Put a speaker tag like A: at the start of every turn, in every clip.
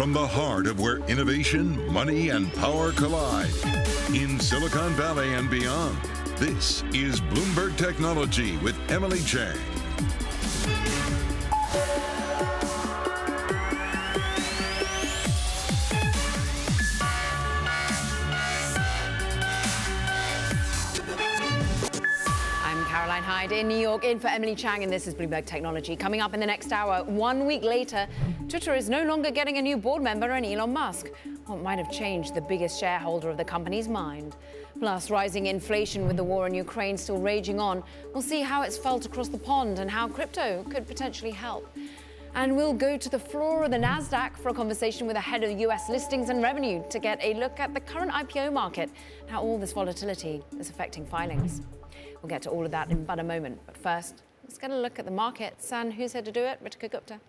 A: from the heart of where innovation, money, and power collide in Silicon Valley and beyond. This is Bloomberg Technology with Emily Chang.
B: Hyde in New York, in for Emily Chang, and this is Bloomberg Technology. Coming up in the next hour, one week later, Twitter is no longer getting a new board member and Elon Musk. What might have changed the biggest shareholder of the company's mind? Plus, rising inflation with the war in Ukraine still raging on. We'll see how it's felt across the pond and how crypto could potentially help. And we'll go to the floor of the NASDAQ for a conversation with the head of US listings and revenue to get a look at the current IPO market and how all this volatility is affecting filings. We'll get to all of that in but a moment. But first, let's get a look at the markets. And who's here to do it? Ritika Gupta.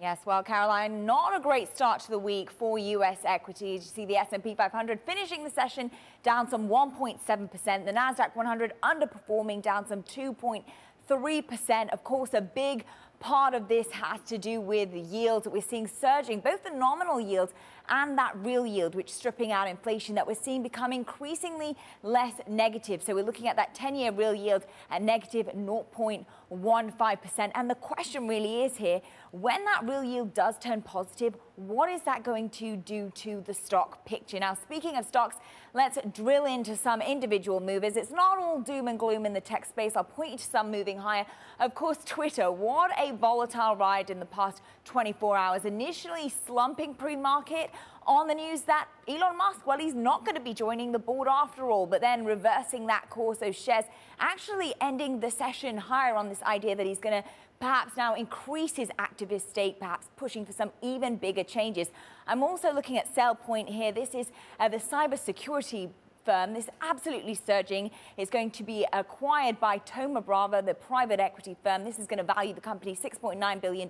C: Yes, well, Caroline, not a great start to the week for U.S. equities. You see the S&P 500 finishing the session down some 1.7%. The Nasdaq 100 underperforming, down some 2.3%. Of course, a big part of this has to do with yields that we're seeing surging, both the nominal yields and that real yield, which stripping out inflation that we're seeing become increasingly less negative. So we're looking at that 10-year real yield at negative 0.15%. And the question really is here, when that real yield does turn positive, what is that going to do to the stock picture? Now, speaking of stocks, let's drill into some individual movers. It's not all doom and gloom in the tech space. I'll point you to some moving higher. Of course, Twitter, what a volatile ride in the past 24 hours. Initially slumping pre-market, on the news that Elon Musk, well, he's not going to be joining the board after all, but then reversing that course, those shares actually ending the session higher on this idea that he's going to perhaps now increase his activist stake, perhaps pushing for some even bigger changes. I'm also looking at SailPoint here. This is uh, the cybersecurity firm. This absolutely surging is going to be acquired by Thoma Bravo, the private equity firm. This is going to value the company $6.9 billion.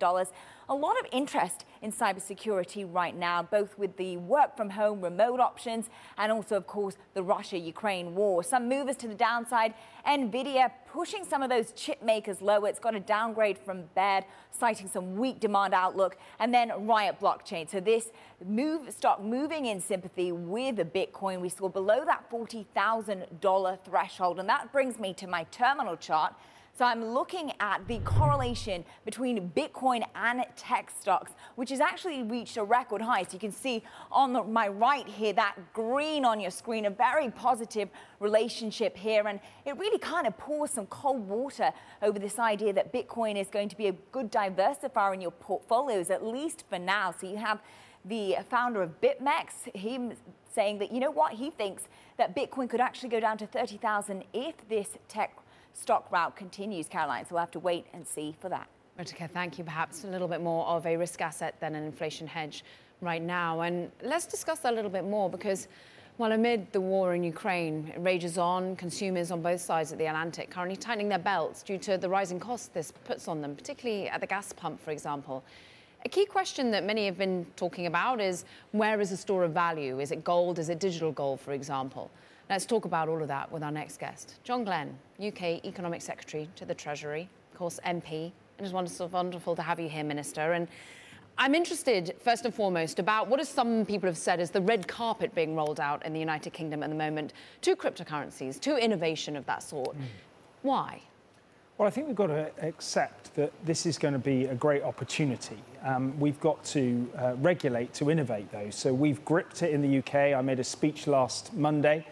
C: A lot of interest in cybersecurity right now, both with the work from home remote options and also, of course, the Russia Ukraine war. Some movers to the downside. Nvidia pushing some of those chip makers lower. It's got a downgrade from bad, citing some weak demand outlook. And then Riot Blockchain. So this move stock moving in sympathy with the Bitcoin. We saw below that $40,000 threshold. And that brings me to my terminal chart. So I'm looking at the correlation between Bitcoin and tech stocks, which has actually reached a record high. So you can see on the, my right here, that green on your screen, a very positive relationship here. And it really kind of pours some cold water over this idea that Bitcoin is going to be a good diversifier in your portfolios, at least for now. So you have the founder of BitMEX, him saying that, you know what, he thinks that Bitcoin could actually go down to 30,000 if this tech stock route continues, Caroline. So we'll have to wait and see for that.
B: Ritika, thank you. Perhaps a little bit more of a risk asset than an inflation hedge right now. And let's discuss that a little bit more because while amid the war in Ukraine rages on, consumers on both sides of the Atlantic currently tightening their belts due to the rising costs this puts on them, particularly at the gas pump, for example. A key question that many have been talking about is where is the store of value? Is it gold? Is it digital gold, for example? Let's talk about all of that with our next guest, John Glen, UK Economic Secretary to the Treasury, of course, MP. It is wonderful, wonderful to have you here, Minister. And I'm interested, first and foremost, about what some people have said is the red carpet being rolled out in the United Kingdom at the moment to cryptocurrencies, to innovation of that sort. Mm. Why?
D: Well, I think we've got to accept that this is going to be a great opportunity. Um, we've got to uh, regulate to innovate those. So we've gripped it in the UK. I made a speech last Monday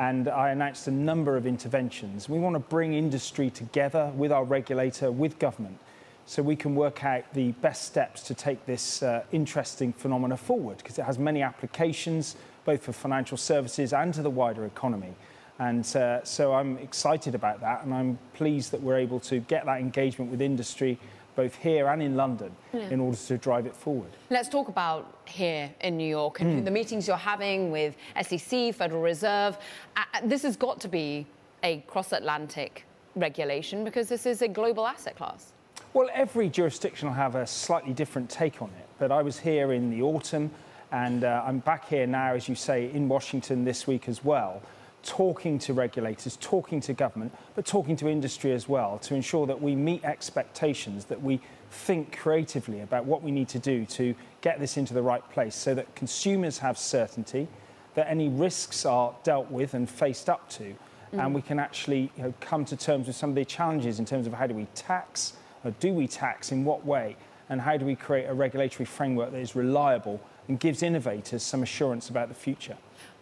D: and I announced a number of interventions. We want to bring industry together with our regulator, with government, so we can work out the best steps to take this uh, interesting phenomena forward, because it has many applications, both for financial services and to the wider economy. And uh, so I'm excited about that, and I'm pleased that we're able to get that engagement with industry both here and in London yeah. in order to drive it forward.
B: Let's talk about here in New York and mm. the meetings you're having with SEC, Federal Reserve. Uh, this has got to be a cross-Atlantic regulation because this is a global asset class.
D: Well, every jurisdiction will have a slightly different take on it. But I was here in the autumn, and uh, I'm back here now, as you say, in Washington this week as well talking to regulators, talking to government, but talking to industry as well to ensure that we meet expectations, that we think creatively about what we need to do to get this into the right place so that consumers have certainty, that any risks are dealt with and faced up to, mm. and we can actually you know, come to terms with some of the challenges in terms of how do we tax, or do we tax, in what way, and how do we create a regulatory framework that is reliable and gives innovators some assurance about the future.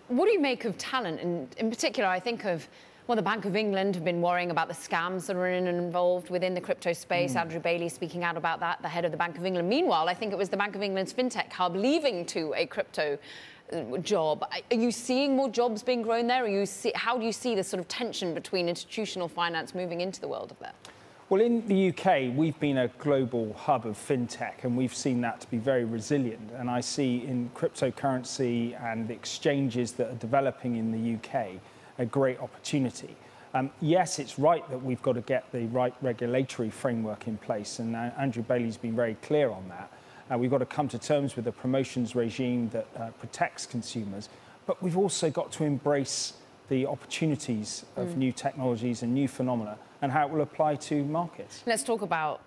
B: What do you make of talent? And in particular, I think of well, the Bank of England have been worrying about the scams that are involved within the crypto space. Mm. Andrew Bailey speaking out about that, the head of the Bank of England. Meanwhile, I think it was the Bank of England's fintech hub leaving to a crypto uh, job. Are you seeing more jobs being grown there? Are you see, how do you see the sort of tension between institutional finance moving into the world of that?
D: Well, in the UK, we've been a global hub of fintech, and we've seen that to be very resilient. And I see in cryptocurrency and the exchanges that are developing in the UK a great opportunity. Um, yes, it's right that we've got to get the right regulatory framework in place, and uh, Andrew Bailey's been very clear on that. Uh, we've got to come to terms with a promotions regime that uh, protects consumers, but we've also got to embrace the opportunities of mm. new technologies and new phenomena and how it will apply to markets.
B: Let's talk about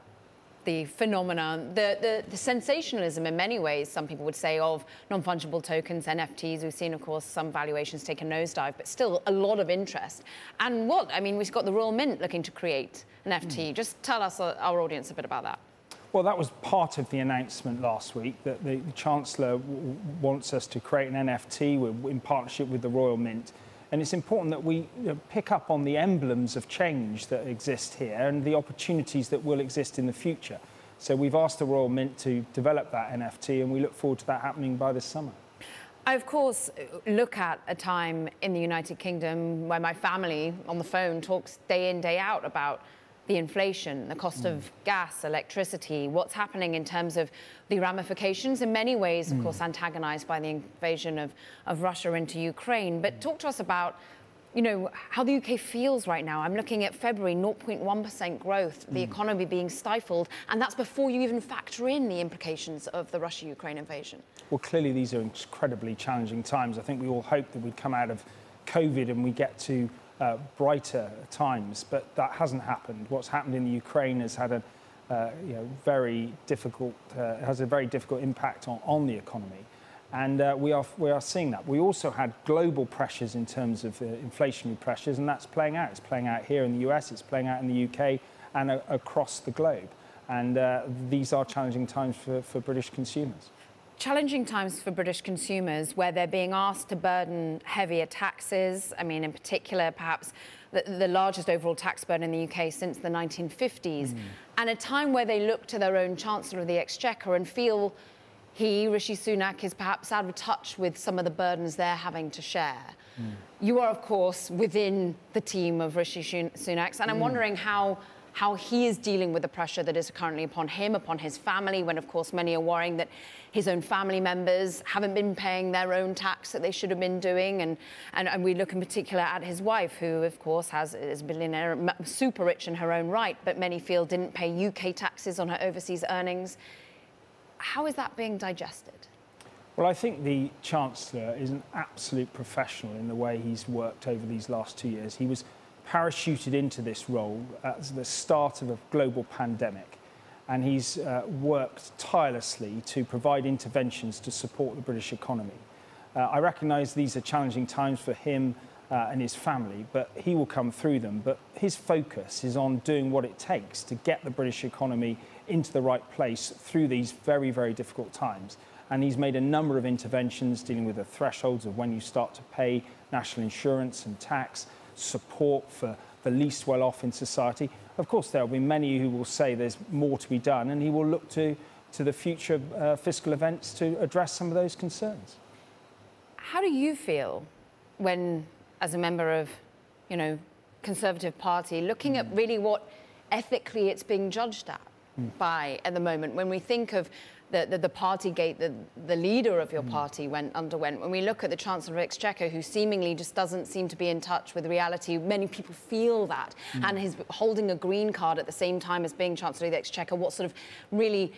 B: the phenomenon, the, the, the, sensationalism in many ways, some people would say, of non fungible tokens, NFTs. We've seen, of course, some valuations take a nosedive, but still a lot of interest. And what? I mean, we've got the Royal Mint looking to create an NFT. Mm. Just tell us, uh, our audience, a bit about that.
D: Well, that was part of the announcement last week that the, the Chancellor wants us to create an NFT in partnership with the Royal Mint. And it's important that we pick up on the emblems of change that exist here and the opportunities that will exist in the future. So we've asked the Royal Mint to develop that NFT, and we look forward to that happening by this summer.
B: I, of course, look at a time in the United Kingdom where my family on the phone talks day in, day out about the inflation, the cost mm. of gas, electricity, what's happening in terms of the ramifications, in many ways, of mm. course, antagonized by the invasion of, of Russia into Ukraine. But talk to us about you know, how the UK feels right now. I'm looking at February, 0.1% growth, the mm. economy being stifled, and that's before you even factor in the implications of the Russia Ukraine invasion.
D: Well, clearly, these are incredibly challenging times. I think we all hope that we'd come out of COVID and we get to uh, brighter times, but that hasn't happened. What's happened in the Ukraine has had a uh, you know, very difficult, uh, has a very difficult impact on, on the economy. And uh, we, are, we are seeing that. We also had global pressures in terms of uh, inflationary pressures, and that's playing out. It's playing out here in the US, it's playing out in the UK, and across the globe. And uh, these are challenging times for, for British consumers
B: challenging times for British consumers where they're being asked to burden heavier taxes. I mean, in particular, perhaps the, the largest overall tax burden in the UK since the 1950s, mm. and a time where they look to their own Chancellor of the Exchequer and feel he, Rishi Sunak, is perhaps out of touch with some of the burdens they're having to share. Mm. You are, of course, within the team of Rishi Sunak, and I'm mm. wondering how how he is dealing with the pressure that is currently upon him, upon his family, when, of course, many are worrying that his own family members haven't been paying their own tax that they should have been doing. And, and, and we look in particular at his wife, who, of course, has, is a billionaire, super rich in her own right, but many feel didn't pay UK taxes on her overseas earnings. How is that being digested?
D: Well, I think the Chancellor is an absolute professional in the way he's worked over these last two years. He was parachuted into this role at the start of a global pandemic. And he's uh, worked tirelessly to provide interventions to support the British economy. Uh, I recognise these are challenging times for him uh, and his family, but he will come through them. But his focus is on doing what it takes to get the British economy into the right place through these very, very difficult times. And he's made a number of interventions dealing with the thresholds of when you start to pay national insurance and tax, support for the least well off in society. Of course, there will be many who will say there's more to be done, and he will look to, to the future uh, fiscal events to address some of those concerns.
B: How do you feel when, as a member of, you know, Conservative Party, looking mm. at really what ethically it's being judged at mm. by at the moment, when we think of the, the, the party gate the, the leader of your party went underwent. When we look at the Chancellor of Exchequer, who seemingly just doesn't seem to be in touch with reality, many people feel that, mm. and he's holding a green card at the same time as being Chancellor of the Exchequer, what sort of really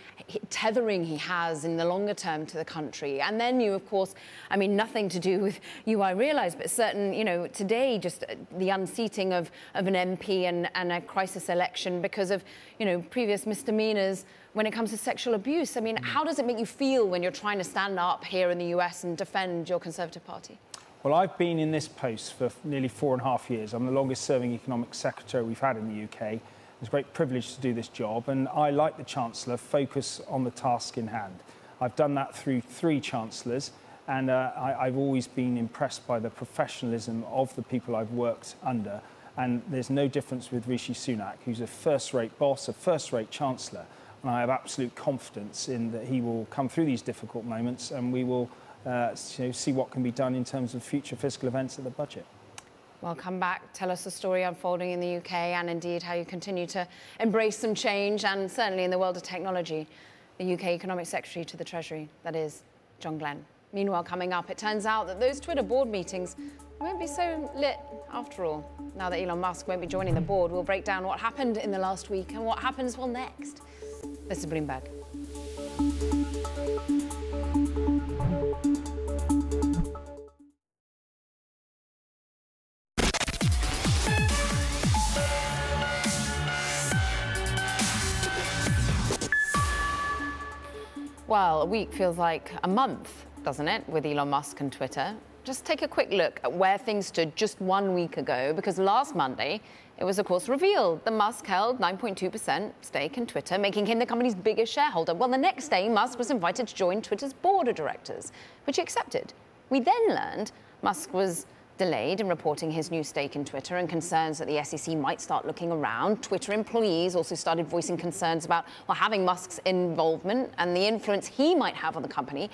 B: tethering he has in the longer term to the country. And then you, of course, I mean, nothing to do with you, I realise, but certain, you know, today just the unseating of, of an MP and, and a crisis election because of, you know, previous misdemeanours when it comes to sexual abuse. I mean, mm. how does it make you feel when you're trying to stand up here in the US and defend your Conservative Party?
D: Well, I've been in this post for nearly four and a half years. I'm the longest serving economic secretary we've had in the UK. It's a great privilege to do this job, and I, like the Chancellor, focus on the task in hand. I've done that through three Chancellors, and uh, I, I've always been impressed by the professionalism of the people I've worked under. And there's no difference with Rishi Sunak, who's a first rate boss, a first rate Chancellor. And I have absolute confidence in that he will come through these difficult moments and we will uh, you know, see what can be done in terms of future fiscal events at the budget.
B: Well, come back, tell us the story unfolding in the UK and indeed how you continue to embrace some change and certainly in the world of technology. The UK Economic Secretary to the Treasury, that is John Glen. Meanwhile, coming up, it turns out that those Twitter board meetings won't be so lit after all. Now that Elon Musk won't be joining the board, we'll break down what happened in the last week and what happens well next. This bring back. Well, a week feels like a month, doesn't it, with Elon Musk and Twitter? Just take a quick look at where things stood just one week ago, because last Monday, it was, of course, revealed that Musk held 9.2% stake in Twitter, making him the company's biggest shareholder. Well, the next day, Musk was invited to join Twitter's board of directors, which he accepted. We then learned Musk was delayed in reporting his new stake in Twitter and concerns that the SEC might start looking around. Twitter employees also started voicing concerns about well, having Musk's involvement and the influence he might have on the company.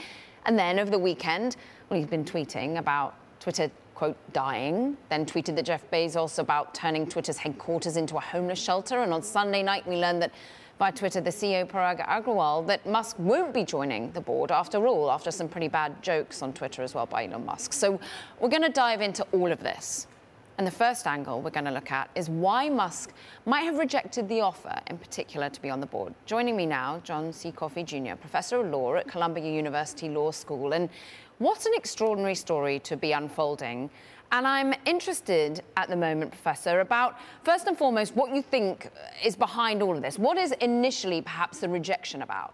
B: And then over the weekend, well, he's been tweeting about Twitter quote, dying, then tweeted that Jeff Bezos about turning Twitter's headquarters into a homeless shelter. And on Sunday night, we learned that by Twitter, the CEO Parag Agrawal, that Musk won't be joining the board after all, after some pretty bad jokes on Twitter as well by Elon Musk. So we're going to dive into all of this. And the first angle we're going to look at is why Musk might have rejected the offer, in particular, to be on the board. Joining me now, John C. Coffee Jr., professor of law at Columbia University Law School. And what an extraordinary story to be unfolding. And I'm interested at the moment, Professor, about first and foremost what you think is behind all of this. What is initially perhaps the rejection about?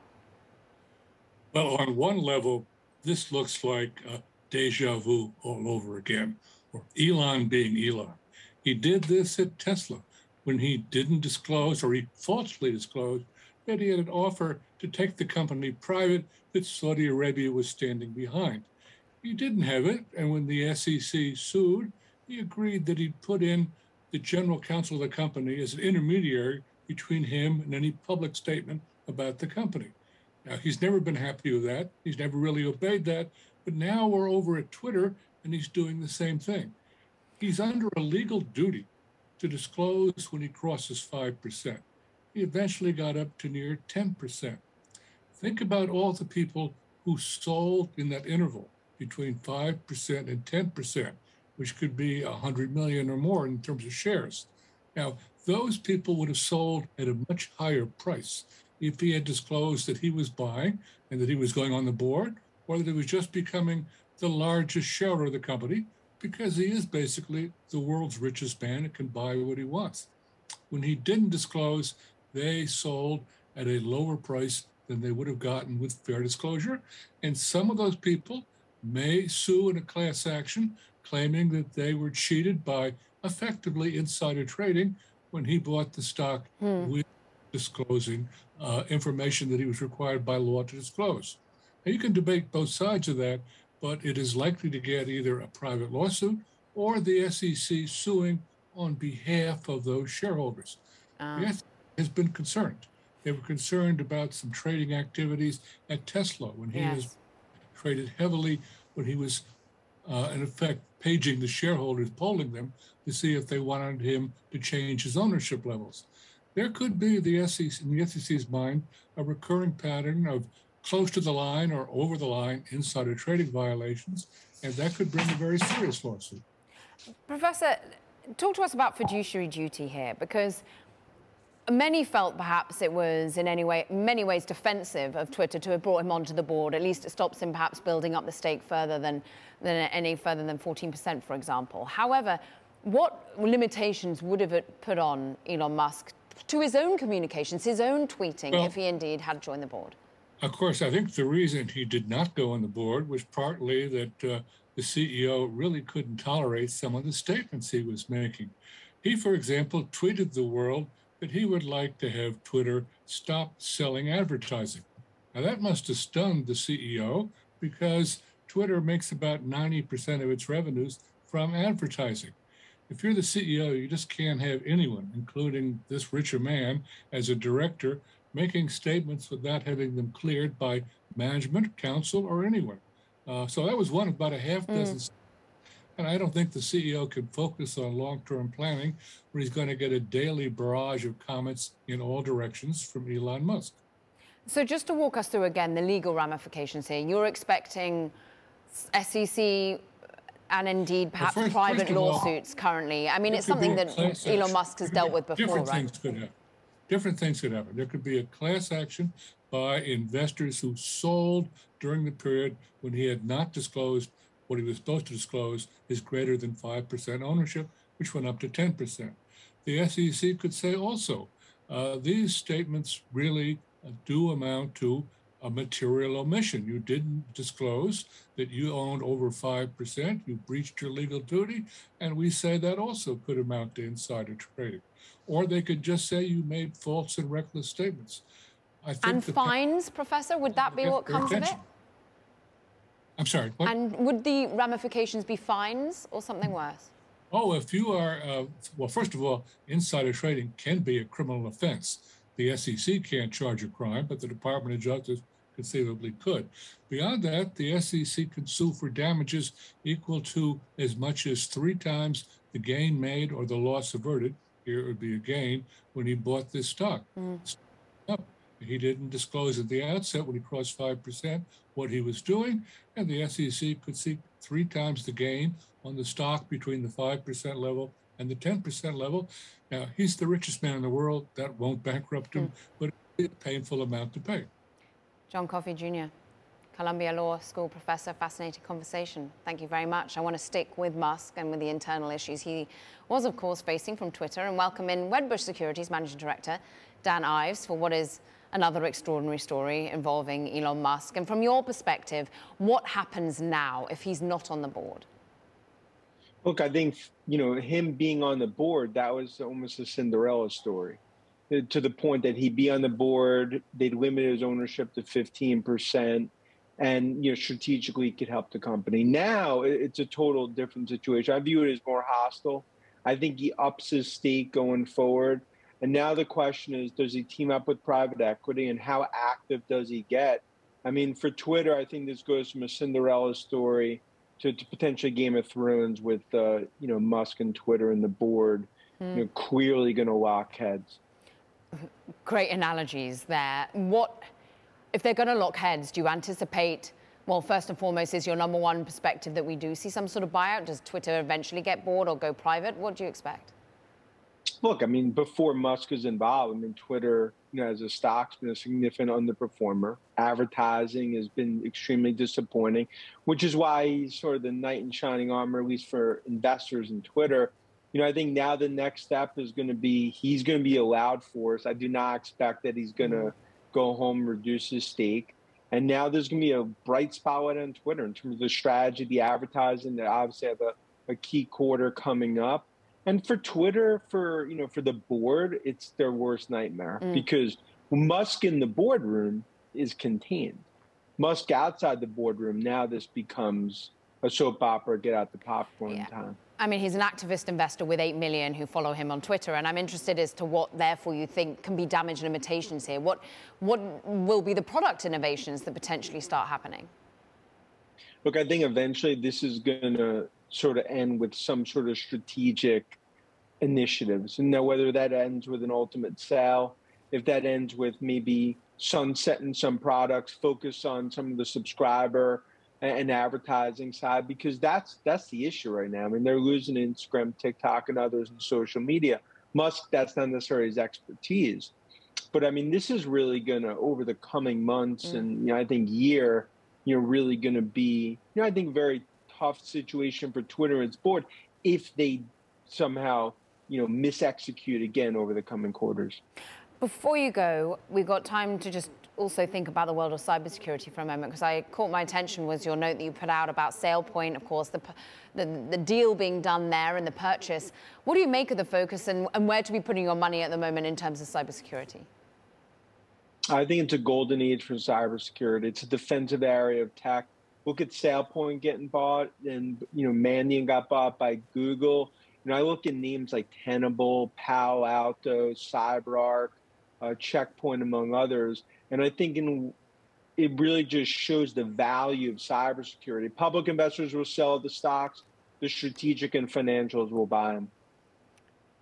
E: Well, on one level, this looks like deja vu all over again, or Elon being Elon. He did this at Tesla when he didn't disclose, or he falsely disclosed, that he had an offer to take the company private that Saudi Arabia was standing behind. He didn't have it, and when the SEC sued, he agreed that he'd put in the general counsel of the company as an intermediary between him and any public statement about the company. Now, he's never been happy with that. He's never really obeyed that. But now we're over at Twitter and he's doing the same thing. He's under a legal duty to disclose when he crosses 5%. He eventually got up to near 10%. Think about all the people who sold in that interval between 5% and 10%, which could be 100 million or more in terms of shares. Now, those people would have sold at a much higher price if he had disclosed that he was buying and that he was going on the board, or that he was just becoming the largest shareholder of the company, because he is basically the world's richest man and can buy what he wants. When he didn't disclose, they sold at a lower price than they would have gotten with fair disclosure. And some of those people may sue in a class action claiming that they were cheated by effectively insider trading when he bought the stock hmm. with disclosing uh, information that he was required by law to disclose. Now, you can debate both sides of that, but it is likely to get either a private lawsuit or the SEC suing on behalf of those shareholders. Um. The SEC has been concerned. They were concerned about some trading activities at Tesla when he yes. was traded heavily when he was, uh, in effect, paging the shareholders, polling them to see if they wanted him to change his ownership levels. There could be the SEC, in the SEC's mind a recurring pattern of close to the line or over the line insider trading violations, and that could bring a very serious lawsuit.
B: Professor, talk to us about fiduciary duty here, because many felt perhaps it was in any way, many ways defensive of Twitter to have brought him onto the board. At least it stops him perhaps building up the stake further than, than any further than 14%, for example. However, what limitations would have it put on Elon Musk to his own communications, his own tweeting, well, if he indeed had joined the board?
E: Of course, I think the reason he did not go on the board was partly that uh, the CEO really couldn't tolerate some of the statements he was making. He, for example, tweeted the world that he would like to have Twitter stop selling advertising. Now, that must have stunned the CEO because Twitter makes about 90% of its revenues from advertising. If you're the CEO, you just can't have anyone, including this richer man, as a director, making statements without having them cleared by management, counsel, or anyone. Uh, so that was one of about a half mm. dozen. Mm. And I don't think the CEO can focus on long term planning when he's going to get a daily barrage of comments in all directions from Elon Musk.
B: So, just to walk us through again the legal ramifications here, you're expecting SEC and indeed perhaps first, private first lawsuits all, currently. I mean, it's something that Elon Musk has dealt with before,
E: different
B: right?
E: Things could happen. Different things could happen. There could be a class action by investors who sold during the period when he had not disclosed what he was supposed to disclose is greater than 5% ownership, which went up to 10%. The SEC could say also, uh, these statements really uh, do amount to a material omission. You didn't disclose that you owned over 5%, you breached your legal duty, and we say that also could amount to insider trading. Or they could just say you made false and reckless statements.
B: and fines, Professor, would that be what comes attention. of it?
E: I'm sorry.
B: What? And would the ramifications be fines or something worse?
E: Oh, if you are, uh, well, first of all, insider trading can be a criminal offense. The SEC can't charge a crime, but the Department of Justice conceivably could. Beyond that, the SEC could sue for damages equal to as much as three times the gain made or the loss averted. Here it would be a gain when he bought this stock. Mm. He didn't disclose at the outset when he crossed 5% what he was doing, and the SEC could seek three times the gain on the stock between the 5% level and the 10% level. Now, he's the richest man in the world. That won't bankrupt him, mm. but it's a painful amount to pay.
B: John Coffee Jr., Columbia Law School professor, fascinating conversation. Thank you very much. I want to stick with Musk and with the internal issues he was, of course, facing from Twitter and welcome in Wedbush Securities Managing Director Dan Ives for what is another extraordinary story involving Elon Musk. And from your perspective, what happens now if he's not on the board?
F: Look, I think, you know, him being on the board, that was almost a Cinderella story uh, to the point that he'd be on the board, they'd limit his ownership to 15%, and, you know, strategically could help the company. Now it's a total different situation. I view it as more hostile. I think he ups his stake going forward. And now the question is, does he team up with private equity and how active does he get? I mean, for Twitter, I think this goes from a Cinderella story to, to potentially Game of Thrones with, uh, you know, Musk and Twitter and the board, mm. you know, hmm. clearly going to lock heads.
B: Great analogies there. What, if they're going to lock heads, do you anticipate? Well, first and foremost, is your number one perspective that we do see some sort of buyout? Does Twitter eventually get bored or go private? What do you expect?
F: Look, I mean, before Musk is involved, I mean, Twitter, you know, as a stock's been a significant underperformer. Advertising has been extremely disappointing, which is why he's sort of the knight in shining armor, at least for investors in Twitter. You know, I think now the next step is going to be he's going to be a loud force. I do not expect that he's going to mm-hmm. go home, reduce his stake. And now there's going to be a bright spot on Twitter in terms of the strategy, the advertising. They obviously have a, a key quarter coming up and for Twitter, for you know, for the board, it's their worst nightmare mm. because Musk in the boardroom is contained. Musk outside the boardroom, now this becomes a soap opera. Get out the popcorn yeah. time.
B: I mean, he's an activist investor with 8 million who follow him on Twitter, and I'm interested as to what, therefore, you think can be damage limitations here. What, what will be the product innovations that potentially start happening?
F: Look, I think eventually this is going to sort of end with some sort of strategic initiatives. And now, whether that ends with an ultimate sale, if that ends with maybe sunsetting some products, focus on some of the subscriber and advertising side because that's that's the issue right now. I mean, they're losing Instagram, TikTok, and others in social media. Musk, that's not necessarily his expertise, but I mean, this is really going to over the coming months mm. and you know, I think year, you know, really going to be, you know, I think very tough situation for Twitter and its board if they somehow, you know, misexecute again over the coming quarters.
B: Before you go, we've got time to just also think about the world of cybersecurity for a moment because I caught my attention was your note that you put out about SailPoint, of course, the, the, the deal being done there and the purchase. What do you make of the focus and, and where to be putting your money at the moment in terms of cybersecurity?
F: I think it's a golden age for cybersecurity. It's a defensive area of tech. Look at SailPoint getting bought, and you know Mandiant got bought by Google. You know, I look at names like Tenable, Palo Alto, CyberArk, uh, Checkpoint, among others, and I think in, it really just shows the value of cybersecurity. Public investors will sell the stocks, the strategic and financials will buy them.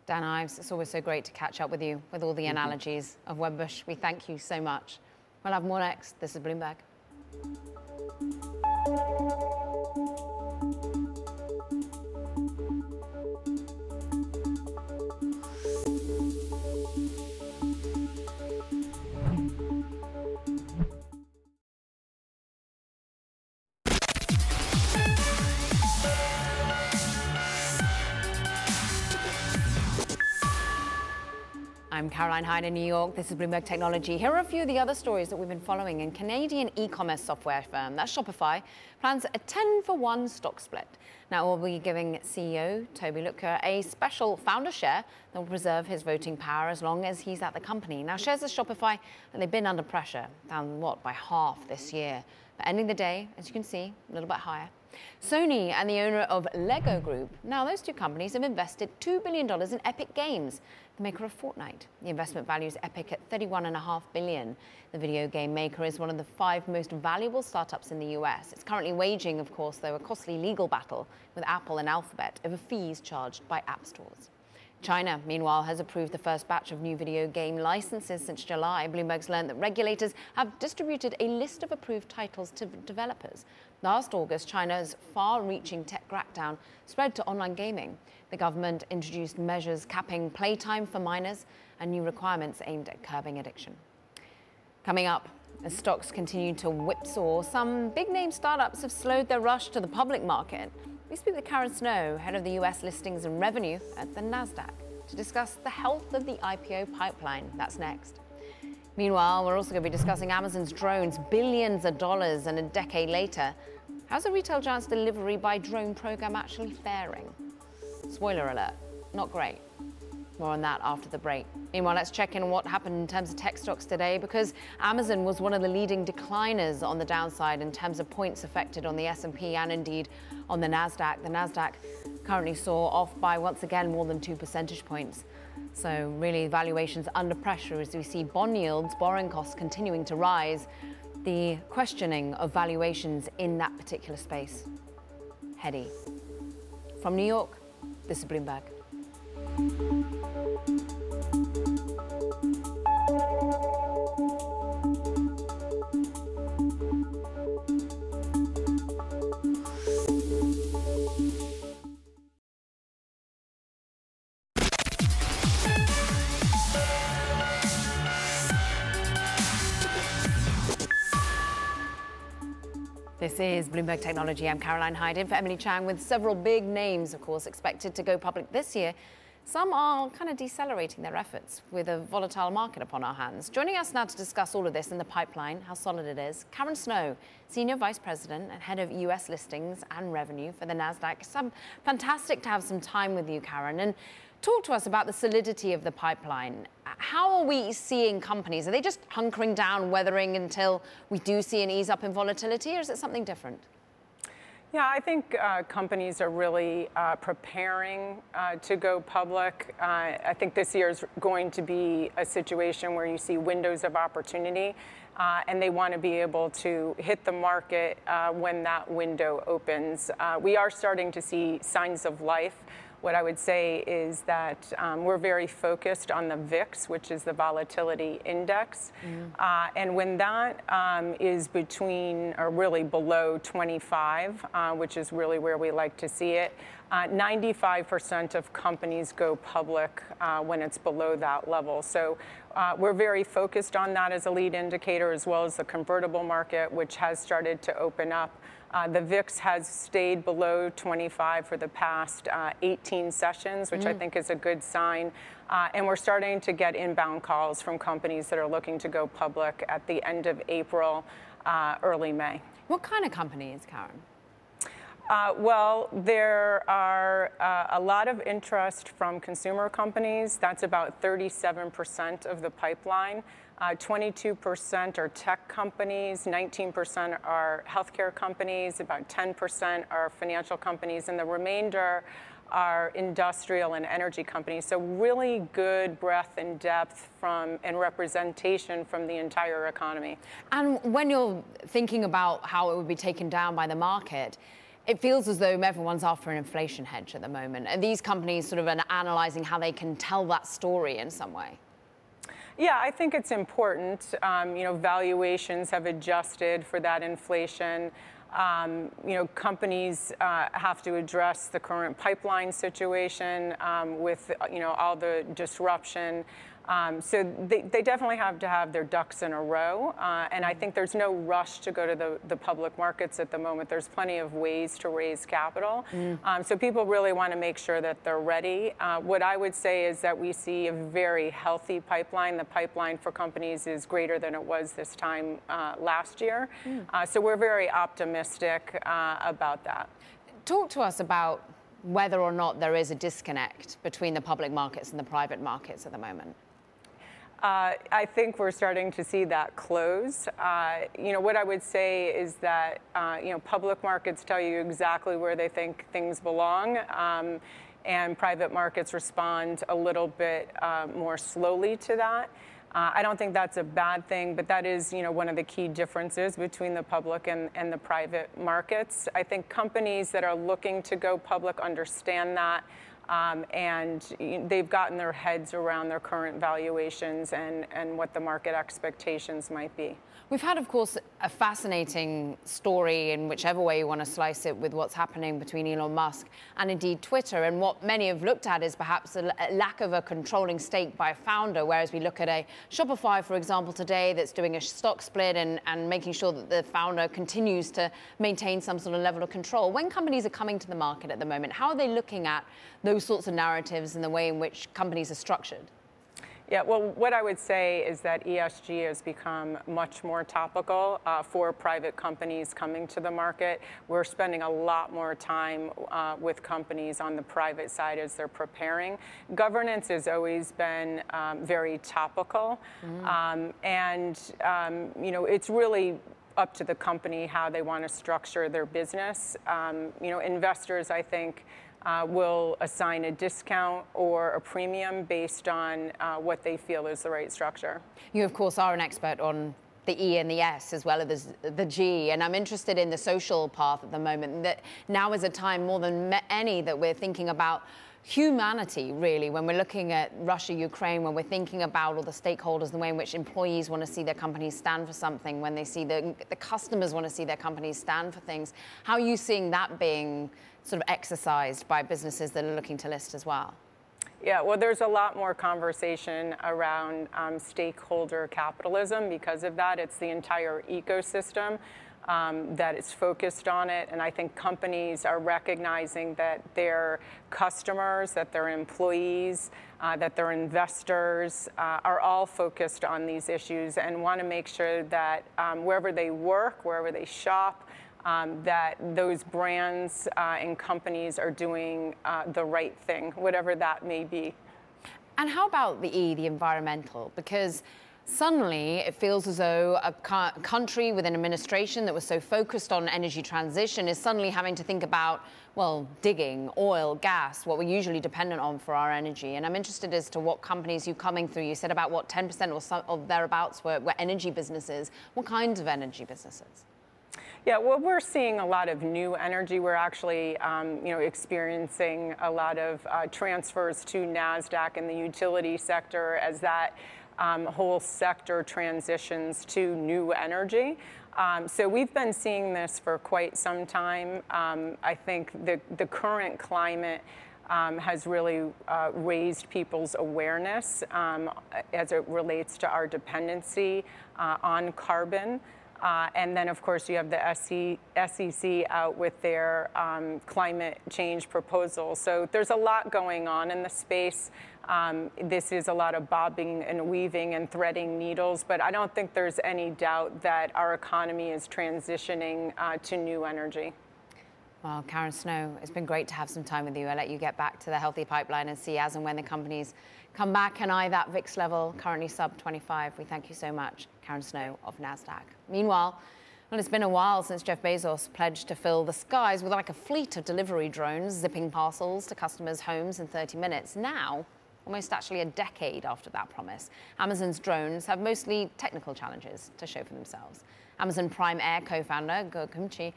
B: Dan Ives, it's always so great to catch up with you with all the analogies of Wedbush. We thank you so much. We'll have more next. This is Bloomberg. I'm Caroline Hyde in New York. This is Bloomberg Technology. Here are a few of the other stories that we've been following. In Canadian e-commerce software firm, that's Shopify, plans a 10 for 1 stock split. Now, we'll be giving CEO Tobi Lütke a special founder share that will preserve his voting power as long as he's at the company. Now, shares of Shopify, they've been under pressure, down what, by half this year. But ending the day, as you can see, a little bit higher. Sony and the owner of Lego Group. Now, those two companies have invested $2 billion in Epic Games, the maker of Fortnite. The investment values Epic at 31.5 billion. The video game maker is one of the five most valuable startups in the US. It's currently waging, of course, though, a costly legal battle with Apple and Alphabet over fees charged by app stores. China, meanwhile, has approved the first batch of new video game licenses since July. Bloomberg's learned that regulators have distributed a list of approved titles to developers. Last August, China's far-reaching tech crackdown spread to online gaming. The government introduced measures capping playtime for minors and new requirements aimed at curbing addiction. Coming up, as stocks continue to whipsaw, some big-name startups have slowed their rush to the public market. We speak with Karen Snow, head of the US listings and revenue at the NASDAQ, to discuss the health of the IPO pipeline. That's next. Meanwhile, we're also going to be discussing Amazon's drones, billions of dollars, and a decade later, How's the retail giant's delivery by drone program actually faring? Spoiler alert, not great. More on that after the break. Meanwhile, let's check in what happened in terms of tech stocks today because Amazon was one of the leading decliners on the downside in terms of points affected on the S&P and indeed on the Nasdaq. The Nasdaq currently saw off by once again more than 2 percentage points. So really valuations under pressure as we see bond yields, borrowing costs continuing to rise the questioning of valuations in that particular space. Heady. From New York, this is Bloomberg. This is Bloomberg Technology. I'm Caroline Hyde in for Emily Chang with several big names, of course, expected to go public this year. Some are kind of decelerating their efforts with a volatile market upon our hands. Joining us now to discuss all of this in the pipeline, how solid it is, Karen Snow, Senior Vice President and Head of US Listings and Revenue for the NASDAQ. It's fantastic to have some time with you, Karen. And Talk to us about the solidity of the pipeline. How are we seeing companies? Are they just hunkering down, weathering until we do see an ease up in volatility, or is it something different?
G: Yeah, I think uh, companies are really uh, preparing uh, to go public. Uh, I think this year is going to be a situation where you see windows of opportunity, uh, and they want to be able to hit the market uh, when that window opens. we are starting to see signs of life what I would say is that um, we're very focused on the VIX, which is the volatility index. Mm. Uh, and when that um, is between or really below 25, uh, which is really where we like to see it, 95% uh, of companies go public uh, when it's below that level. So uh, we're very focused on that as a lead indicator, as well as the convertible market, which has started to open up. Uh, the VIX has stayed below 25 for the past uh, 18 sessions, which mm. I think is a good sign. Uh, and we're starting to get inbound calls from companies that are looking to go public at the end of April, early May.
B: What kind of companies, Karen?
G: Uh, well, there are uh, a lot of interest from consumer companies. That's about 37% of the pipeline. 22% uh, are tech companies, 19% are healthcare companies, about 10% are financial companies, and the remainder are industrial and energy companies. So really good breadth and depth from and representation from the entire economy.
B: And when you're thinking about how it would be taken down by the market, it feels as though everyone's after an inflation hedge at the moment. Are these companies sort of analyzing how they can tell that story in some way?
G: Yeah, I think it's important. Um, you know, valuations have adjusted for that inflation. Um, you know, companies uh, have to address the current pipeline situation um, with, you know, all the disruption. Um, so they, they, definitely have to have their ducks in a row. Uh, and I think there's no rush to go to the, the public markets at the moment. There's plenty of ways to raise capital. Mm. Um, so people really want to make sure that they're ready. Uh, what I would say is that we see a very healthy pipeline. The pipeline for companies is greater than it was this time uh, last year. Mm. Uh, so we're very optimistic uh, about that.
B: Talk to us about whether or not there is a disconnect between the public markets and the private markets at the moment.
G: Uh, I think we're starting to see that close. Uh, you know, what I would say is that, uh, you know, public markets tell you exactly where they think things belong, um, and private markets respond a little bit uh, more slowly to that. Uh, I don't think that's a bad thing, but that is, you know, one of the key differences between the public and, and the private markets. I think companies that are looking to go public understand that. Um, and they've gotten their heads around their current valuations and, and what the market expectations might be.
B: We've had, of course, a fascinating story in whichever way you want to slice it with what's happening between Elon Musk and indeed Twitter. And what many have looked at is perhaps a, lack of a controlling stake by a founder, whereas we look at a Shopify, for example, today that's doing a stock split and, and making sure that the founder continues to maintain some sort of level of control. When companies are coming to the market at the moment, how are they looking at those sorts of narratives and the way in which companies are structured?
G: Yeah, well, what I would say is that ESG has become much more topical uh, for private companies coming to the market. We're spending a lot more time uh, with companies on the private side as they're preparing. Governance has always been um, very topical, mm. um, and um, you know it's really up to the company how they want to structure their business. Um, you know, investors, I think uh, will assign a discount or a premium based on uh, what they feel is the right structure.
B: You, of course, are an expert on the E and the S as well as the G. And I'm interested in the social path at the moment. That now is a time more than any that we're thinking about humanity, really, when we're looking at Russia, Ukraine, when we're thinking about all the stakeholders, the way in which employees want to see their companies stand for something, when they see the, the customers want to see their companies stand for things. How are you seeing that being sort of exercised by businesses that are looking to list as well?
G: Yeah, well, there's a lot more conversation around um, stakeholder capitalism because of that. It's the entire ecosystem um, that is focused on it. And I think companies are recognizing that their customers, that their employees, uh, that their investors uh, are all focused on these issues and want to make sure that um, wherever they work, wherever they shop, um, that those brands uh, and companies are doing uh, the right thing, whatever that may be.
B: And how about the E, the environmental? Because suddenly it feels as though a country with an administration that was so focused on energy transition is suddenly having to think about, well, digging, oil, gas, what we're usually dependent on for our energy. And I'm interested as to what companies you're coming through. You said about what 10% or, so, or thereabouts were, were energy businesses. What kinds of energy businesses?
G: Yeah, well, we're seeing a lot of new energy. We're actually, um, you know, experiencing a lot of uh, transfers to NASDAQ in the utility sector as that um, whole sector transitions to new energy. Um, so we've been seeing this for quite some time. Um, I think the, the current climate um, has really uh, raised people's awareness um, as it relates to our dependency uh, on carbon. Uh, and then, of course, you have the SEC out with their um, climate change proposal. So there's a lot going on in the space. Um, this is a lot of bobbing and weaving and threading needles, but I don't think there's any doubt that our economy is transitioning uh, to new energy.
B: Well, Karen Snow, it's been great to have some time with you. I'll let you get back to the healthy pipeline and see as and when the companies come back and eye that VIX level, currently sub 25. We thank you so much, Karen Snow of NASDAQ. Meanwhile, well, it's been a while since Jeff Bezos pledged to fill the skies with like a fleet of delivery drones zipping parcels to customers' homes in 30 minutes. Now, almost actually a decade after that promise, Amazon's drones have mostly technical challenges to show for themselves. Amazon Prime Air co-founder Kimchi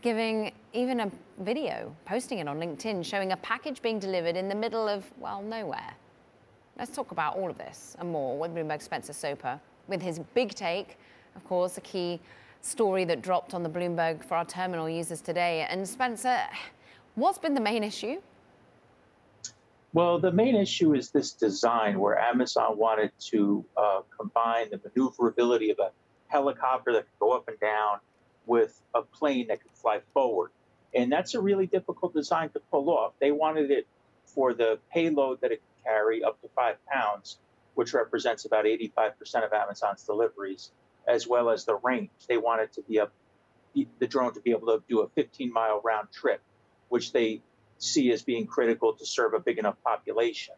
B: giving even a video, posting it on LinkedIn, showing a package being delivered in the middle of, well, nowhere. Let's talk about all of this and more with Bloomberg's Spencer Soper with his big take, of course, a key story that dropped on the Bloomberg for our terminal users today. And Spencer, what's been the main issue?
H: Well, the main issue is this design where Amazon wanted to uh, combine the maneuverability of a helicopter that could go up and down with a plane that could fly forward. And that's a really difficult design to pull off. They wanted it for the payload that it could carry up to five pounds, which represents about 85% of Amazon's deliveries, as well as the range. They wanted to be a, the drone to be able to do a 15 mile round trip, which they see as being critical to serve a big enough population.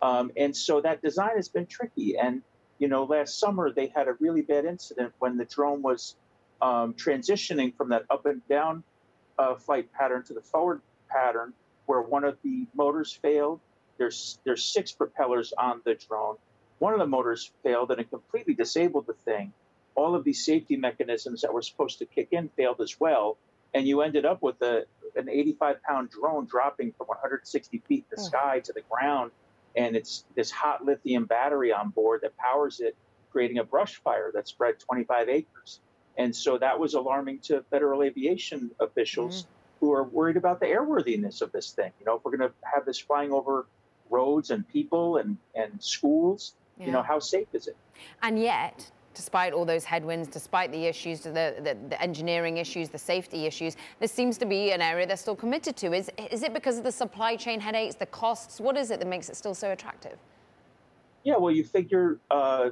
H: Um, and so that design has been tricky. And, you know, last summer they had a really bad incident when the drone was um, transitioning from that up and down uh, flight pattern to the forward pattern, where one of the motors failed. There's there's six propellers on the drone. One of the motors failed, and it completely disabled the thing. All of these safety mechanisms that were supposed to kick in failed as well, and you ended up with a an 85 pound drone dropping from 160 feet in the oh. sky to the ground, and it's this hot lithium battery on board that powers it, creating a brush fire that spread 25 acres. And so that was alarming to federal aviation officials mm-hmm. who are worried about the airworthiness of this thing. You know, if we're going to have this flying over roads and people and, and schools, yeah. you know, how safe is it?
B: And yet, despite all those headwinds, despite the issues, the, the, the, engineering issues, the safety issues, this seems to be an area they're still committed to. Is, is it because of the supply chain headaches, the costs? What is it that makes it still so attractive?
H: Yeah, well, you figure uh,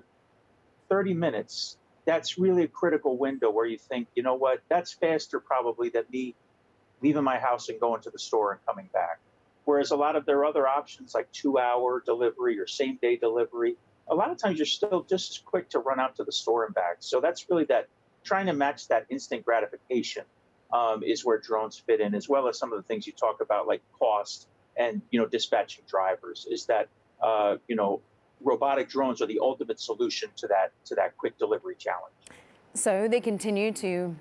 H: 30 minutes that's really a critical window where you think, you know what, that's faster probably than me leaving my house and going to the store and coming back. Whereas a lot of their other options, like two hour delivery or same day delivery, a lot of times you're still just quick to run out to the store and back. So that's really that trying to match that instant gratification um, is where drones fit in, as well as some of the things you talk about, like cost and you know dispatching drivers. Is that uh, you know robotic drones are the ultimate solution to that to that quick delivery challenge.
B: So they continue to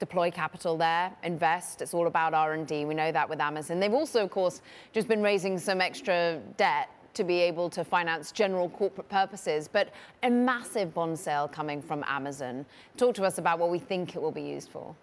B: deploy capital there, invest. It's all about R&D. We know that with Amazon. They've also, of course, just been raising some extra debt to be able to finance general corporate purposes, but a massive bond sale coming from Amazon. Talk to us about what we think it will be used for.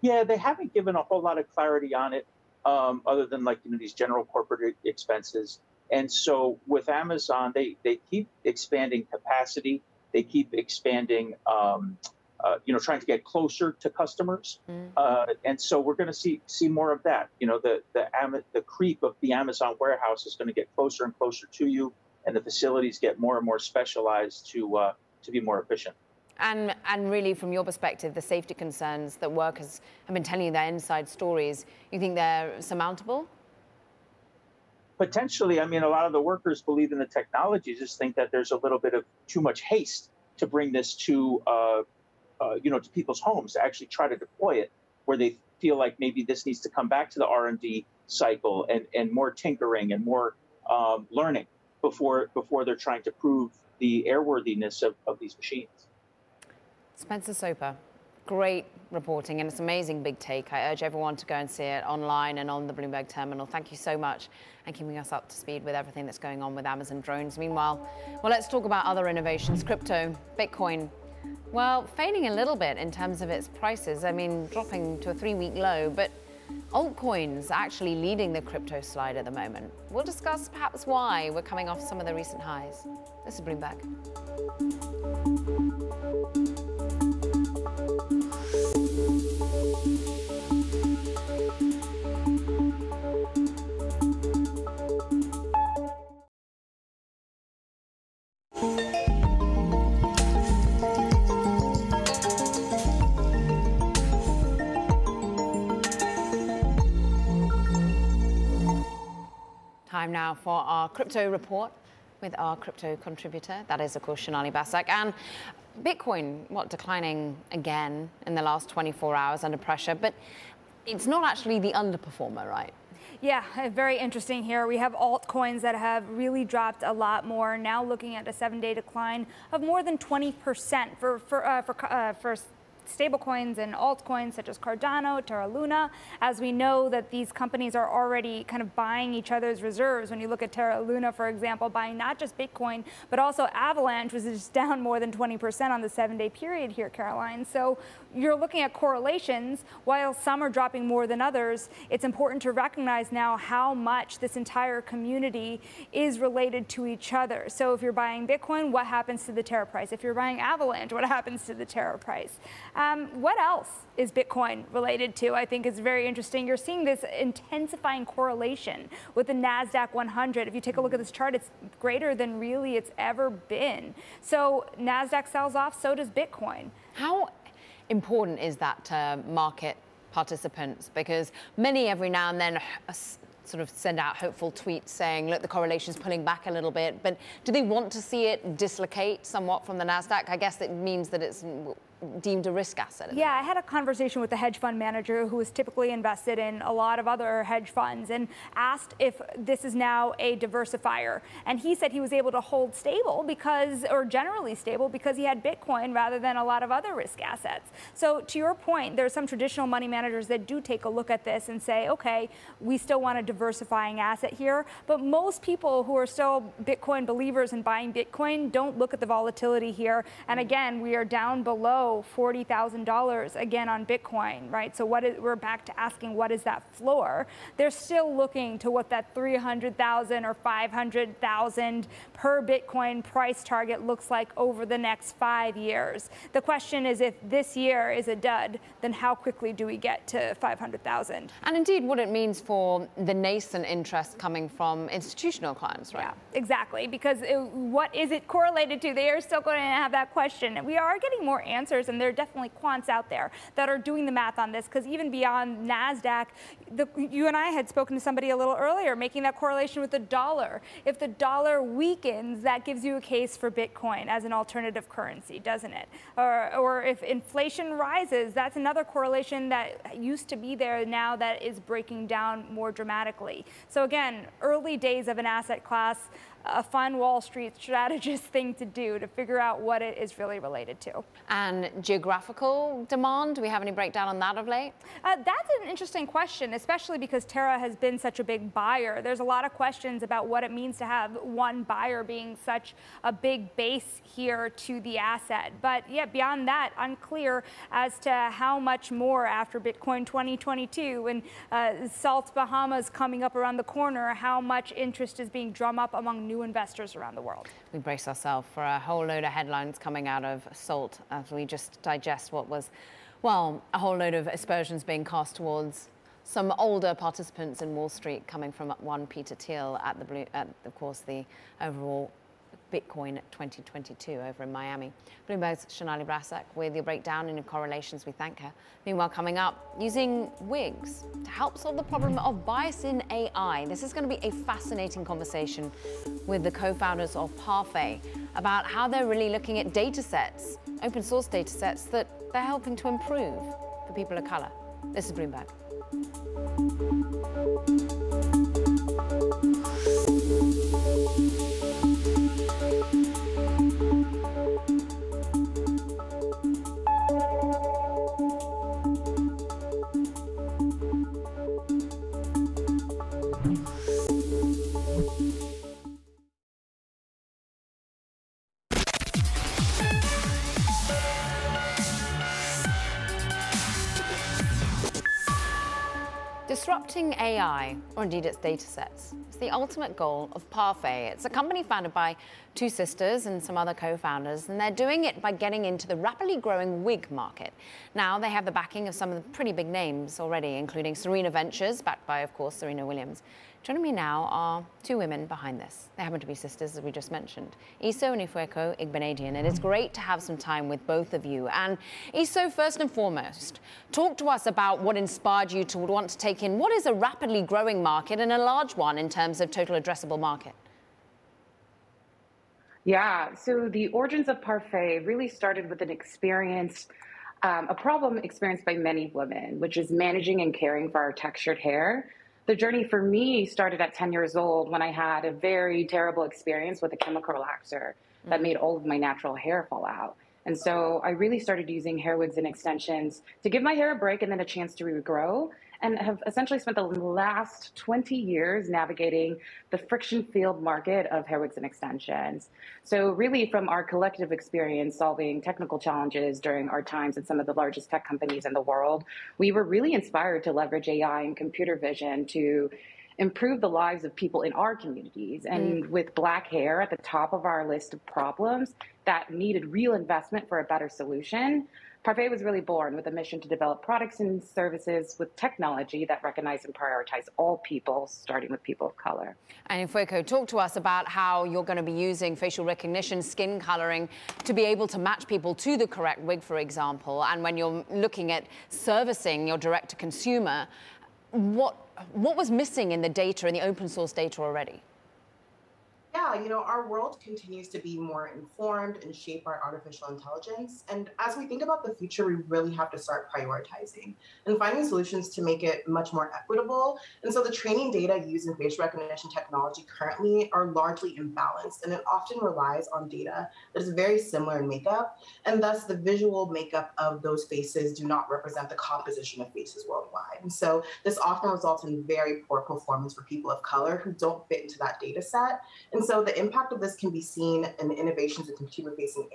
H: Yeah, they haven't given a whole lot of clarity on it, um, other than like you know these general corporate expenses. And so with Amazon, they, they keep expanding capacity. They keep expanding, um, uh, you know, trying to get closer to customers. Mm. Uh, and so we're going to see see more of that. You know, the the the creep of the Amazon warehouse is going to get closer and closer to you, and the facilities get more and more specialized to uh, to be more efficient.
B: And, and really, from your perspective, the safety concerns that workers have been telling you their inside stories, you think they're surmountable?
H: potentially, I mean, a lot of the workers believe in the technology, just think that there's a little bit of too much haste to bring this to, uh, you know, to people's homes to actually try to deploy it, where they feel like maybe this needs to come back to the R and D cycle and, and more tinkering and more um, learning before before they're trying to prove the airworthiness of, of these machines.
B: Spencer Soper, great reporting and it's amazing big take. I urge everyone to go and see it online and on the Bloomberg terminal. Thank you so much and keeping us up to speed with everything that's going on with Amazon drones. Meanwhile, well, let's talk about other innovations. Crypto, Bitcoin, well, fading a little bit in terms of its prices. I mean, dropping to a three week low, but altcoins actually leading the crypto slide at the moment. We'll discuss perhaps why we're coming off some of the recent highs. This is Bloomberg. Time now for our crypto report with our crypto contributor. That is, of course, Sonali Basak. And Bitcoin, what, declining again in the last 24 hours under pressure. But it's not actually the underperformer, right?
I: Yeah, uh, very interesting here. We have altcoins that have really dropped a lot more. Now looking at a seven-day decline of more than 20% for for uh, for, uh, for stablecoins and altcoins such as Cardano, Terra Luna, as we know that these companies are already kind of buying each other's reserves. When you look at Terra Luna, for example, buying not just Bitcoin, but also Avalanche, which is down more than 20% on the seven day period here, Caroline. So you're looking at correlations. While some are dropping more than others, it's important to recognize now how much this entire community is related to each other. So if you're buying Bitcoin, what happens to the Terra price? If you're buying Avalanche, what happens to the Terra price? Um, what else is Bitcoin related to? I think is very interesting. You're seeing this intensifying correlation with the NASDAQ 100. If you take a look at this chart, it's greater than really it's ever been. So NASDAQ sells off, so does Bitcoin.
B: How important is that to market participants? Because many every now and then sort of send out hopeful tweets saying, look, the correlation is pulling back a little bit. But do they want to see it dislocate somewhat from the NASDAQ? I guess it means that it's deemed a risk asset.
I: Yeah, I had a conversation with a hedge fund manager who is typically invested in a lot of other hedge funds and asked if this is now a diversifier. And he said he was able to hold stable because, or generally stable, because he had Bitcoin rather than a lot of other risk assets. So to your point, there are some traditional money managers that do take a look at this and say, okay, we still want a diversifying asset here. But most people who are still Bitcoin believers and buying Bitcoin don't look at the volatility here. And again, we are down below $40,000 again on Bitcoin, right? So what is, we're back to asking what is that floor? They're still looking to what that 300,000 or 500,000 per Bitcoin price target looks like over the next five years. The question is if this year is a dud, then how quickly do we get to 500,000?
B: And indeed what it means for the nascent interest coming from institutional clients, right?
I: Yeah, exactly. Because it, what is it correlated to? They are still going to have that question. We are getting more answers answers, and there are definitely quants out there that are doing the math on this, because even beyond NASDAQ, the, you and I had spoken to somebody a little earlier, making that correlation with the dollar. If the dollar weakens, that gives you a case for Bitcoin as an alternative currency, doesn't it? Or, or if inflation rises, that's another correlation that used to be there now that is breaking down more dramatically. So again, early days of an asset class, a fun Wall Street strategist thing to do to figure out what it is really related to.
B: And geographical demand, do we have any breakdown on that of late?
I: Uh, that's an interesting question, especially because Terra has been such a big buyer. There's a lot of questions about what it means to have one buyer being such a big base here to the asset. But yeah, beyond that, unclear as to how much more after Bitcoin 2022 and uh, Salt Bahamas coming up around the corner, how much interest is being drummed up among new new investors around the world.
B: We brace ourselves for a whole load of headlines coming out of SALT as we just digest what was, well, a whole load of aspersions being cast towards some older participants in Wall Street coming from one Peter Thiel at the blue, at of course the overall Bitcoin 2022 over in Miami. Bloomberg's Sonali Basak with your breakdown and your correlations. We thank her. Meanwhile, coming up, using wigs to help solve the problem of bias in AI. This is going to be a fascinating conversation with the co-founders of Parfait about how they're really looking at data sets, open source data sets that they're helping to improve for people of color. This is Bloomberg. AI, or indeed its datasets, It's the ultimate goal of Parfait. It's a company founded by two sisters and some other co-founders, and they're doing it by getting into the rapidly growing wig market. Now they have the backing of some of the pretty big names already, including Serena Ventures, backed by, of course, Serena Williams. Joining me now are two women behind this. They happen to be sisters, as we just mentioned, Iso and Ifueko Igbenedion, and it's great to have some time with both of you. And Iso, first and foremost, talk to us about what inspired you to want to take in what is a rapidly growing market and a large one in terms of total addressable market.
J: Yeah, so the origins of Parfait really started with an experience, um, a problem experienced by many women, which is managing and caring for our textured hair the journey for me started at 10 years old when I had a very terrible experience with a chemical relaxer mm-hmm. that made all of my natural hair fall out. And so I really started using hair wigs and extensions to give my hair a break and then a chance to regrow and have essentially spent the last 20 years navigating the friction field market of hair wigs and extensions. So, really, from our collective experience solving technical challenges during our times at some of the largest tech companies in the world, we were really inspired to leverage AI and computer vision to improve the lives of people in our communities. And mm. with black hair at the top of our list of problems that needed real investment for a better solution, Parfait was really born with a mission to develop products and services with technology that recognize and prioritize all people, starting with people of color.
B: And Ifueko, talk to us about how you're going to be using facial recognition, skin coloring to be able to match people to the correct wig, for example. And when you're looking at servicing your direct to consumer, what, what was missing in the data, in the open source data already?
K: Yeah, you know, our world continues to be more informed and shaped by artificial intelligence. And as we think about the future, we really have to start prioritizing and finding solutions to make it much more equitable. And so the training data used in facial recognition technology currently are largely imbalanced, and it often relies on data that is very similar in makeup. And thus, the visual makeup of those faces do not represent the composition of faces worldwide. And so this often results in very poor performance for people of color who don't fit into that data set. And so the impact of this can be seen in innovations in consumer facing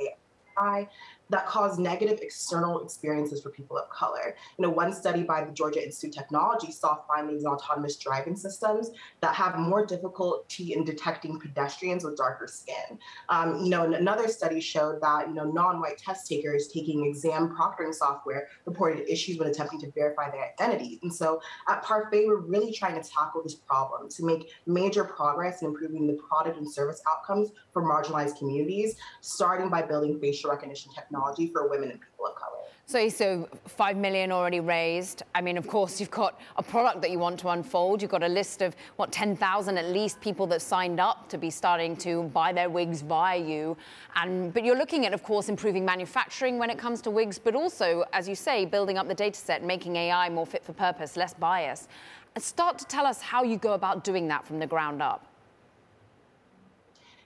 K: AI that cause negative external experiences for people of color. You know, one study by the Georgia Institute of Technology saw findings in autonomous driving systems that have more difficulty in detecting pedestrians with darker skin. Um, you know, another study showed that you know non-white test takers taking exam proctoring software reported issues when attempting to verify their identities. And so at Parfait, we're really trying to tackle this problem to make major progress in improving the product and service outcomes for marginalized communities, starting by building facial recognition technology technology for women and people of color.
B: So, so five million already raised. I mean, of course, you've got a product that you want to unfold. You've got a list of what 10,000 at least people that signed up to be starting to buy their wigs via you. And but you're looking at, of course, improving manufacturing when it comes to wigs, but also, as you say, building up the data set, making AI more fit for purpose, less bias. Start to tell us how you go about doing that from the ground up.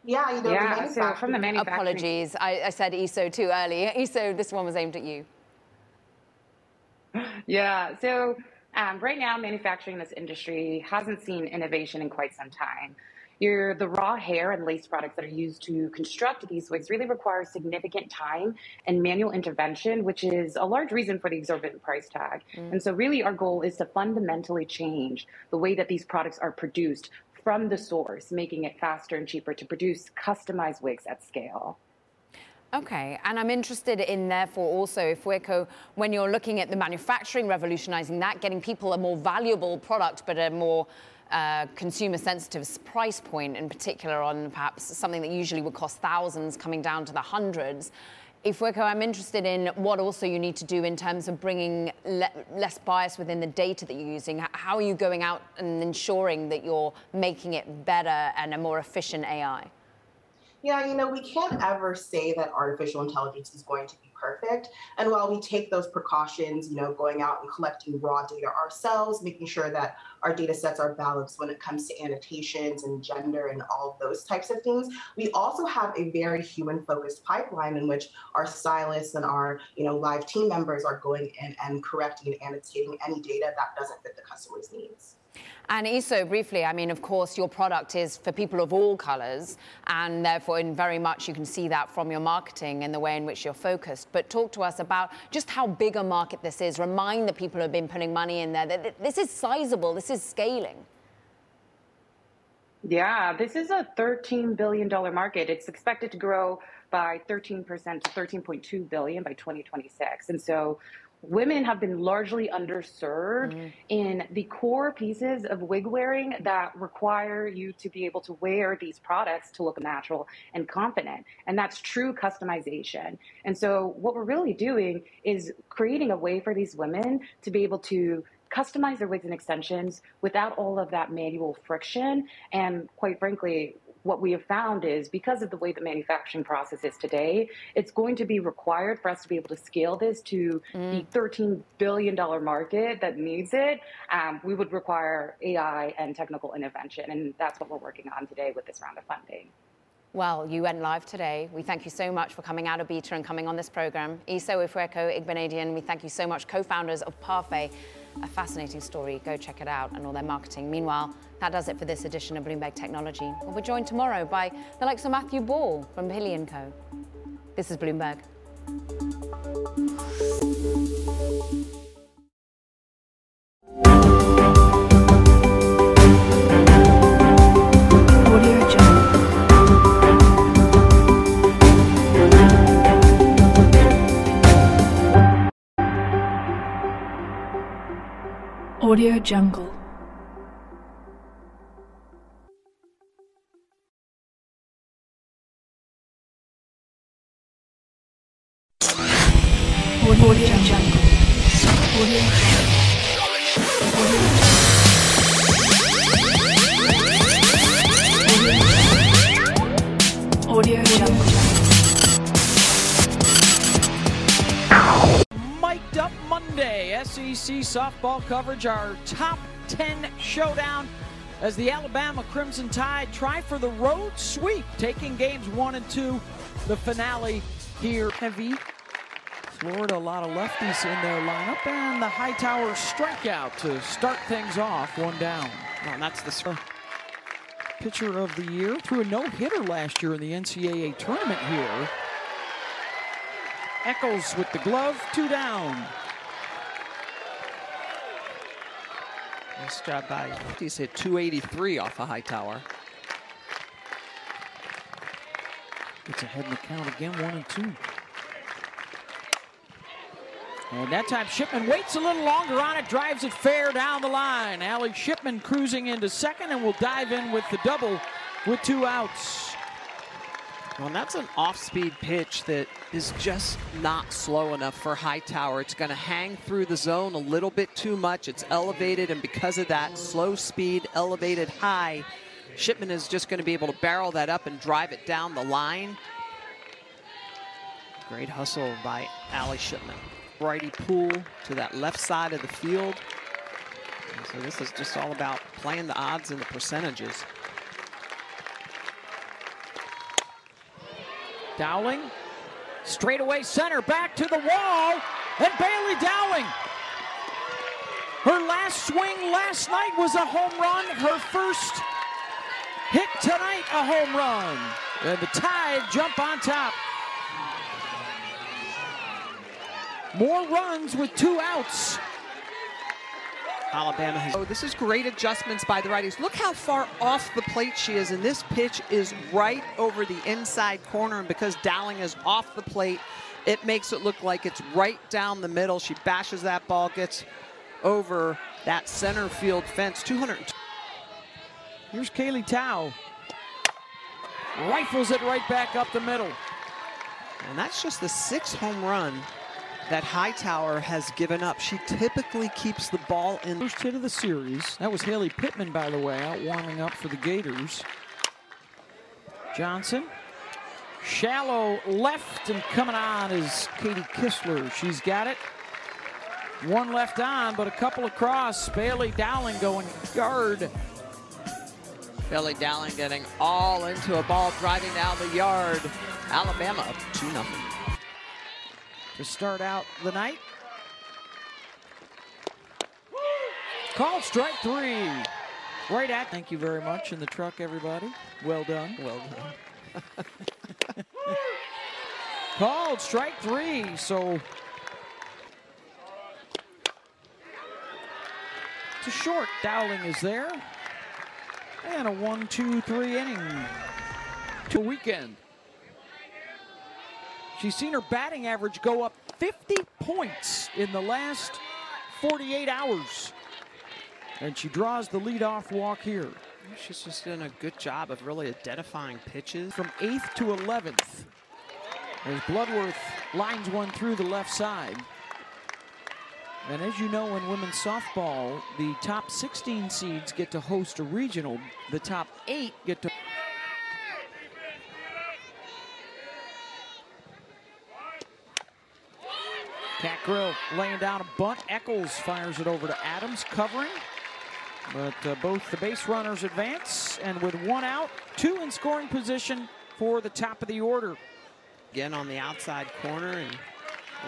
K: Yeah, you know,
J: yeah, so from the manufacturing.
B: Apologies, I, I said ESO too early. ESO, this one was aimed at you.
J: Yeah, so um, right now, manufacturing in this industry hasn't seen innovation in quite some time. Your, the raw hair and lace products that are used to construct these wigs really require significant time and manual intervention, which is a large reason for the exorbitant price tag. Mm. And so, really, our goal is to fundamentally change the way that these products are produced from the source, making it faster and cheaper to produce customized wigs at scale.
B: Okay, and I'm interested in therefore also if Ifueko, when you're looking at the manufacturing, revolutionizing that, getting people a more valuable product, but a more uh, consumer sensitive price point in particular on perhaps something that usually would cost thousands coming down to the hundreds. Ifueko, I'm interested in what also you need to do in terms of bringing le less bias within the data that you're using. How are you going out and ensuring that you're making it better and a more efficient AI?
K: Yeah, you know, we can't ever say that artificial intelligence is going to be perfect. And while we take those precautions, you know, going out and collecting raw data ourselves, making sure that our data sets are balanced when it comes to annotations and gender and all those types of things, we also have a very human focused pipeline in which our stylists and our, you know, live team members are going in and correcting and annotating any data that doesn't fit the customer's needs.
B: And Eso, briefly, I mean, of course, your product is for people of all colors, and therefore, in very much you can see that from your marketing and the way in which you're focused. But talk to us about just how big a market this is. Remind the people who have been putting money in there that this is sizable, this is scaling.
J: Yeah, this is a $13 billion market. It's expected to grow by 13% to 13.2 billion by 2026. And so women have been largely underserved mm. in the core pieces of wig wearing that require you to be able to wear these products to look natural and confident. And that's true customization. And so, what we're really doing is creating a way for these women to be able to customize their wigs and extensions without all of that manual friction. And quite frankly, what we have found is because of the way the manufacturing process is today, it's going to be required for us to be able to scale this to mm. the $13 billion market that needs it. Um, we would require AI and technical intervention. And that's what we're working on today with this round of funding.
B: Well, you went live today. We thank you so much for coming out of beta and coming on this program. Eso Ifueko Igbenedion, we thank you so much, co-founders of Parfait a fascinating story. Go check it out and all their marketing. Meanwhile, that does it for this edition of Bloomberg Technology. We'll be joined tomorrow by the likes of Matthew Ball from Billy & Co. This is Bloomberg.
L: Audio Jungle.
M: Softball coverage, our top 10 showdown as the Alabama Crimson Tide try for the road sweep, taking games one and two, the finale here. Heavy. Florida, a lot of lefties in their lineup, and the Hightower strikeout to start things off, one down.
N: Well, that's the
M: pitcher of the year. Threw a no-hitter last year in the NCAA tournament here. Echols with the glove, two down.
N: Nice job by. He's hit 283 off a Hightower.
M: Gets ahead in the count again, one and two. And that time Shipman waits a little longer on it, drives it fair down the line. Allie Shipman cruising into second and will dive in with the double with two outs.
N: Well, that's an off-speed pitch that is just not slow enough for Hightower. It's going to hang through the zone a little bit too much. It's elevated, and because of that slow speed, elevated high, Shipman is just going to be able to barrel that up and drive it down the line. Great hustle by Allie Shipman. Righty pull to that left side of the field. And so this is just all about playing the odds and the percentages.
M: Dowling, straightaway center, back to the wall, and Bailey Dowling. Her last swing last night was a home run. Her first hit tonight, a home run. And the Tide jump on top. More runs with two outs.
N: Alabama has. Oh, this is great adjustments by the righties. Look how far off the plate she is, and this pitch is right over the inside corner. And because Dowling is off the plate, it makes it look like it's right down the middle. She bashes that ball, gets over that center field fence. 200.
M: Here's Kaylee Tow. Rifles it right back up the middle.
N: And that's just the sixth home run that Hightower has given up. She typically keeps the ball in.
M: First hit of the series. That was Haley Pittman, by the way, out warming up for the Gators. Johnson. Shallow left and coming on is Katie Kistler. She's got it. One left on, but a couple across. Bailey Dowling going yard.
N: Bailey Dowling getting all into a ball, driving down the yard. Alabama up 2 0
M: to start out the night. Called strike three. Right at. Thank you very much in the truck, everybody. Well done.
N: Well
M: done. Called strike three. So to short. Dowling is there. And a one, two, three inning to weekend. She's seen her batting average go up 50 points in the last 48 hours. And she draws the leadoff walk here.
N: She's just done a good job of really identifying pitches.
M: From 8th to 11th. As Bloodworth lines one through the left side. And as you know, in women's softball, the top 16 seeds get to host a regional. The top eight get to. Kat Grill laying down a bunt. Echols fires it over to Adams, covering. But uh, both the base runners advance, and with one out, two in scoring position for the top of the order.
N: Again on the outside corner and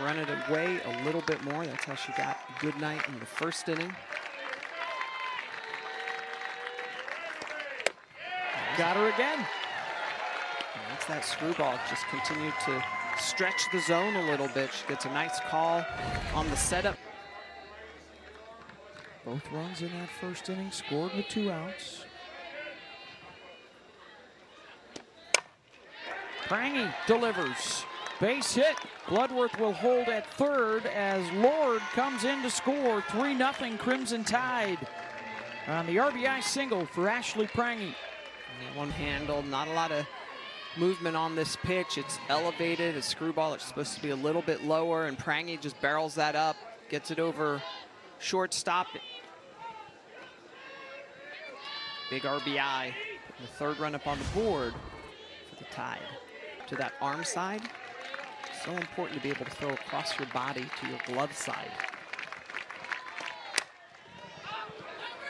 N: run it away a little bit more. That's how she got Goodnight in the first inning.
M: Got her again.
N: And that's that screwball. Just continued to stretch the zone a little bit. She gets a nice call on the setup.
M: Both runs in that first inning scored with two outs. Prange delivers. Base hit. Bloodworth will hold at third as Lord comes in to score 3 0 Crimson Tide on the RBI single for Ashley Prange.
N: One handle, not a lot of movement on this pitch. It's elevated, a screwball. It's supposed to be a little bit lower, and Prange just barrels that up, gets it over shortstop. Big RBI. The third run up on the board for the Tide. To that arm side, so important to be able to throw across your body to your glove side.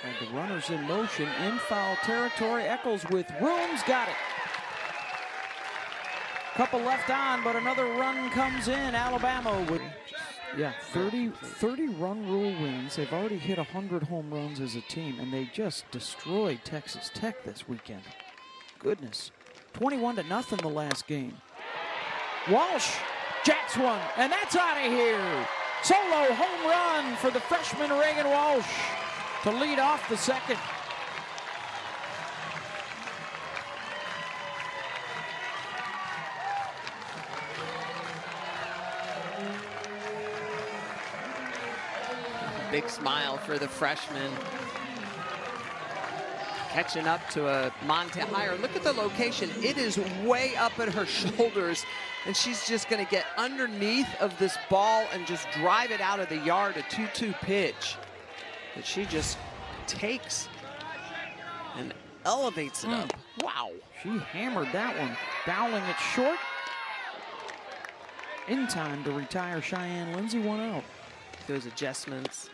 M: And the runners in motion in foul territory. Echols with rooms, got it. Couple left on, but another run comes in. Alabama with, yeah, 30, 30 run rule wins. They've already hit 100 home runs as a team, and they just destroyed Texas Tech this weekend. Goodness. 21 to nothing the last game. Walsh jacks one, and that's out of here. Solo home run for the freshman Reagan Walsh to lead off the second.
N: Big smile for the freshman. Catching up to a Montana higher. Look at the location. It is way up at her shoulders, and she's just going to get underneath of this ball and just drive it out of the yard, a 2-2 pitch that she just takes and elevates it mm. up. Wow.
M: She hammered that one. Dowling it short. In time to retire Cheyenne Lindsay, one out.
N: Those adjustments.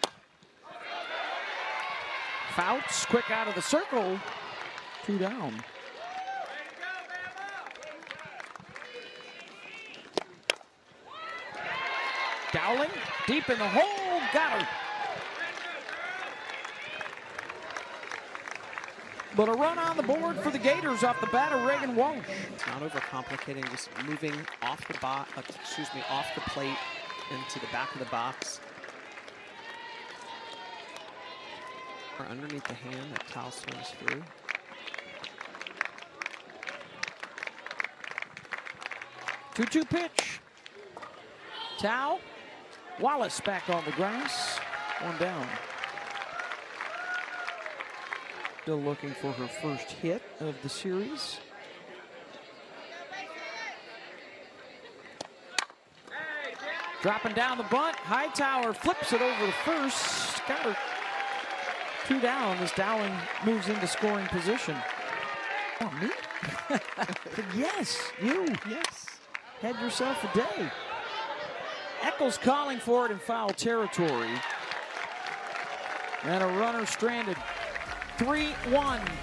M: Fouts quick out of the circle. Two down. Dowling deep in the hole. Got her. But a run on the board for the Gators off the bat of Reagan Walsh.
N: It's not overcomplicating, just moving off the box, uh, excuse me, off the plate into the back of the box. Or underneath the hand that towel swings through.
M: Two-two pitch. Tow. Wallace back on the grass. One down. Still looking for her first hit of the series. Dropping down the bunt. Hightower flips it over the first. Got her two down as Dowling moves into scoring position. Oh, me? yes, you.
N: Yes.
M: Had yourself a day. Echols calling for it in foul territory. And a runner stranded 3-1.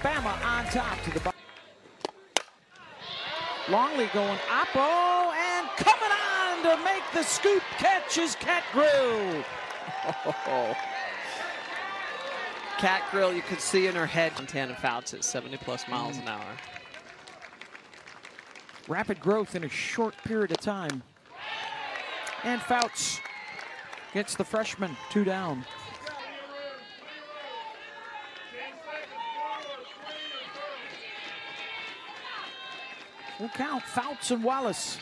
M: Bama on top to the bottom. Longley going oppo and coming on to make the scoop catch is Kat Grill.
N: Kat Grill, you could see in her head, Montana Fouts at 70 plus miles an hour.
M: Rapid growth in a short period of time. And Fouts gets the freshman two down. Full count, Fouts and Wallace.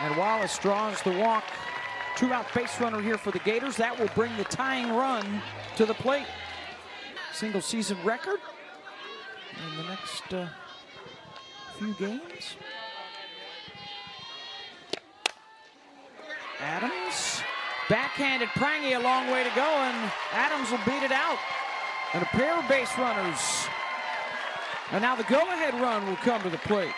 M: And Wallace draws the walk. Two out base runner here for the Gators. That will bring the tying run to the plate. Single season record in the next uh, few games. Adams, backhanded Prange a long way to go, and Adams will beat it out. And a pair of base runners. And now the go-ahead run will come to the plate.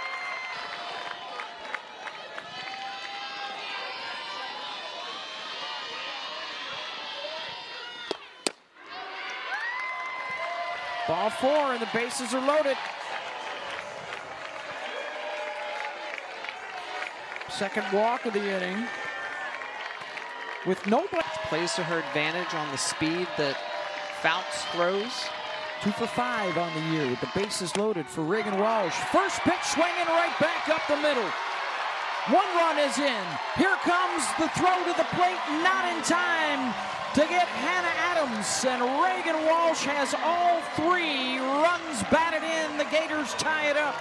M: Ball four, and the bases are loaded. Second walk of the inning. With no
N: plays to her advantage on the speed that Fouts throws.
M: Two for five on the year with the bases loaded for Reagan Walsh. First pitch swinging right back up the middle. One run is in. Here comes the throw to the plate, not in time to get Hannah Adams. And Reagan Walsh has all three runs batted in. The Gators tie it up.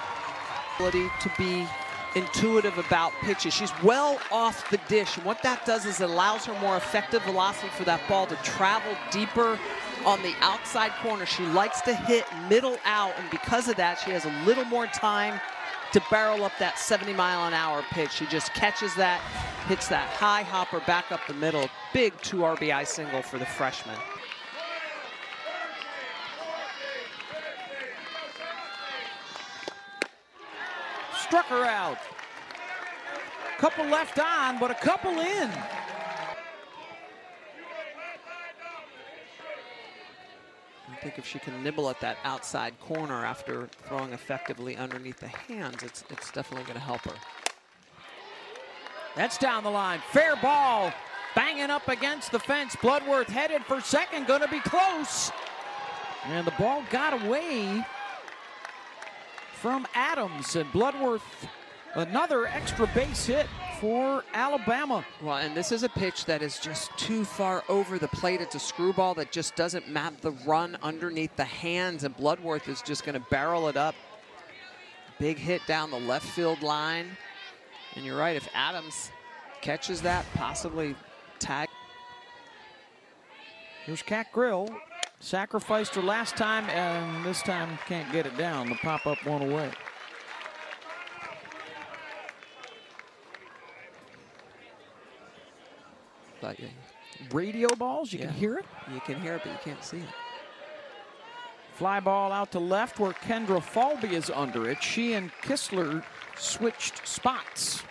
N: Ability to be intuitive about pitches. She's well off the dish. And what that does is it allows her more effective velocity for that ball to travel deeper on the outside corner. She likes to hit middle out. And because of that, she has a little more time to barrel up that 70 mile an hour pitch. She just catches that, hits that high hopper back up the middle. Big two RBI single for the freshman.
M: Struck her out. Couple left on, but a couple in.
N: Think if she can nibble at that outside corner after throwing effectively underneath the hands, it's, it's definitely going to help her.
M: That's down the line. Fair ball. Banging up against the fence. Bloodworth headed for second. Going to be close. And the ball got away from Adams. And Bloodworth, another extra base hit for Alabama.
N: Well, and this is a pitch that is just too far over the plate. It's a screwball that just doesn't map the run underneath the hands, and Bloodworth is just going to barrel it up. Big hit down the left field line. And you're right, if Adams catches that, possibly tag.
M: Here's Kat Grill. Sacrificed her last time, and this time can't get it down. The pop-up one away.
N: Yeah.
M: Radio balls, you
N: Yeah.
M: can hear it.
N: You can hear it, but you can't see it.
M: Fly ball out to left where Kendra Falby is under it. She and Kistler switched spots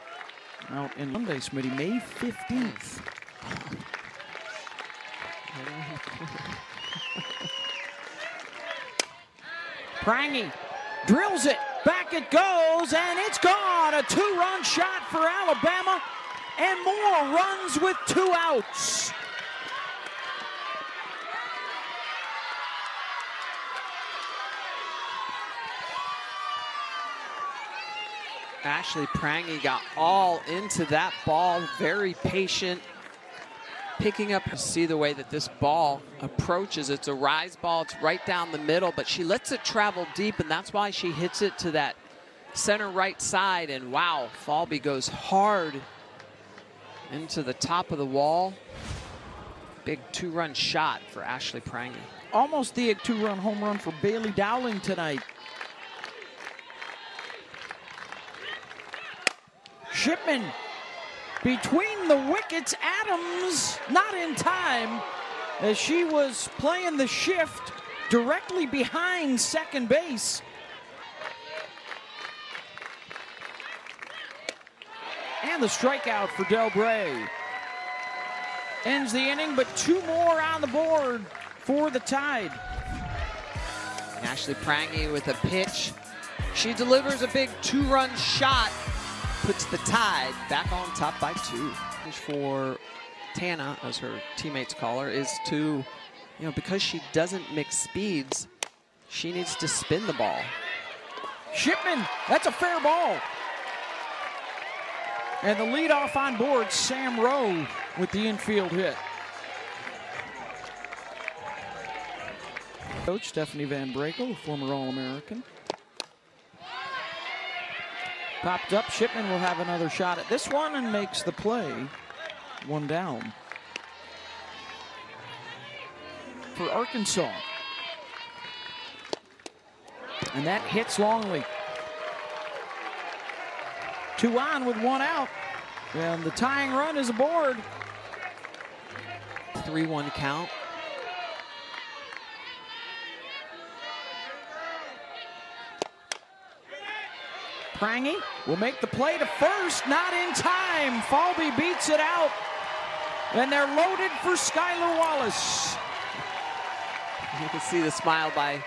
M: out in Monday, Smitty, May 15th. Prange drills it. Back it goes, and it's gone. A two-run shot for Alabama, and Moore runs with two outs.
N: Ashley Prangy got all into that ball, very patient, picking up. See the way that this ball approaches. It's a rise ball, it's right down the middle, but she lets it travel deep, and that's why she hits it to that center right side. And wow, Falby goes hard into the top of the wall. Big two run shot for Ashley Prange.
M: Almost the two-run home run for Bailey Dowling tonight. Shipman between the wickets. Adams not in time as she was playing the shift directly behind second base. And the strikeout for Del Bray. Ends the inning, but two more on the board for the Tide.
N: Ashley Prange with a pitch. She delivers a big two-run shot, puts the Tide back on top by two. For Tana, as her teammates call her, is to, you know, because she doesn't mix speeds, she needs to spin the ball.
M: Shipman, that's a fair ball. And the leadoff on board, Sam Rowe with the infield hit. Coach Stephanie Van Brakel, former All-American. Popped up, Shipman will have another shot at this one and makes the play. One down. For Arkansas. And that hits Longley. Two on with one out. And the tying run is aboard.
N: 3-1 count.
M: Prange will make the play to first, not in time. Falby beats it out. And they're loaded for Skylar Wallace.
N: You can see the smile by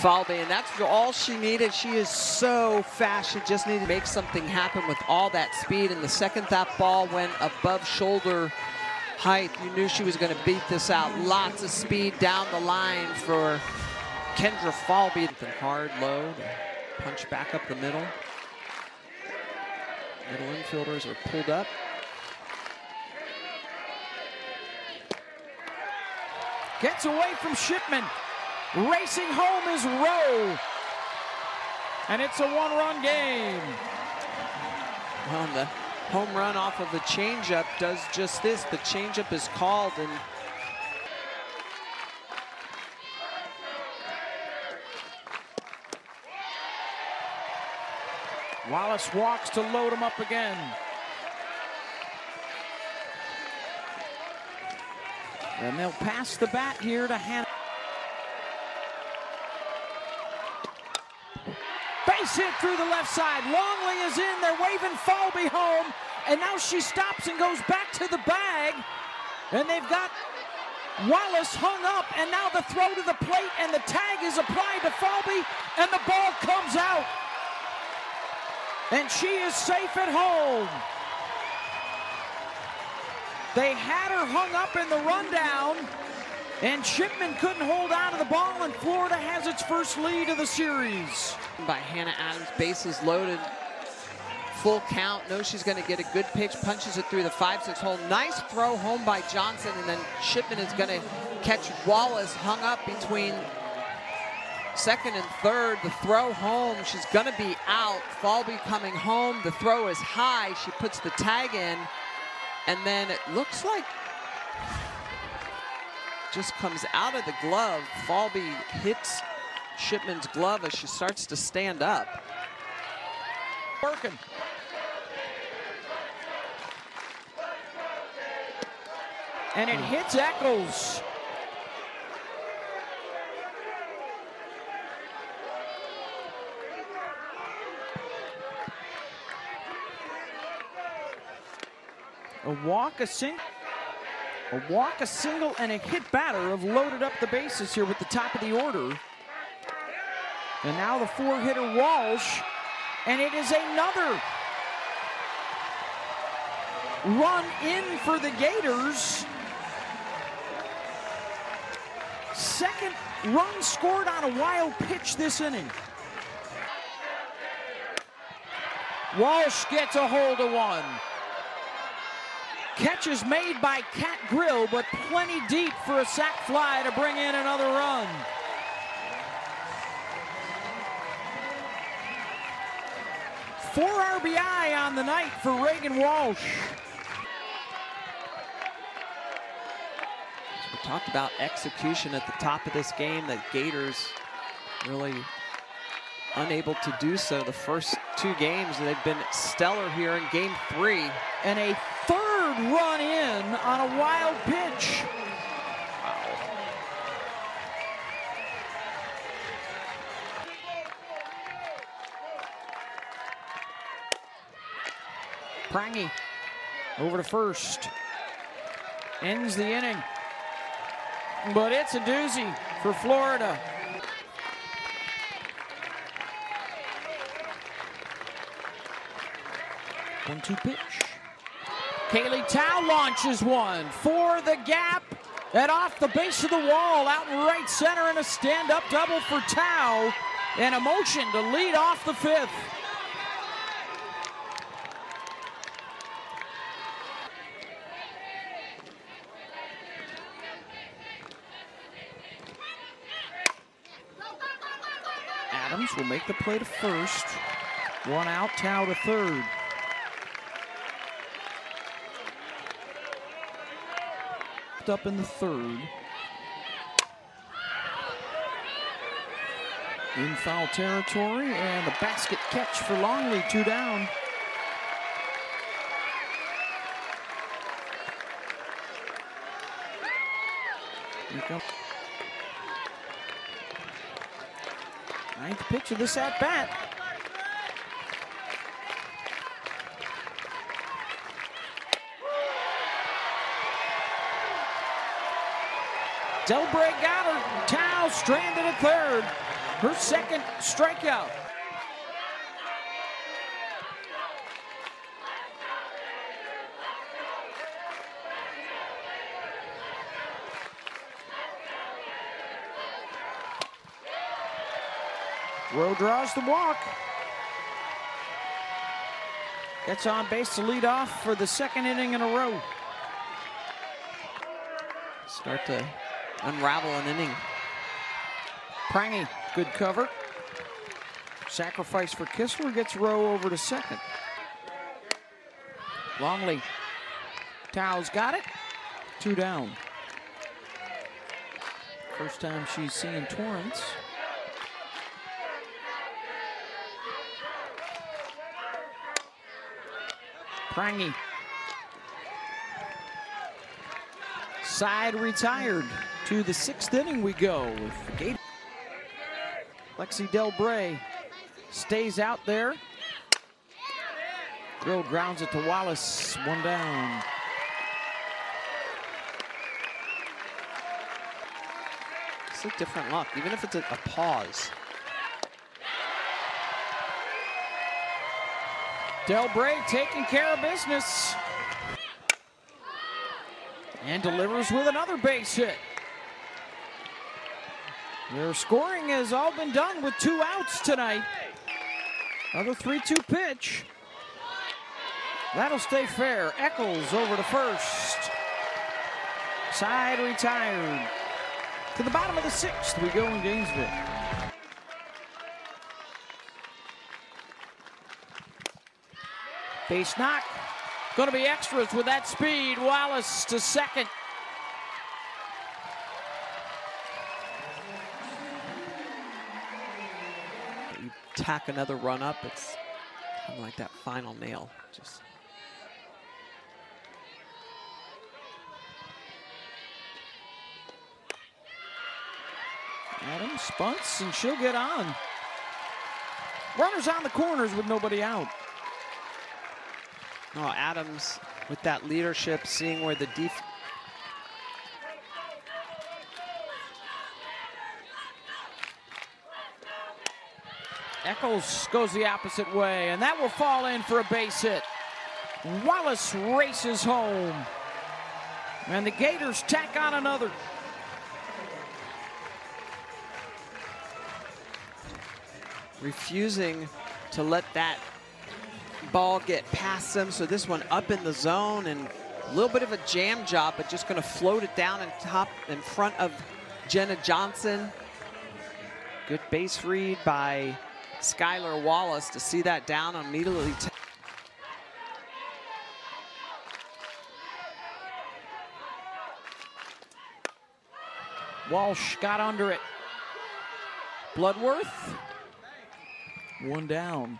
N: Falby, and that's all she needed. She is so fast. She just needed to make something happen with all that speed. And the second that ball went above shoulder height, you knew she was going to beat this out. Lots of speed down the line for Kendra Falby. Hard load, punch back up the middle. Middle infielders are pulled up.
M: Gets away from Shipman. Racing home is Rowe. And it's a one-run game.
N: Well, the home run off of the changeup does just this. The changeup is called and
M: Wallace walks to load him up again. And they'll pass the bat here to Hannah. Hit through the left side. Longley is in. They're waving Falby home. And now she stops and goes back to the bag. And they've got Wallace hung up. And now the throw to the plate. And the tag is applied to Falby. And the ball comes out. And she is safe at home. They had her hung up in the rundown, and Shipman couldn't hold on to the ball, and Florida has its first lead of the series.
N: By Hannah Adams, bases loaded, full count, knows she's going to get a good pitch, punches it through the 5-6 hole. Nice throw home by Johnson, and then Shipman is going to catch Wallace hung up between second and third. The throw home, she's going to be out. Falby coming home. The throw is high. She puts the tag in. And then it looks like just comes out of the glove. Falby hits Shipman's glove as she starts to stand up.
M: Working. And it hits Echols. A walk, a single, a walk, a single, and a hit batter have loaded up the bases here with the top of the order. And now the four-hitter Walsh, and it is another run in for the Gators. Second run scored on a wild pitch this inning. Walsh gets a hold of one. Catch is made by Kat Grill, but plenty deep for a sac fly to bring in another run. Four RBI on the night for Reagan Walsh.
N: We talked about execution at the top of this game, that Gators really unable to do so the first two games. They've been stellar here in game three.
M: And a third run in on a wild pitch. Prange over to first. Ends the inning. But it's a doozy for Florida. One two pitch. Kaylee Tow launches one for the gap and off the base of the wall out in right center and a stand-up double for Tow and a motion to lead off the fifth. Adams will make the play to first. One out, Tow to third. Up in the third. In foul territory, and a basket catch for Longley, two down. Ninth pitch of this at bat. Delbrey got her. Tow stranded at third. Her second strikeout. Rowe draws the walk. Gets on base to lead off for the second inning in a row.
N: Start to unravel an inning.
M: Prange, good cover. Sacrifice for Kistler gets Rowe over to second. Longley. Tow's got it. Two down. First time she's seen Torrence. Prange. Side retired. To the sixth inning we go with Gator. Lexi Delbrey stays out there. Grill grounds it to Wallace. One down.
N: It's a different look, even if it's a, a pause.
M: Delbrey taking care of business. And delivers with another base hit. Their scoring has all been done with two outs tonight. Another 3-2 pitch. That'll stay fair. Echols over to first. Side retired. To the bottom of the sixth, we go in Gainesville. Base knock. Going to be extras with that speed. Wallace to second.
N: Tack another run up, it's kind of like that final nail. Just
M: Adams spunts and she'll get on. Runners on the corners with nobody out.
N: Oh, Adams with that leadership, seeing where the def
M: Echols goes the opposite way, and that will fall in for a base hit. Wallace races home. And the Gators tack on another.
N: refusing to let that ball get past them. So this one up in the zone and a little bit of a jam job, but just going to float it down and top in front of Jenna Johnson. Good base read by Skylar Wallace to see that down immediately.
M: Walsh got under it. Bloodworth. One down.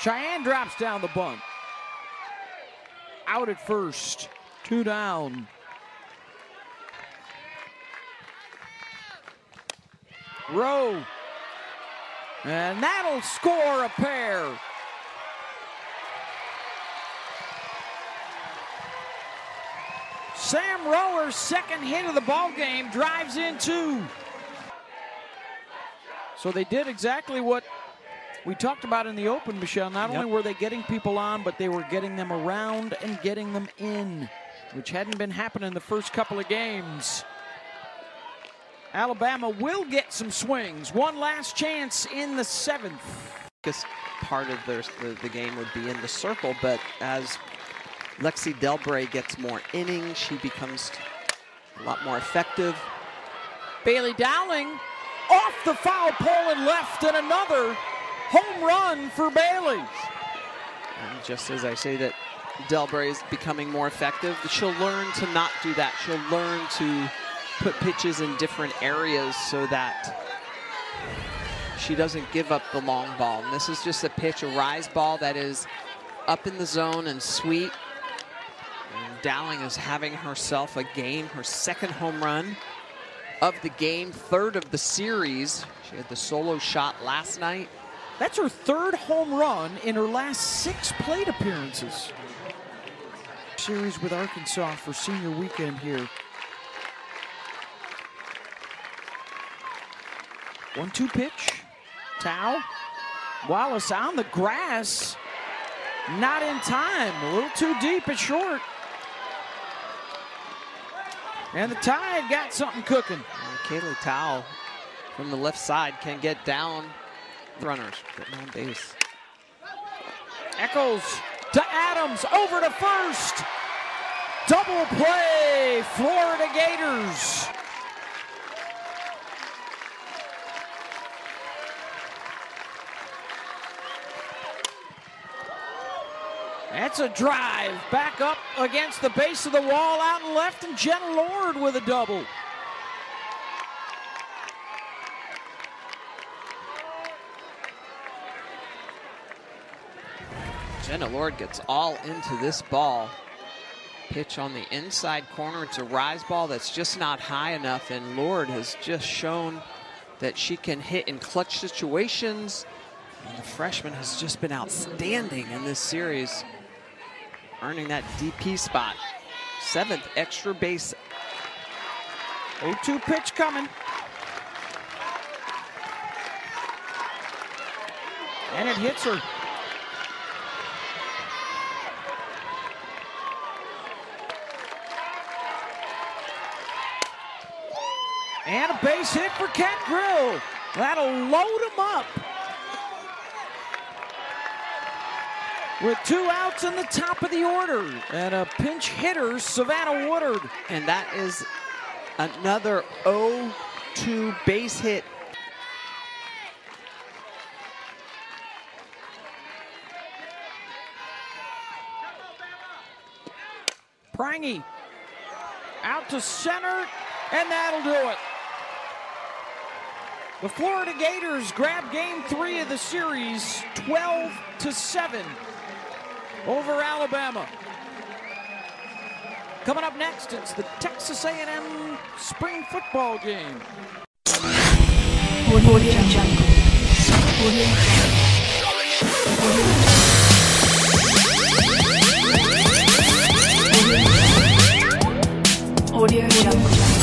M: Cheyenne drops down the bunt. Out at first. Two down. Rowe. And that'll score a pair. Sam Rower's second hit of the ball game drives in two. So they did exactly what we talked about in the open, Michelle. Not
N: Yep.
M: only were they getting people on, but they were getting them around and getting them in, which hadn't been happening the first couple of games. Alabama will get some swings. One last chance in the seventh.
N: Biggest part of their, the, the game would be in the circle, but as Lexi Delbrey gets more innings, she becomes a lot more effective.
M: Bailey Dowling off the foul pole and left, and another home run for Bailey.
N: And just as I say that Delbrey is becoming more effective, she'll learn to not do that. She'll learn to put pitches in different areas so that she doesn't give up the long ball. And this is just a pitch, a rise ball that is up in the zone and sweet. And Dowling is having herself a game, her second home run of the game, third of the series. She had the solo shot last night.
M: That's her third home run in her last six plate appearances. Series with Arkansas for senior weekend here. One two pitch. Tow. Wallace on the grass. Not in time. A little too deep at short. And the Tide got something cooking.
N: Kaylee Tow from the left side can get down runners, getting on base.
M: Echols to Adams, over to first. Double play, Florida Gators. That's a drive back up against the base of the wall out and left, and Jenna Lord with a double.
N: Jenna Lord gets all into this ball. Pitch on the inside corner. It's a rise ball that's just not high enough, and Lord has just shown that she can hit in clutch situations. And the freshman has just been outstanding in this series, earning that DP spot. Seventh extra base.
M: 0-2 pitch coming. And it hits her. And a base hit for Kat Grill. That'll load him up. With two outs in the top of the order. And a pinch hitter, Savannah Woodard.
N: And that is another 0-2 base hit.
M: Prange out to center, and that'll do it. The Florida Gators grab game three of the series, 12 to 7 over Alabama. Coming up next, it's the Texas A&M spring football game.
L: Audio Jungle. Audio Jungle.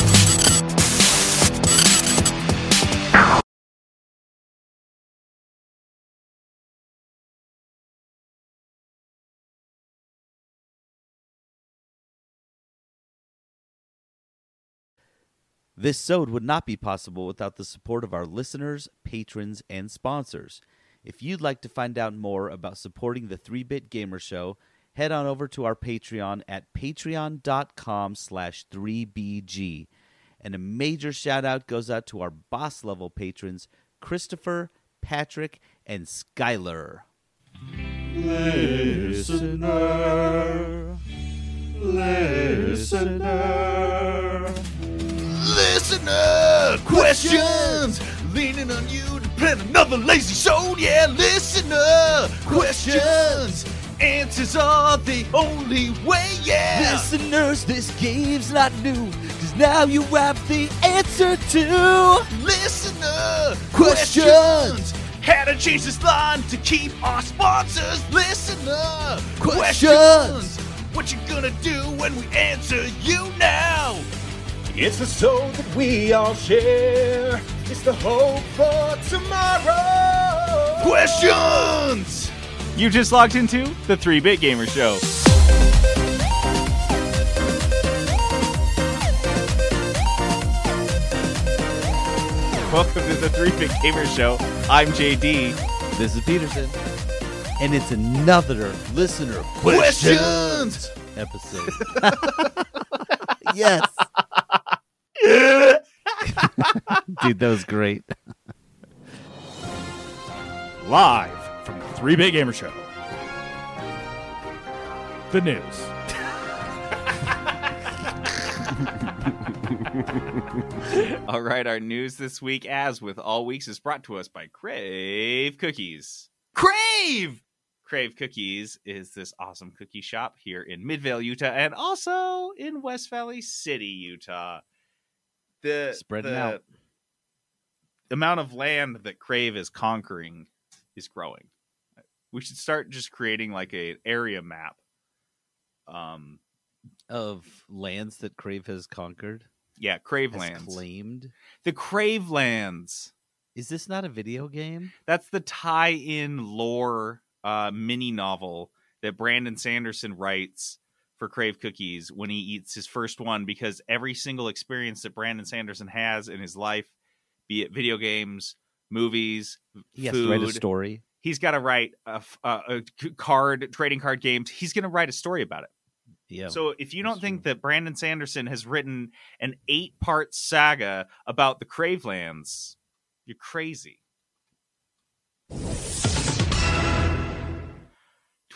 O: This sode would not be possible without the support of our listeners, patrons, and sponsors. If you'd like to find out more about supporting the 3-Bit Gamer Show, head on over to our Patreon at patreon.com slash 3BG. And a major shout out goes out to our boss level patrons, Christopher, Patrick, and Skylar.
P: Listener, listener, listener questions. Leaning on you to plan another lazy show. Yeah, listener questions. Answers are the only way. Yeah, listeners, this game's not new. Cause now you have the answer to listener questions. How to change this line to keep our sponsors listener questions. What you gonna do when we answer you now? It's the soul that we all share. It's the hope for tomorrow.
Q: Questions! You just logged into the 3 Bit Gamer Show. Welcome to the 3 Bit Gamer Show. I'm JD.
O: This is Peterson. And it's another listener questions, episode. yes. Dude, that was great.
Q: Live from the 3 Bit Gamer Show. The news. All right, our news this week, as with all weeks, is brought to us by Crave Cookies. Crave! Crave Cookies is this awesome cookie shop here in Midvale, Utah, and also in West Valley City, Utah. The
O: Spreading
Q: the
O: out.
Q: amount of land that Crave is conquering is growing. We should start just creating like a area map. Um,
O: of lands that Crave has conquered.
Q: yeah, Crave lands.
O: claimed.
Q: The Crave lands.
O: Is this not a video game?
Q: That's the tie-in lore uh, mini novel that Brandon Sanderson writes for Crave Cookies when he eats his first one because every single experience that Brandon Sanderson has in his life, be it video games, movies,
O: He has
Q: food,
O: to write a story.
Q: He's got to write a card trading card games. He's going to write a story about it.
O: Yeah.
Q: So if you don't think that Brandon Sanderson has written an eight-part saga about the Cravelands, you're crazy.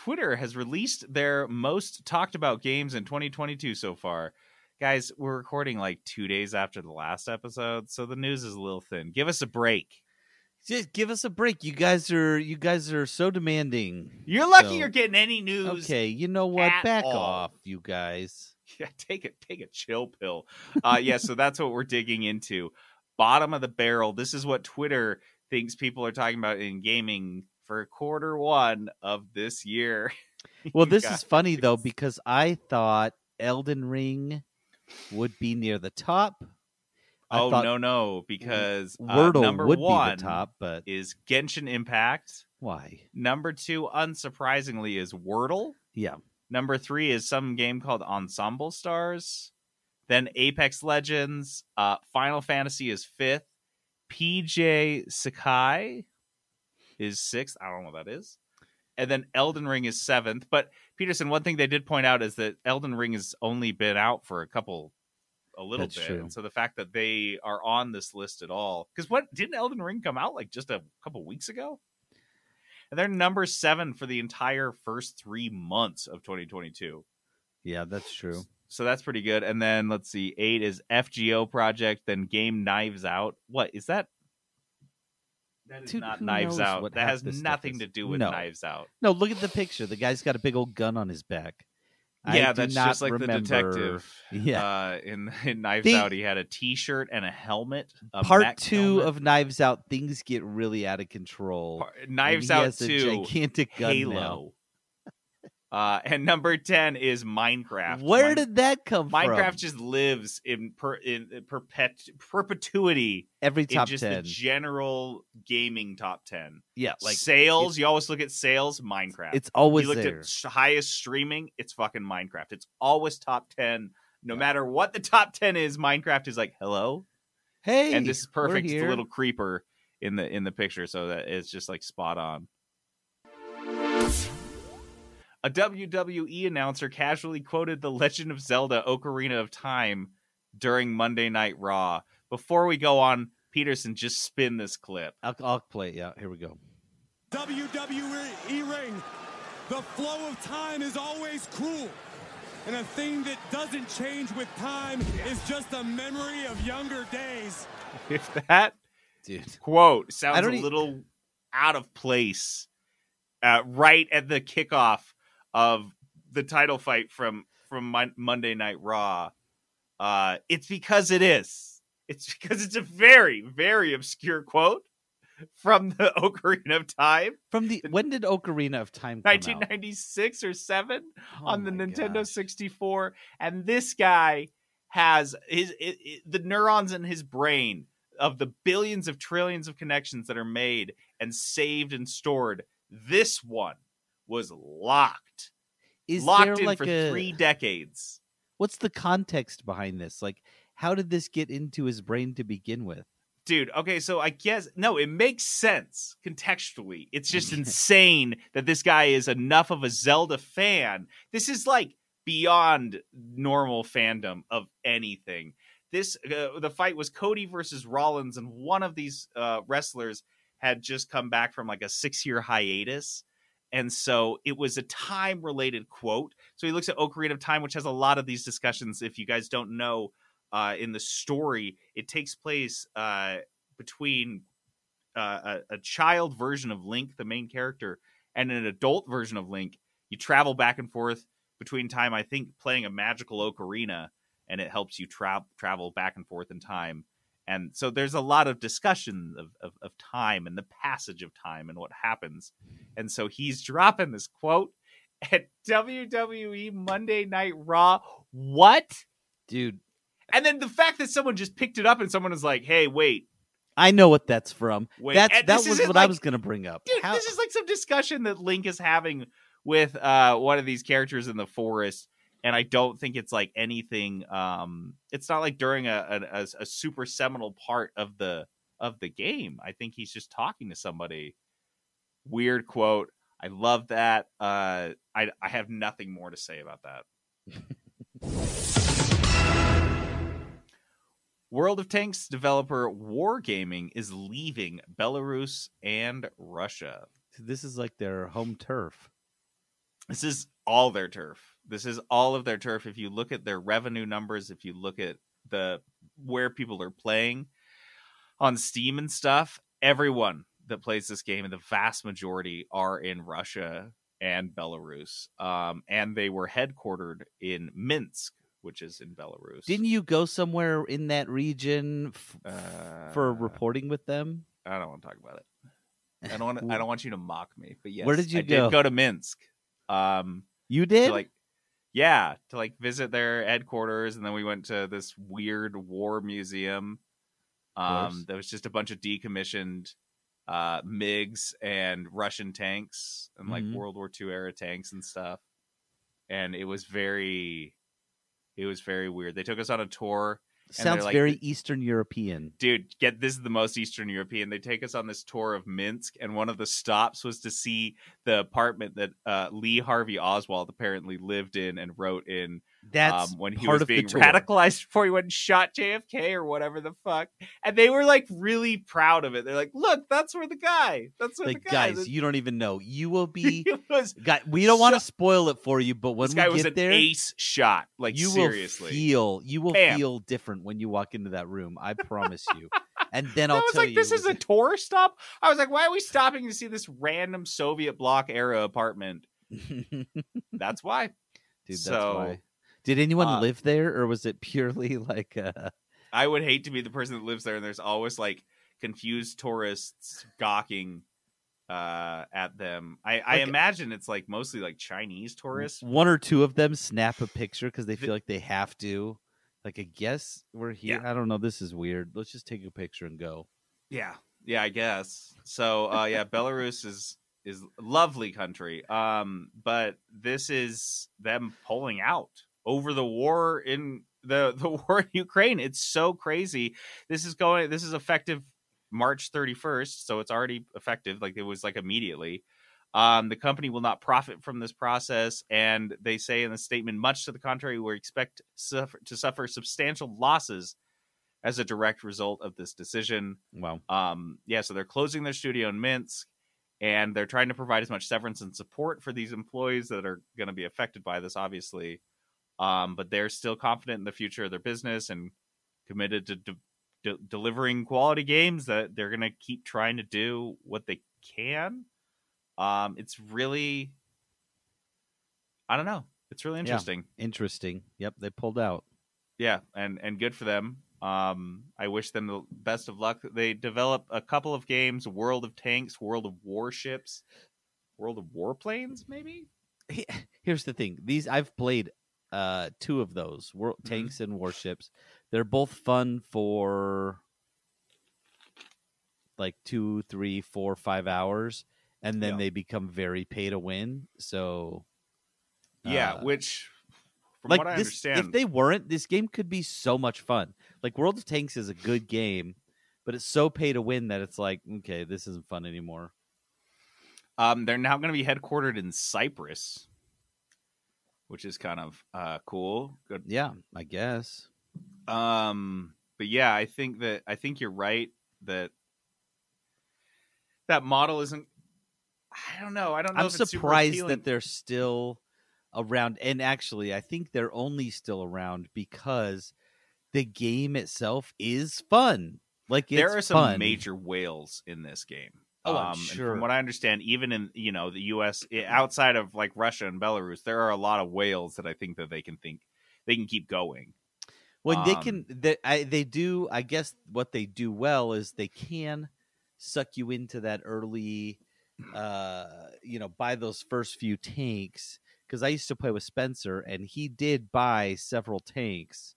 Q: Twitter has released their most talked about games in 2022 so far. Guys, we're recording like two days after the last episode, so the news is a little thin. Give us a break.
O: Just give us a break. You guys are you guys are so demanding.
Q: You're lucky
O: So-
Q: you're getting any news.
O: Okay, you know what? Back
Q: all.
O: off, you guys.
Q: Yeah, take it, take a chill pill. Uh, yeah, so that's what we're digging into. Bottom of the barrel. This is what Twitter thinks people are talking about in gaming for quarter one of this year.
O: Well, this is funny though because I thought Elden Ring would be near the top. I
Q: oh no, no, because uh,
O: Wordle
Q: number
O: would be the
Q: one
O: top, but-
Q: is Genshin Impact.
O: Why?
Q: Number two, unsurprisingly, is Wordle.
O: Yeah.
Q: Number three is some game called Ensemble Stars. Then Apex Legends. Uh, Final Fantasy is fifth. PJ Sekai is sixth. I don't know what that is. And then Elden Ring is seventh. But Peterson, one thing they did point out is that Elden Ring has only been out for a couple, a little
O: That's
Q: bit.
O: true.
Q: And so the fact that they are on this list at all, because what didn't Elden Ring come out like just a couple weeks ago? And they're number seven for the entire first three months of 2022.
O: Yeah, that's true.
Q: So that's pretty good. And then let's see, eight is FGO Project, then Game Knives Out. What is that? That is
O: Dude,
Q: not Knives Out. That has nothing to do with
O: No.
Q: Knives Out.
O: No, look at the picture. The guy's got a big old gun on his back.
Q: Yeah,
O: do
Q: that's
O: not
Q: just like the detective.
O: Yeah.
Q: Uh, in, in Knives
O: The-
Q: Out, he had a T-shirt and a helmet. A
O: Part
Q: mech
O: two
Q: helmet.
O: of Knives Out, things get really out of control. and
Q: Knives Out 2,
O: gigantic gun
Q: Halo. Uh, and number ten is Minecraft.
O: Where
Q: Min-
O: did that come
Q: Minecraft
O: from?
Q: just lives in per, in perpet perpetuity
O: Every top
Q: in just
O: 10.
Q: the general gaming top ten.
O: Yeah, like,
Q: sales. You always look at sales. Minecraft.
O: It's always
Q: you looked
O: there.
Q: at highest streaming. It's fucking Minecraft. It's always top ten. No matter what the top ten is, Minecraft is like hello.
O: Hey,
Q: and this is perfect. It's little creeper in the in the picture, so that it's just like spot on. A WWE announcer casually quoted The Legend of Zelda Ocarina of Time during Monday Night Raw. Before we go on, Peterson, just spin this clip.
O: I'll, I'll play it. Yeah, here we go.
R: WWE E ring. The flow of time is always cruel. And a thing that doesn't change with time is just a memory of younger days.
Q: If that
O: Dude.
Q: quote sounds a
O: don't e-
Q: little out of place uh, right at the kickoff of the title fight from from Mon- Monday Night Raw, uh, it's because it is. It's because it's a very very obscure quote from the Ocarina of Time.
O: From the when did Ocarina of Time
Q: 1996 or 7
O: Oh
Q: on the Nintendo 64 and this guy has his it, it- the neurons in his brain of the billions of trillions of connections that are made and saved and stored, this one was locked.
O: Is
Q: locked in
O: like
Q: for
O: a-
Q: three decades.
O: What's the context behind this? Like, how did this get into his brain to begin with?
Q: Dude, okay, so I guess no, it makes sense contextually. It's just insane that this guy is enough of a Zelda fan. This is like beyond normal fandom of anything. This uh, the fight was Cody versus Rollins, and one of these uh, wrestlers had just come back from like a six year hiatus. And so it was a time related quote. So he looks at Ocarina of Time, which has a lot of these discussions. If you guys don't know, uh, in the story, it takes place uh, between uh, a, a child version of Link, the main character, and an adult version of Link. You travel back and forth between time, I think, playing a magical ocarina, and it helps you tra- travel back and forth in time. And so there's a lot of discussion of, of, of time and the passage of time and what happens. And so he's dropping this quote at WWE Monday Night Raw. What?
O: Dude,
Q: And then the fact that someone just picked it up and someone was like, hey, wait,
O: I know what that's from.
Q: Wait,
O: that's that was what I was going to bring up.
Q: dude,
O: How-
Q: this is like some discussion that Link is having with uh one of these characters in the forest, and I don't think it's like anything. Um, it's not like during a a, a, super seminal part of the of the game. I think he's just talking to somebody. Weird quote. I love that. Uh, I I have nothing more to say about that. World of Tanks developer Wargaming is leaving Belarus and Russia.
O: this is like their home turf.
Q: This is all their turf. This is all of their turf. If you look at their revenue numbers, if you look at the where people are playing on Steam and stuff, everyone that plays this game, and the vast majority are in Russia and Belarus. Um, and they were headquartered in Minsk, which is in Belarus.
O: Didn't you go somewhere in that region f-
Q: Uh,
O: for reporting with them?
Q: I don't want to talk about it. I don't want. I don't want you to mock me. But yes,
O: Where did you
Q: I
O: go?
Q: Did go to Minsk. Um,
O: You did?
Q: like, yeah, to like visit their headquarters, and then we went to this weird war museum. Um, there was just a bunch of decommissioned uh, MiGs and Russian tanks and like
O: Mhm.
Q: World War II era tanks and stuff. And it was very, it was very weird. They took us on a tour.
O: Sounds
Q: like,
O: very Eastern European.
Q: dude get this is the most eastern european they take us on this tour of minsk and one of the stops was to see the apartment that uh, lee harvey oswald apparently lived in and wrote in
O: That's
Q: um, when he
O: part
Q: was being radicalized before he went and shot jfk or whatever the fuck and they were like really proud of it they're like look that's where the guy that's where
O: Like,
Q: the guy
O: guys, you don't even know. You will be.
Q: Was
O: guy, we don't want to spoil it for you, but when
Q: this guy
O: we
Q: was
O: get
Q: an
O: there,
Q: ace shot like
O: you
Q: seriously
O: will feel you will
Q: Bam.
O: feel different when you walk into that room. I promise you. And then
Q: I
O: I'll
Q: was
O: tell
Q: like,
O: you,
Q: this is a tour stop. I was like, why are we stopping to see this random Soviet bloc era apartment? That's why.
O: Dude, that's
Q: so,
O: why. Did anyone
Q: uh,
O: live there, or was it purely like uh
Q: I would hate to be the person that lives there, and there's always like confused tourists gawking uh, at them. I, I imagine it's like mostly like Chinese tourists.
O: one or two of them snap a picture because they feel like they have to? Like, I guess we're here. I don't know. This is weird. Let's just take a picture and go.
Q: Yeah, yeah, I guess. So, uh, yeah, Belarus is is lovely country. Um, but this is them pulling out over the war in the the war in Ukraine. It's so crazy. This is going. This is effective March thirty first, so it's already effective. Like it was like immediately. Um, the company will not profit from this process, and they say in the statement, much to the contrary, we expect suffer, to suffer substantial losses as a direct result of this decision.
O: Wow.
Q: Um, yeah, so they're closing their studio in Minsk, and they're trying to provide as much severance and support for these employees that are going to be affected by this, obviously. Um, but they're still confident in the future of their business and committed to de- de- delivering quality games that they're going to keep trying to do what they can. Um, it's really, I don't know. It's really
O: Yeah.
Q: interesting.
O: Interesting. Yep, they pulled out.
Q: Yeah, and and good for them. Um, I wish them the best of luck. They develop a couple of games: World of Tanks, World of Warships, World of Warplanes, maybe.
O: Here's the thing. These I've played uh two of those, World
Q: Mm-hmm.
O: Tanks and Warships. They're both fun for like two, three, four, five hours, and then
Q: Yeah.
O: they become very pay to win. So
Q: Yeah,
O: uh,
Q: which from
O: like
Q: what I
O: this,
Q: understand,
O: if they weren't, this game could be so much fun. Like World of Tanks is a good game, but it's so pay to win that it's like, okay, this isn't fun anymore.
Q: um, they're now going to be headquartered in Cyprus, which is kind of uh, cool. Good.
O: Yeah, I guess.
Q: Um, but yeah, I think that I think you're right that that model isn't. I don't know. I don't know.
O: I'm surprised that they're still around. And actually, I think they're only still around because the game itself is fun. Like it's
Q: there are some
O: fun.
Q: major whales in this game.
O: Oh, I'm sure.
Q: From what I understand, even in you know the U.S. outside of like Russia and Belarus, there are a lot of whales that I think that they can think they can keep going.
O: They
Q: Um,
O: can, they, I, they do. I guess what they do well is they can suck you into that early, uh, you know, buy those first few tanks. Because I used to play with Spencer, and he did buy several tanks,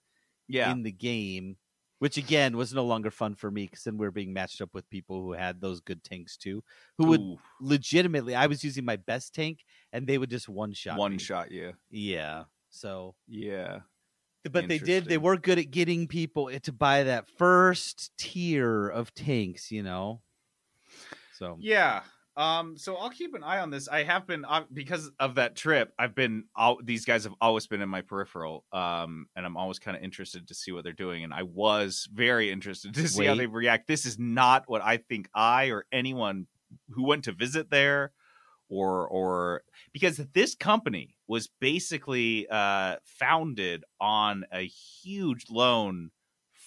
Q: Yeah.
O: in the game, which again was no longer fun for me because then we are being matched up with people who had those good tanks too, who would
Q: Ooh.
O: legitimately. I was using my best tank, and they would just one shot.
Q: One
O: me.
Q: shot, yeah,
O: Yeah. So
Q: yeah.
O: but they did. They were good at getting people eh, to buy that first tier of tanks. You know. So
Q: Yeah. Um. So I'll keep an eye on this. I have been uh, because of that trip. I've been. All, these guys have always been in my peripheral. Um. And I'm always kind of interested to see what they're doing. And I was very interested to see how they react. This is not what I think I or anyone who went to visit there, or or because this company was basically uh founded on a huge loan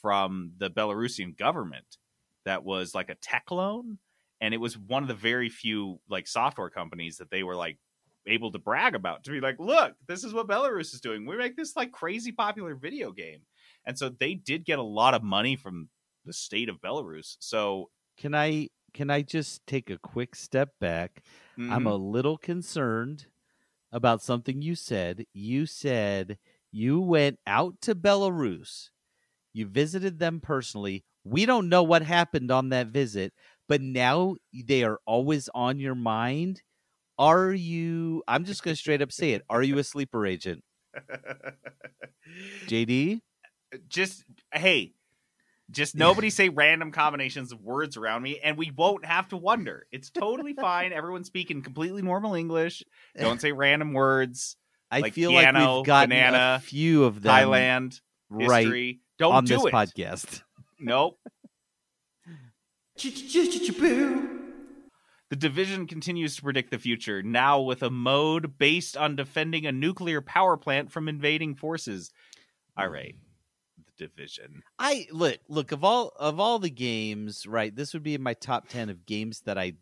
Q: from the Belarusian government that was like a tech loan and it was one of the very few like software companies that they were like able to brag about to be like look this is what belarus is doing we make this like crazy popular video game and so they did get a lot of money from the state of belarus so
O: can I can I just take a quick step back? I'm
Q: Mhm.
O: a little concerned about something you said. You said you went out to Belarus. You visited them personally. We don't know what happened on that visit, but now they are always on your mind. Are you I'm just going to straight up say it. Are you a sleeper agent? JD?
Q: Uh, just hey just nobody say random combinations of words around me and we won't have to wonder it's totally fine everyone's speaking completely normal english don't say random words
O: I
Q: like
O: feel like
Q: piano,
O: we've gotten
Q: banana
O: a few of them
Q: thailand
O: right
Q: history don't
O: on
Q: do
O: this
Q: it
O: podcast.
Q: nope The division continues to predict the future, now with a mode based on defending a nuclear power plant from invading forces. All right. The division.
O: I look look of all of all the games, right? This would be in my top ten of games that I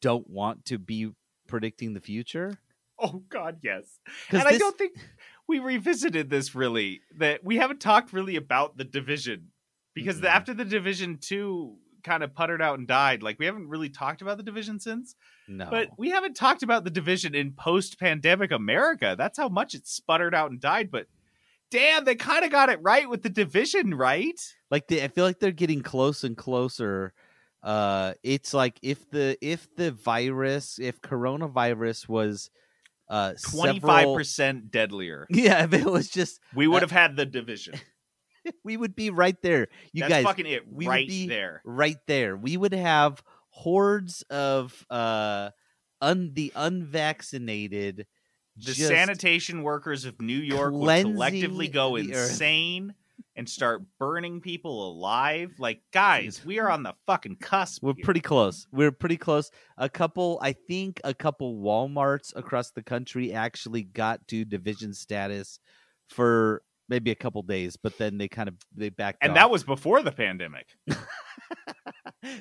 O: don't want to be predicting the future.
Q: Oh God, yes. And I don't think we revisited this really. That we haven't talked really about the division because the, after the division two kind of puttered out and died, like we haven't really talked about the division since.
O: No,
Q: But we haven't talked about the division in post-pandemic America. That's how much it sputtered out and died. But damn, they kind of got it right with the division, right?
O: like they, I feel like they're getting close and closer. Uh, it's like if the if the virus, if coronavirus was uh
Q: Twenty-five
O: several-
Q: percent deadlier.
O: Yeah, if it was just
Q: We would
O: uh,
Q: have had the division.
O: we would be right there. You
Q: That's
O: guys,
Q: fucking it,
O: we
Q: right
O: would be
Q: there.
O: right there. We would have hordes of uh, un the unvaccinated,
Q: The sanitation workers of New York would collectively go insane and start burning people alive. Like, guys, we are on the fucking cusp.
O: We're
Q: here.
O: pretty close. We're pretty close. A couple, I think, a couple WalMarts across the country actually got to division status for maybe a couple days, but then they kind of they backed
Q: and
O: off.
Q: that was before the pandemic.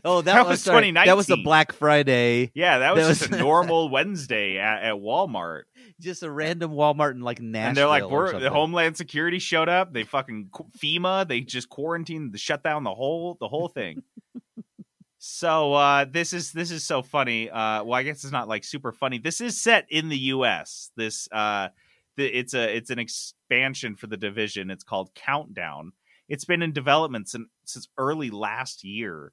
O: oh that,
Q: that
O: was
Q: was
O: sorry, That was a Black Friday.
Q: Yeah, that was, just a normal Wednesday at, at Walmart.
O: just a random Walmart in like Nashville.
Q: and they're like, we're, the. Homeland Security showed up. They fucking FEMA. They just quarantined, the shut down the whole the whole thing. so uh, this is this is so funny. Uh, well, I guess it's not like super funny. This is set in the U.S. This uh, the, it's a it's an expansion for the division. It's called Countdown. It's been in development since since early last year,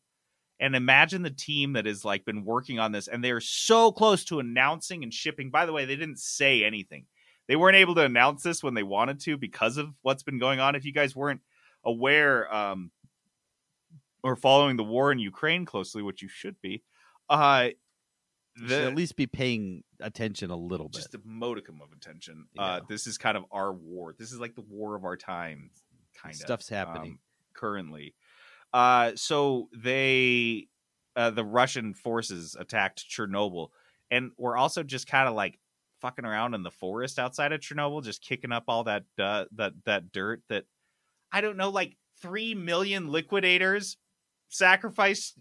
Q: And imagine the team that has like been working on this and they're so close to announcing and shipping. By the way, they didn't say anything. They weren't able to announce this when they wanted to because of what's been going on. If you guys weren't aware um, or following the war in Ukraine closely, which you should be, uh,
O: You should at least be paying attention a little bit.
Q: just a modicum of attention. Uh, this is kind of our war. This is like the war of our time, kind of
O: Stuff's happening.
Q: currently. Uh, so they, uh, the Russian forces attacked Chernobyl, and we're also just kind of like fucking around in the forest outside of Chernobyl, just kicking up all that uh, that that dirt that I don't know, like three million liquidators sacrificed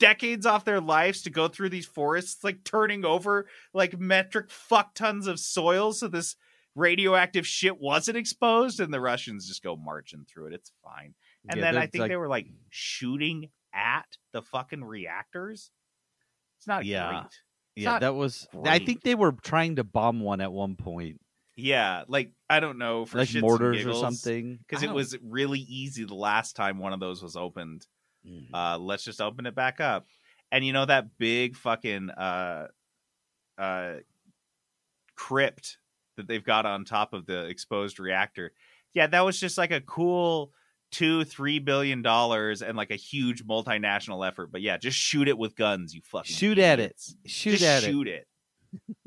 Q: decades off their lives to go through these forests, like turning over like metric fuck tons of soil so this radioactive shit wasn't exposed, and the Russians just go marching through it. It's fine. And
O: Yeah,
Q: then I think they were like shooting at the fucking reactors. It's not
O: Yeah.
Q: great. It's
O: yeah, that was. I think they were trying to bomb one at one point.
Q: Yeah, like I don't know for
O: Like
Q: shits
O: mortars or something?
Q: because it was really easy the last time one of those was opened.
O: Mm.
Q: Uh, let's just open it back up, and you know that big fucking uh, uh, crypt that they've got on top of the exposed reactor. Yeah, that was just like a cool two, three billion dollars and like a huge multinational effort. But yeah, just shoot it with guns, you fucking
O: Shoot at it. Shoot
Q: Just
O: at it.
Q: shoot it.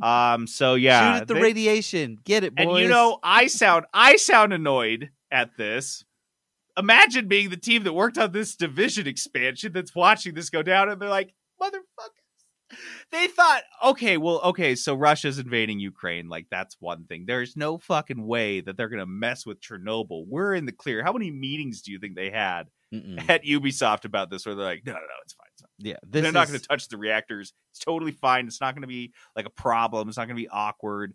Q: Um. So yeah,
O: Shoot at the
Q: they-
O: radiation. Get it, boys.
Q: and you know, I sound I sound annoyed at this. Imagine being the team that worked on this division expansion that's watching this go down, and they're like, motherfuckers. They thought, okay, well, okay, so Russia's invading Ukraine. Like, that's one thing. There's no fucking way that they're going to mess with Chernobyl. We're in the clear. How many meetings do you think they had
O: Mm-mm.
Q: at Ubisoft about this where they're like, no, no, no, it's fine. It's fine.
O: Yeah,
Q: They're
O: this
Q: not going to touch the reactors. It's totally fine. It's not going to be like a problem. It's not going to be awkward.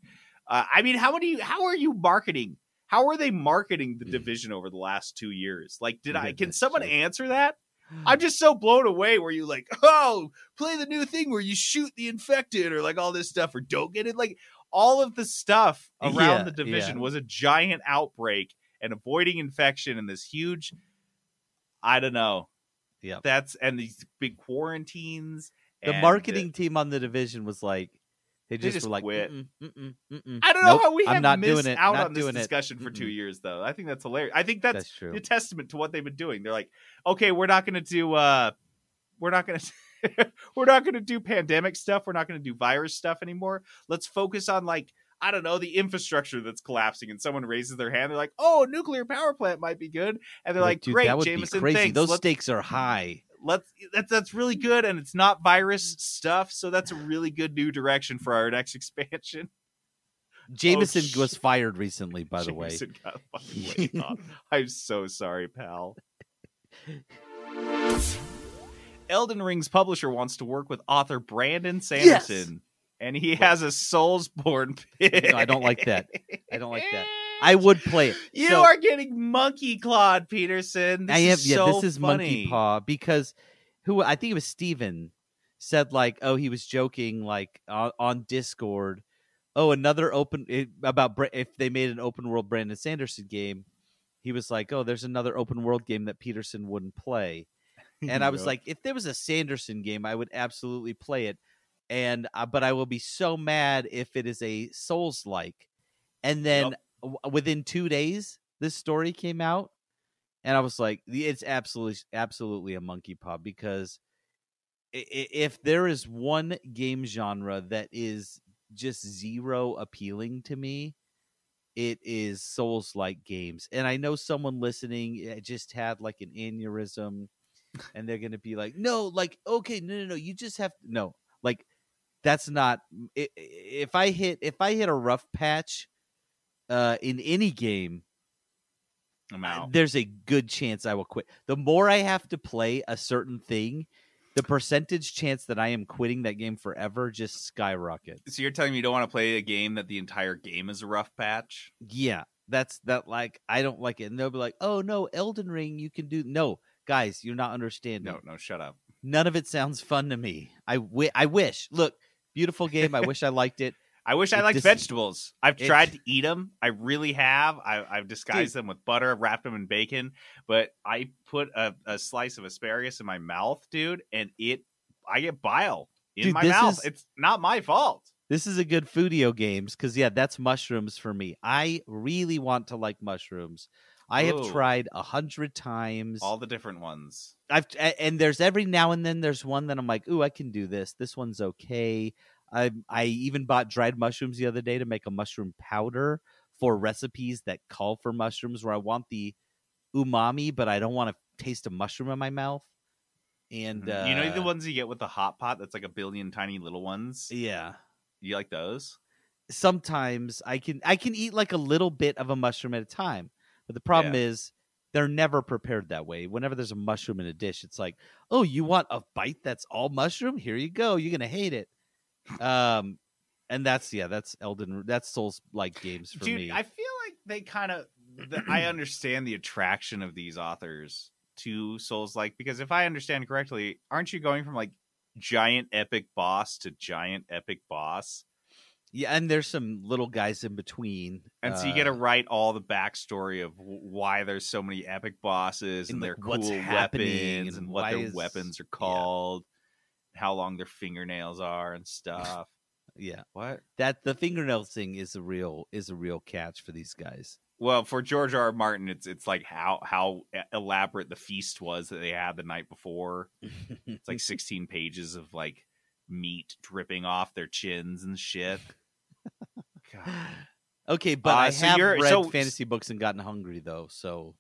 Q: Uh, I mean, how many? How are you marketing? How are they marketing the hmm. division over the last two years? Like, did I? Can someone answer that? Hmm. I'm just so blown away. Where you like, oh, play the new thing where you shoot the infected, or like all this stuff, or don't get it. Like all of the stuff around
O: Yeah,
Q: the division
O: yeah.
Q: was a giant outbreak and avoiding infection and this huge. I don't know.
O: Yeah,
Q: that's and these big quarantines.
O: the
Q: and
O: marketing team on the division was like, they
Q: They
O: just,
Q: just
O: were like,
Q: quit.
O: "Mm-mm, mm-mm, mm-mm.
Q: I don't know
O: Nope,
Q: how we
O: I'm
Q: have
O: not
Q: missed
O: doing it.
Q: out
O: not
Q: on this
O: doing it.
Q: discussion for two years, though. I think that's hilarious. I think that's,
O: That's true.
Q: a testament to what they've been doing. They're like, okay, we're not going to do, uh, we're not going to, we're not going to do pandemic stuff. We're not going to do virus stuff anymore. Let's focus on like, I don't know, the infrastructure that's collapsing. And someone raises their hand. They're like, oh, a nuclear power plant might be good. And they're like,
O: dude,
Q: great,
O: that would
Q: Jameson,
O: be crazy.
Q: thanks.
O: Those
Q: Let's-
O: stakes are high.
Q: Let's that's that's really good and it's not virus stuff so that's a really good new direction for our next expansion
O: Jameson oh,
Q: sh-
O: was fired recently, by the way.
Q: Jameson off. i'm so sorry pal elden ring's publisher wants to work with author brandon sanderson and he has a soulsborne pick.
O: No, I don't like that. I don't like that. I would play it.
Q: you
O: So-
Q: are getting monkey clawed peterson this
O: I am.
Q: is
O: yeah,
Q: so
O: this is
Q: funny.
O: Monkey Paw because who I think it was Steven said like, oh, he was joking like on, on Discord. Oh, another open it, about if they made an open world Brandon Sanderson game. He was like, oh, there's another open world game that Peterson wouldn't play, and I was like, if there was a Sanderson game, I would absolutely play it, and uh, but I will be so mad if it is a Souls like, and then w- within two days this story came out and I was like, it's absolutely, absolutely a monkey paw because if there is one game genre that is just zero appealing to me, it is Souls like games. And I know someone listening eh, just had like an aneurysm and they're to be like, no, like, okay, no, no, no, you just have no, like, that's not, if I hit, if I hit a rough patch uh, in any game,
Q: i'm out
O: there's a good chance I will quit. The more I have to play a certain thing, the percentage chance that I am quitting that game forever just skyrocket.
Q: so you're telling me you don't want to play a game that the entire game is a rough patch
O: Yeah, that's that. Like I don't like it, and they'll be like, "Oh no, Elden Ring, you can do." No, guys, you're not understanding.
Q: no no shut up
O: None of it sounds fun to me. I wi- I wish. Look, beautiful game. I wish I liked it.
Q: I wish I liked
O: dis-
Q: vegetables. I've
O: it-
Q: tried to eat them. I really have. I, I've disguised them with butter, wrapped them in bacon. But I put a, a slice of asparagus in my mouth, dude, and it I get bile in
O: Dude,
Q: my mouth.
O: is-
Q: It's not my fault.
O: This is a good Foodio games because yeah, that's mushrooms for me. I really want to like mushrooms. I have tried a hundred times.
Q: All the different ones.
O: I've and there's every now and then there's one that I'm like, ooh, I can do this. This one's okay. I I even bought dried mushrooms the other day to make a mushroom powder for recipes that call for mushrooms, where I want the umami, but I don't want to taste a mushroom in my mouth. And uh,
Q: you know the ones you get with the hot pot that's like a billion tiny little ones?
O: Yeah.
Q: You like those?
O: sometimes I can I can eat like a little bit of a mushroom at a time. But the problem
Q: Yeah.
O: is they're never prepared that way. Whenever there's a mushroom in a dish, it's like, "Oh, you want a bite that's all mushroom? Here you go. You're going to hate it." Um and that's yeah, that's Elden that's Souls like games for
Q: Dude,
O: me.
Q: I feel like they kind of. I understand the attraction of these authors to Souls like because if I understand correctly, aren't you going from like giant epic boss to giant epic boss?
O: yeah, and there's some little guys in between.
Q: And so you get to
O: uh,
Q: write all the backstory of w- why there's so many epic bosses and,
O: And,
Q: their
O: like,
Q: cool
O: happening
Q: weapons and,
O: and
Q: what their
O: is-
Q: weapons are called, how long their fingernails are and stuff.
O: yeah.
Q: what?
O: That the fingernail thing is a real is a real catch for these guys.
Q: Well, for George R. R. Martin, it's it's like how how elaborate the feast was that they had the night before. It's like 16 pages of like meat dripping off their chins and shit. God.
O: Okay, but
Q: Uh,
O: I
Q: so
O: have read
Q: so-
O: fantasy books and gotten hungry though, so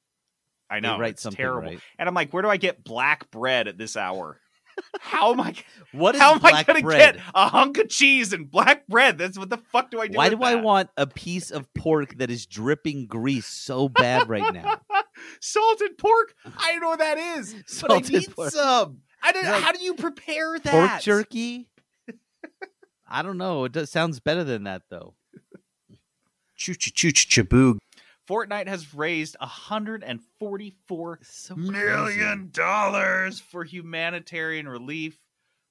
Q: I know it's terrible,
O: right.
Q: and I'm like, where do I get black bread at this hour? How am I?
O: What is
Q: how am I gonna
O: bread?
Q: get a hunk of cheese and black bread? That's what the fuck do I do?
O: Why do I want a piece of pork that is dripping grease so bad right now?
Q: salted pork? I don't know what that is, but I need
O: pork.
Q: some. I don't.
O: Like,
Q: how do you prepare that?
O: Pork jerky? I don't know. It does, sounds better than that though.
S: Choo choo choo choo chaboog.
Q: Fortnite has raised 144
O: So
Q: million dollars for humanitarian relief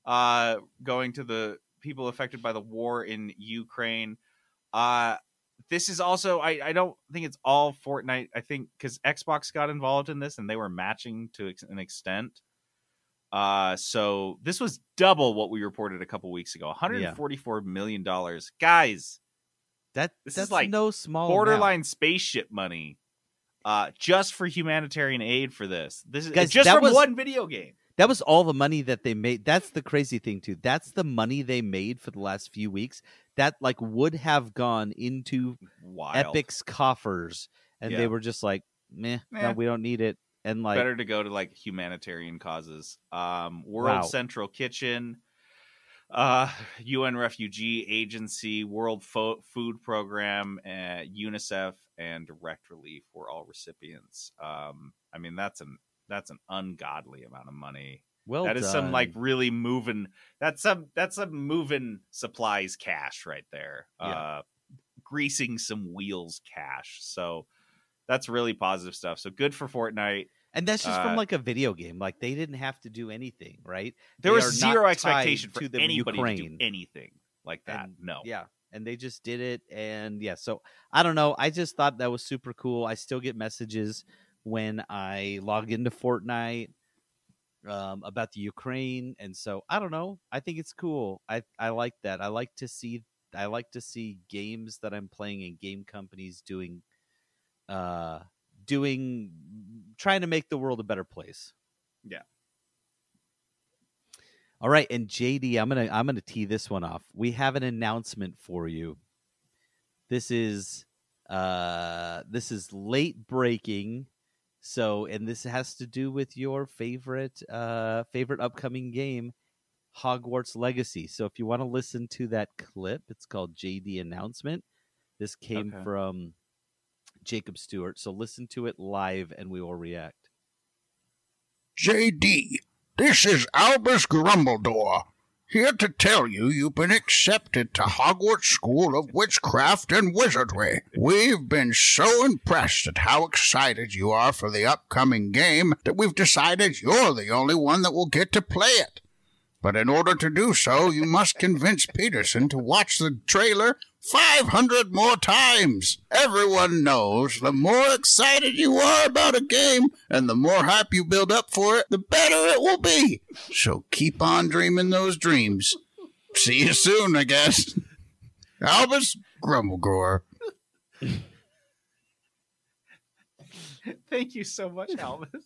Q: uh going to the people affected by the war in Ukraine. Uh this is also I I don't think it's all Fortnite. I think cuz Xbox got involved in this and they were matching to an extent. Uh so this was double what we reported a couple weeks ago. 144 million dollars. Guys,
O: That
Q: this
O: that's
Q: is like
O: no small
Q: borderline
O: amount.
Q: spaceship money uh just for humanitarian aid for this this is
O: Guys,
Q: just from
O: was-
Q: one video game
O: That was all the money that they made. That's the crazy thing too. That's the money they made for the last few weeks. That like would have gone into
Q: Wild.
O: Epic's coffers, and
Q: Yeah.
O: they were just like, "Meh,
Q: Eh.
O: no, we don't need it." And like,
Q: better to go to like humanitarian causes um world
O: Wow.
Q: central kitchen uh un refugee agency world Fo- food program uh, unicef and direct relief were all recipients. Um i mean that's an that's an ungodly amount of money.
O: Well
Q: that is some like really moving that's some that's some moving supplies cash right there.
O: Yeah.
Q: uh greasing some wheels cash. So that's really positive stuff. So good for fortnite
O: and that's just
Q: uh,
O: from like a video game. Like they didn't have to do anything, right?
Q: there
O: They
Q: was zero expectation for
O: to
Q: anybody to
O: Ukraine.
Q: do anything like that
O: And-
Q: no
O: Yeah. And they just did it. And yeah, so I don't know. I just thought that was super cool. I still get messages when I log into Fortnite um, about the Ukraine. And so I don't know. I think it's cool. I, I like that. I like to see I like to see games that I'm playing and game companies doing uh doing trying to make the world a better place.
Q: yeah
O: All right, and JD, I'm gonna I'm gonna tee this one off. We have an announcement for you. This is uh this is late breaking. So and this has to do with your favorite uh favorite upcoming game, Hogwarts Legacy. So if you want to listen to that clip, it's called JD announcement. This came
Q: Okay.
O: from Jacob Stewart. So listen to it live and we will react.
S: JD, this is Albus Grumbledore, here to tell you you've been accepted to Hogwarts School of Witchcraft and Wizardry. We've been so impressed at how excited you are for the upcoming game that we've decided you're the only one that will get to play it. But in order to do so, you must convince Peterson to watch the trailer 500 more times. Everyone knows the more excited you are about a game and the more hype you build up for it, the better it will be. So keep on dreaming those dreams. See you soon, I guess. Albus Grumblegrower.
Q: Thank you so much, Albus.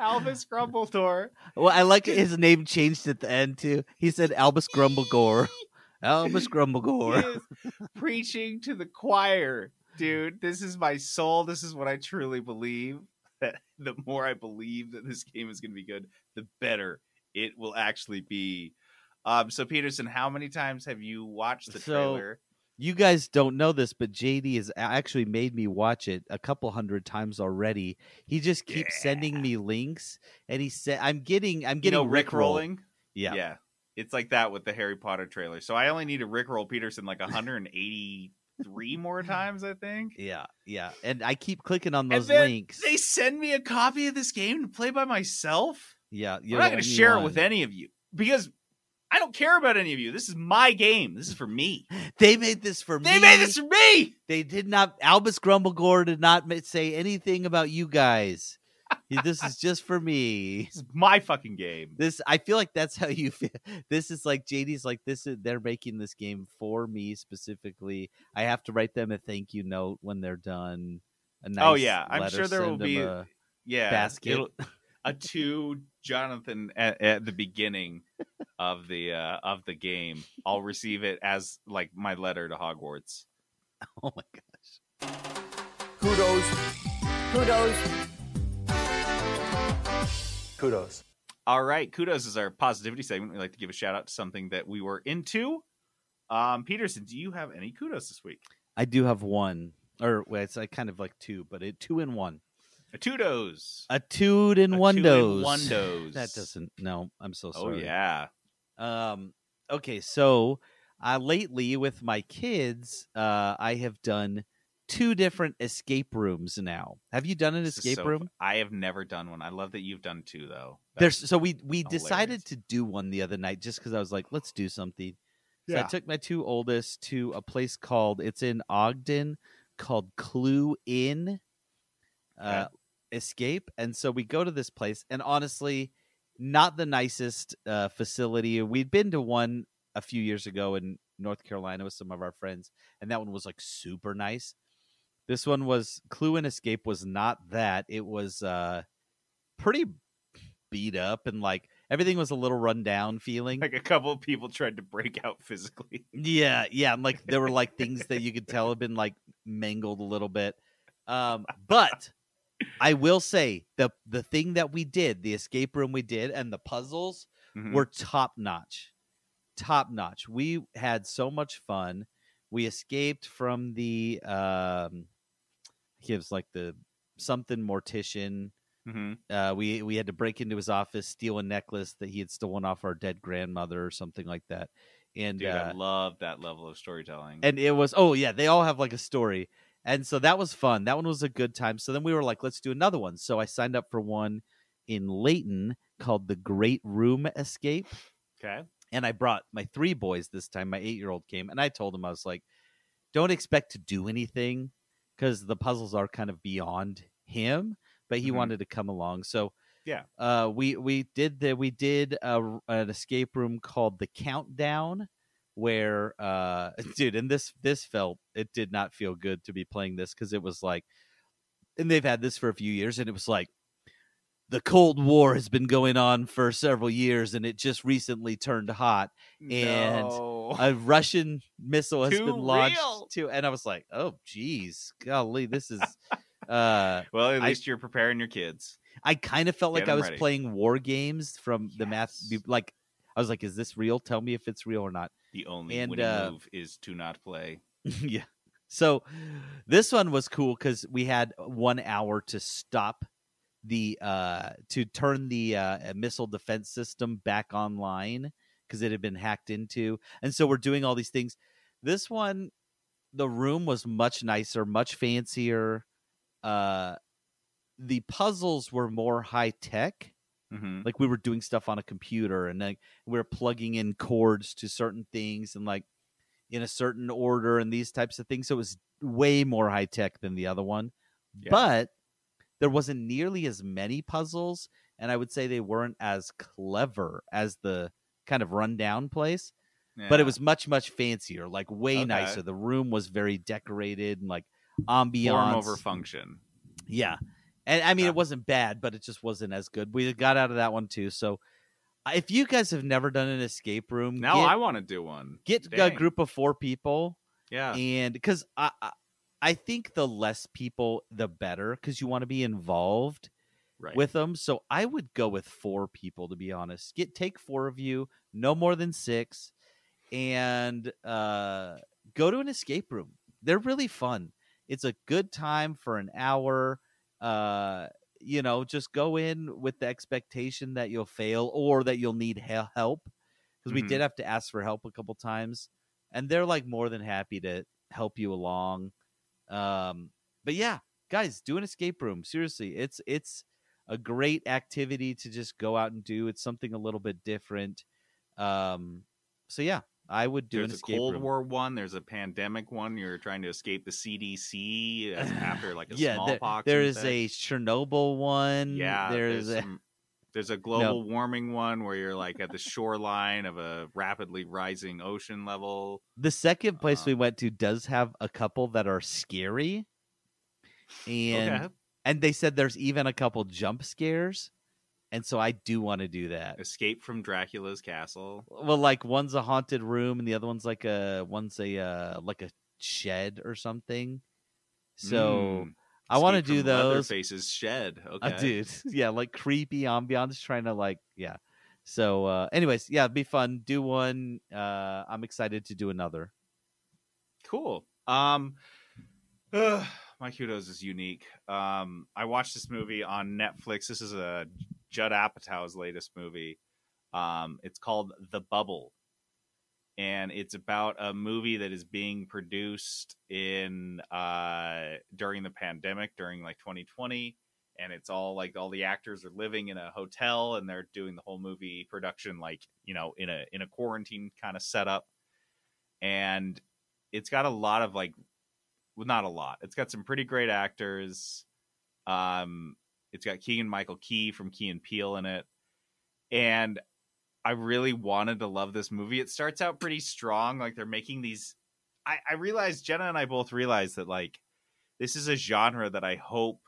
Q: Albus Grumbledore.
O: Well, I like his name changed at the end too. He said Albus Grumblegore. Albus Grumblegore.
Q: Is preaching to the choir, dude. This is my soul. This is what I truly believe. That the more I believe that this game is going to be good, the better it will actually be. Um, so Peterson, how many times have you watched the
O: So,
Q: trailer?
O: You guys don't know this, but JD has actually made me watch it a couple hundred times already. He just keeps sending me links, and he said, "I'm getting, I'm
Q: You
O: getting
Q: know, Rick rolling.
O: Yeah.
Q: yeah. It's like that with the Harry Potter trailer. So I only need to Rickroll Peterson like 183 more times, I think.
O: Yeah, yeah, and I keep clicking on those links.
Q: They send me a copy of this game to play by myself.
O: Yeah,
Q: I'm not going to share it with any of you because I don't care about any of you. This is my game. This is for me.
O: They made this for me.
Q: They made this for me.
O: They did not. Albus Grumblegore did not say anything about you guys. He- this is just for me.
Q: This is my fucking game.
O: This I feel like that's how you feel. This is like JD's like this is they're making this game for me specifically. I have to write them a thank you note when they're done. A nice
Q: oh yeah, I'm sure there will
O: send them
Q: be
O: a
Q: yeah
O: basket.
Q: it'll- a two Jonathan at, at the beginning of the uh, of the game. I'll receive it as like my letter to Hogwarts.
O: Oh my gosh.
C: Kudos. Kudos.
T: Kudos.
Q: All right, kudos is our positivity segment. We like to give a shout out to something that we were into. Um, Peterson, do you have any kudos this week?
O: I do have one, or well, it's like kind of like two, but it two in one.
Q: A two-dos.
O: A tood in one
Q: two in one dose.
O: That doesn't. No, I'm so sorry.
Q: Oh
O: sorry.
Q: yeah.
O: Um. Okay, so uh, lately with my kids, uh, I have done two different escape rooms now. Have you done an
Q: This
O: escape
Q: so
O: room?
Q: fu- I have never done one. I love that you've done two though.
O: There's so we we
Q: hilarious.
O: decided to do one the other night just because I was like, let's do something. So I took my two oldest to a place called it's in Ogden called Clue Inn uh, Escape, and so we go to this place, and honestly, not the nicest uh, facility. We'd been to one a few years ago in North Carolina with some of our friends, and that one was like super nice. This one was Clue and Escape was not that. It was uh pretty beat up and like everything was a little run down feeling.
Q: like a couple of people tried to break out physically.
O: Yeah, yeah. and, Like there were like things that you could tell had been like mangled a little bit. Um, but I will say the the thing that we did, the escape room we did, and the puzzles
Q: Mhm.
O: were top notch. Top notch. We had so much fun. We escaped from the um gives like the something mortician.
Q: Mhm.
O: Uh, we we had to break into his office, steal a necklace that he had stolen off our dead grandmother or something like that. And
Q: Dude,
O: uh,
Q: I love that level of storytelling.
O: and it was oh yeah they all have like a story and so that was fun that one was a good time so then we were like let's do another one so i signed up for one in layton called the great room escape
Q: okay.
O: and i brought my three boys this time my eight year old came and i told him i was like don't expect to do anything because the puzzles are kind of beyond him but he
Q: Mhm.
O: wanted to come along so
Q: Yeah.
O: uh, we we did the we did a, an escape room called the Countdown, where uh, dude, and this this felt it did not feel good to be playing this because it was like, and they've had this for a few years, and it was like. The Cold War has been going on for several years, and it just recently turned hot. And
Q: No.
O: a Russian missile has
Q: Too
O: been launched
Q: real.
O: too. And I was like, "Oh, geez, golly, this is." Uh,
Q: Well, at
O: I-
Q: least you're preparing your kids.
O: I kind of felt like I was
Q: ready.
O: playing war games from the math. Like I was like, "Is this real? Tell me if it's real or not."
Q: The only
O: And,
Q: winning
O: uh,
Q: move is to not play.
O: yeah. So this one was cool because we had one hour to stop the uh to turn the uh missile defense system back online because it had been hacked into, and so we're doing all these things. This one, the room was much nicer, much fancier. Uh, the puzzles were more high tech
Q: Mm-hmm.
O: like we were doing stuff on a computer and like we were plugging in cords to certain things and like in a certain order and these types of things. So it was way more high tech than the other one,
Q: Yeah.
O: but there wasn't nearly as many puzzles, and I would say they weren't as clever as the kind of rundown place. But it was much much fancier, like way
Q: Okay.
O: nicer. The room was very decorated and like ambiance
Q: Form over function.
O: yeah. And I mean, it wasn't bad, but it just wasn't as good. We got out of that one too. So uh, if you guys have never done an escape room,
Q: Now
O: get-
Q: I want to do one.
O: get a group of four people.
Q: Yeah.
O: And because I, I, I think the less people, the better, because you want to be involved
Q: Right.
O: with them. So I would go with four people, to be honest. Get take four of you, no more than six, and uh, go to an escape room. They're really fun. It's a good time for an hour. Uh, you know, just go in with the expectation that you'll fail or that you'll need help because we
Q: Mhm.
O: did have to ask for help a couple times, and they're like more than happy to help you along. Um, but yeah, guys, do an escape room. Seriously, it's it's a great activity to just go out and do. It's something a little bit different. Um, so yeah, I would do
Q: There's
O: an
Q: a
O: escape
Q: Cold
O: room.
Q: War one. There's a pandemic one. You're trying to escape the CDC after like a
O: yeah, there,
Q: smallpox.
O: there
Q: and
O: is a Chernobyl one.
Q: Yeah,
O: there's,
Q: there's
O: a,
Q: some- There's a global warming one where you're like at the shoreline of a rapidly rising ocean level.
O: the second place
Q: Uh.
O: we went to does have a couple that are scary, and
Q: Okay.
O: and they said there's even a couple jump scares, and so I do want to do that.
Q: Escape from Dracula's castle.
O: Well, like one's a haunted room, and the other one's like a one's a uh, like a shed or something. So
Q: Mm.
O: I want to do those.
Q: Faces shed. Okay,
O: Uh, dude, yeah, like creepy ambiance, trying to like, yeah. So, uh, anyways, yeah, it'd be fun. Do one. Uh, I'm excited to do another.
Q: Cool. Um, ugh, my kudos is unique. Um, I watched this movie on Netflix. This is a Judd Apatow's latest movie. Um, it's called The Bubble, and it's about a movie that is being produced in uh during the pandemic, during like 2020. And it's all like all the actors are living in a hotel, and they're doing the whole movie production like you know in a in a quarantine kind of setup. And it's got a lot of like well not a lot it's got some pretty great actors um it's got keegan michael key from key and peele in it and i really wanted to love this movie. It starts out pretty strong like they're making these i i realized jenna and i both realized that like this is a genre that i hope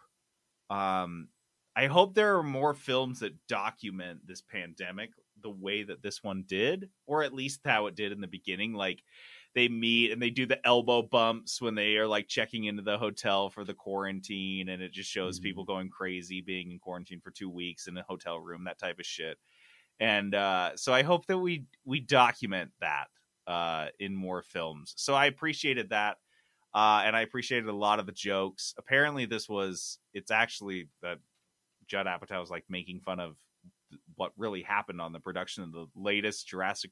Q: um i hope there are more films that document this pandemic the way that this one did or at least how it did in the beginning. Like they meet and they do the elbow bumps when they are like checking into the hotel for the quarantine and it just shows people going crazy being in quarantine for two weeks in a hotel room that type of shit and uh, so i hope that we we document that uh, in more films so i appreciated that uh, and i appreciated a lot of the jokes apparently this was it's actually that judd apatow was like making fun of what really happened on the production of the latest jurassic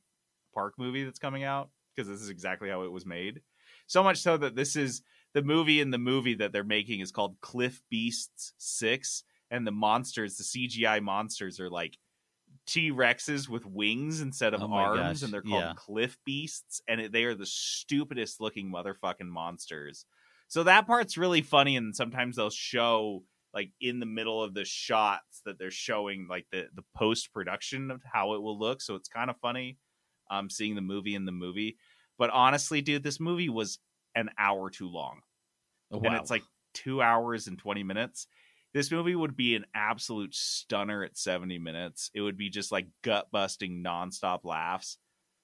Q: park movie that's coming out because this is exactly how it was made. So much so that this is the movie in the movie that they're making is called Cliff Beasts 6 and the monsters, the CGI monsters are like T-Rexes with wings instead of
O: Oh
Q: arms
O: gosh,
Q: and they're called
O: yeah.
Q: Cliff Beasts and it, they are the stupidest looking motherfucking monsters. So that part's really funny and sometimes they'll show like in the middle of the shots that they're showing like the the post production of how it will look so it's kind of funny um seeing the movie in the movie but honestly dude this movie was an hour too long
O: Oh,
Q: and
O: wow.
Q: it's like two hours and 20 minutes this movie would be an absolute stunner at 70 minutes. It would be just like gut busting nonstop laughs.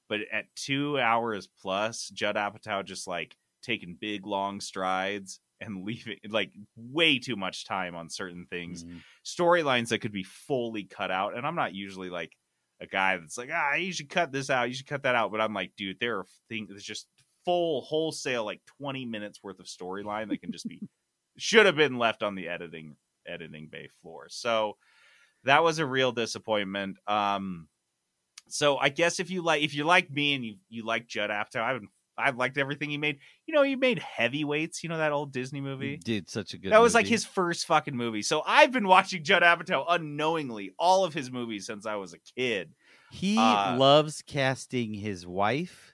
Q: But at two hours plus judd apatow just like taking big long strides and leaving like way too much time on certain things.
O: Mm-hmm.
Q: storylines that could be fully cut out and i'm not usually like a guy that's like ah you should cut this out you should cut that out. But i'm like dude there are things that's just full wholesale like 20 minutes worth of storyline that can just be should have been left on the editing editing bay floor so that was a real disappointment um so i guess if you like if you like me and you you like judd apatow i've I've liked everything he made. You know, he made Heavyweights. You know that old Disney movie?
O: did such a good.
Q: that was like his first fucking movie. So I've been watching Judd Apatow unknowingly all of his movies since I was a kid.
O: He
Q: Uh,
O: loves casting his wife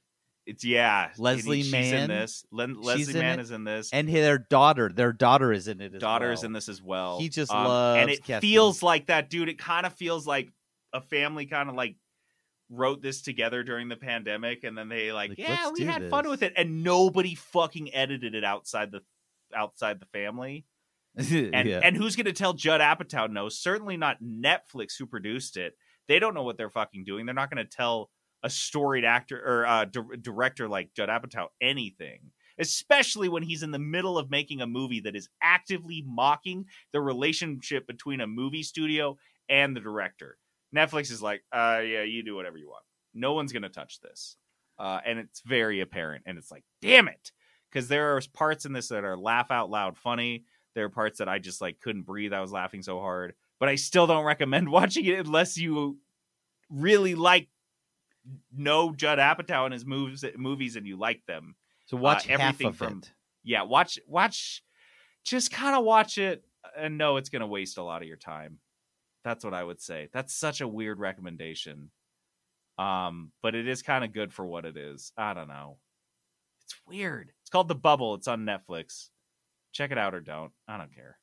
Q: It's yeah.
O: Leslie
Q: she's
O: Mann.
Q: in this.
O: She's
Q: Leslie Mann
O: it.
Q: is in this.
O: and their daughter, their daughter is in it. As
Q: daughter
O: well.
Q: is in this as well.
O: He just
Q: Um,
O: loves
Q: and it feels like that, dude. It kind of feels like a family kind of like wrote this together during the pandemic, and then they like,
O: Like,
Q: yeah, we had fun with it, and nobody fucking edited it outside the outside the family. And
O: Yeah.
Q: and who's going to tell Judd Apatow no? Certainly not Netflix who produced it. They don't know what they're fucking doing. They're not going to tell a storied actor or uh, di- director like Judd Apatow anything, especially when he's in the middle of making a movie that is actively mocking the relationship between a movie studio and the director. Netflix is like, uh, yeah, you do whatever you want. No one's to touch this. Uh, and it's very apparent. And it's like, damn it. Because there are parts in this that are laugh out loud funny. There are parts that I just like couldn't breathe. I was laughing so hard. But I still don't recommend watching it unless you really like know Judd Apatow and his moves movies and you like them.
O: So watch
Q: Uh, everything from
O: it.
Q: yeah, watch watch just kind of watch it and know it's going to waste a lot of your time. That's what I would say. That's such a weird recommendation. Um, but it is kind of good for what it is. I don't know. It's weird. It's called The Bubble. It's on Netflix. Check it out or don't. I don't care.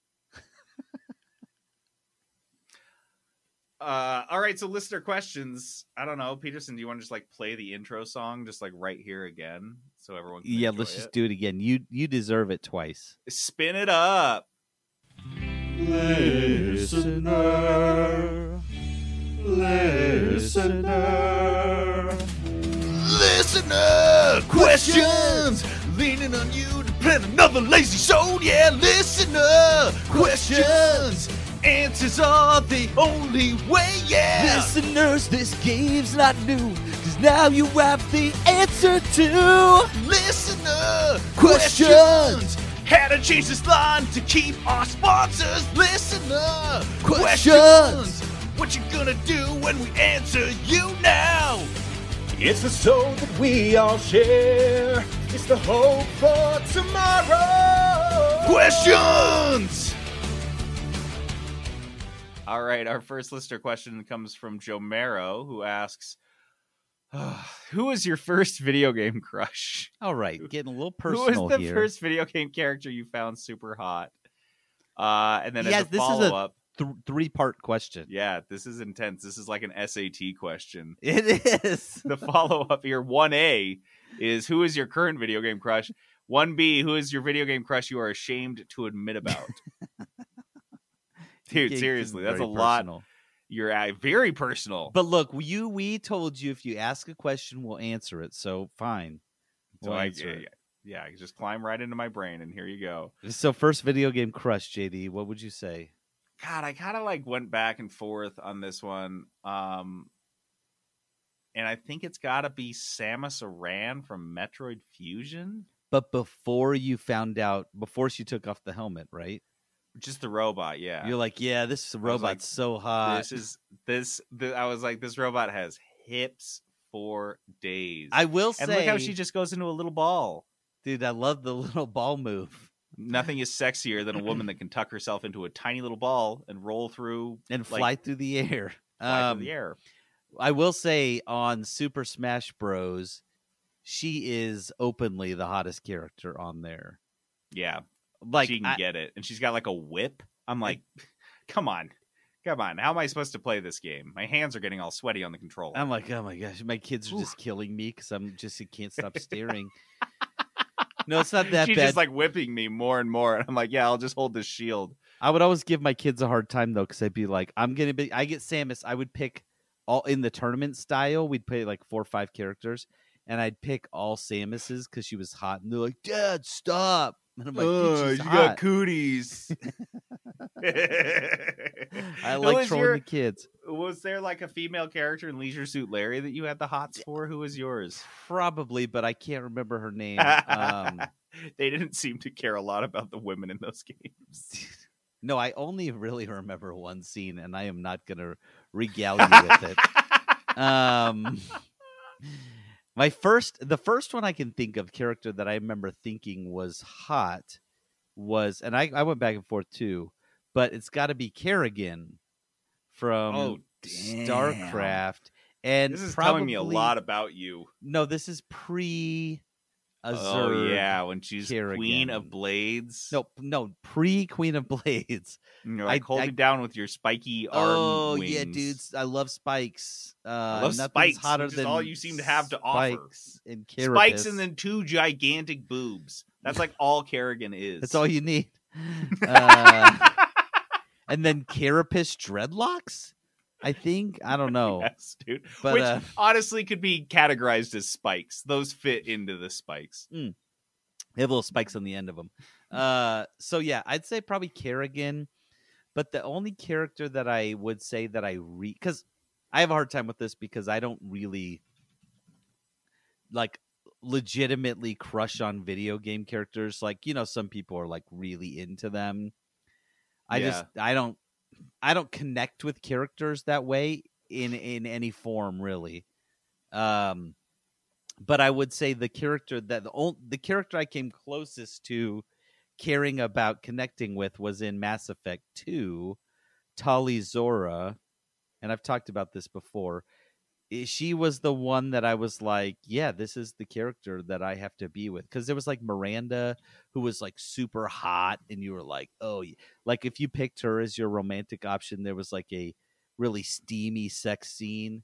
Q: Uh all right, so listener questions. I don't know. Peterson, do you want to just like play the intro song just like right here again so everyone can
O: Yeah, let's just
Q: it?
O: do it again. You you deserve it twice.
Q: Spin it up.
O: Listener,
P: listener, listener questions. Leaning on you to plan another lazy show. Yeah, listener questions. Answers are the only way. Yeah.
O: Listeners, this game's not new, cause now you have the answer to
P: Listener questions. How to change this line to keep our sponsors. Listener questions. What you gonna do when we answer you now?
T: It's the soul that we all share. It's the hope for tomorrow.
P: Questions.
Q: All right, our first listener question comes from Joe Marrow, who asks, "Who was your first video game crush?
O: All right, getting a little personal.
Q: Who
O: personal
Q: was the
O: here.
Q: first video game character you found super hot?" Uh, and then
O: Yes,
Q: as a
O: this is
Q: follow
O: a
Q: up,
O: th- three part question.
Q: yeah, this is intense. This is like an SAT question.
O: It is.
Q: the follow up here, one A, is who is your current video game crush? One B, who is your video game crush you are ashamed to admit about? Dude, seriously, that's a
O: very
Q: lot. You're very personal.
O: But look, you we told you if you ask a question, we'll answer it. So fine.
Q: So
O: We'll
Q: I,
O: answer
Q: yeah,
O: it.
Q: yeah, yeah, just climb right into my brain, and here you go.
O: So first video game crush, JD. What would you say?
Q: God, I kind of like went back and forth on this one, um, and I think it's got to be Samus Aran from Metroid Fusion,
O: But before you found out, before she took off the helmet, right?
Q: Just the robot. Yeah,
O: You're like, yeah, this robot's
Q: like,
O: so hot.
Q: This is this. The, I was like, this robot has hips for days.
O: I will
Q: and look how she just goes into a little ball.
O: Dude, I love the little ball move.
Q: Nothing is sexier than a woman that can tuck herself into a tiny little ball and roll through
O: and
Q: like,
O: fly through the air.
Q: fly
O: Um,
Q: through the air.
O: I will say on Super Smash Bros, she is openly the hottest character on there.
Q: Yeah,
O: Like,
Q: she can
O: I-
Q: get it, and she's got like a whip. I'm like, come on, come on. How am I supposed to play this game? My hands are getting all sweaty on the controller.
O: I'm like, oh my gosh, my kids are just killing me because I'm just I can't stop staring. no, it's not that
Q: She's
O: bad.
Q: just like whipping me more and more, and I'm like, yeah, I'll just hold this shield.
O: I would always give my kids a hard time though, because I'd be like, I'm gonna be. I get Samus. I would pick all in the tournament style. We'd play like four or five characters, and I'd pick all Samus's because she was hot. And they're like, Dad, stop. And I'm like,
Q: Ugh, you got cooties.
O: I like
Q: was
O: trolling
Q: your-
O: the kids.
Q: Was there like a female character in Leisure Suit Larry that you had the hots for? Who was yours?
O: Probably, but I can't remember her name. Um,
Q: they didn't seem to care a lot about the women in those games.
O: no, I only really remember one scene, and I am not going to regale you with it. Um, my first, the first one I can think of character that I remember thinking was hot was, and I, I went back and forth too, but it's got to be Kerrigan from
Q: Oh,
O: StarCraft, And
Q: This is
O: probably,
Q: telling me a lot about you.
O: No, this is pre.
Q: Oh yeah, when she's Queen of Blades.
O: No, no, pre Queen of Blades.
Q: You're like,
O: I-
Q: hold
O: I-
Q: me down with your spiky arm
O: Oh
Q: wings.
O: yeah, dudes, I love spikes. Uh,
Q: I love spikes,
O: hotter than
Q: all you seem to have to offer.
O: spikes and
Q: Spikes and then two gigantic boobs. That's like all Kerrigan is.
O: That's all you need. Uh, and then carapace dreadlocks. I think I don't know.
Q: Yes, dude.
O: But
Q: Which
O: uh,
Q: honestly could be categorized as spikes. Those fit into the spikes.
O: Mm. They have little spikes on the end of them. Uh, so yeah, I'd say probably Kerrigan. But the only character that I would say that I read because I have a hard time with this because I don't really like legitimately crush on video game characters. Like you know, some people are like really into them. I just I don't I don't connect with characters that way in in any form really. Um but I would say the character that the the character I came closest to caring about connecting with was in Mass Effect 2, Tali'Zorah, and I've talked about this before. I- She was the one that I was like, yeah, this is the character that I have to be with because there was like Miranda who was like super hot and you were like, "Oh, like if you picked her as your romantic option, there was like a really steamy sex scene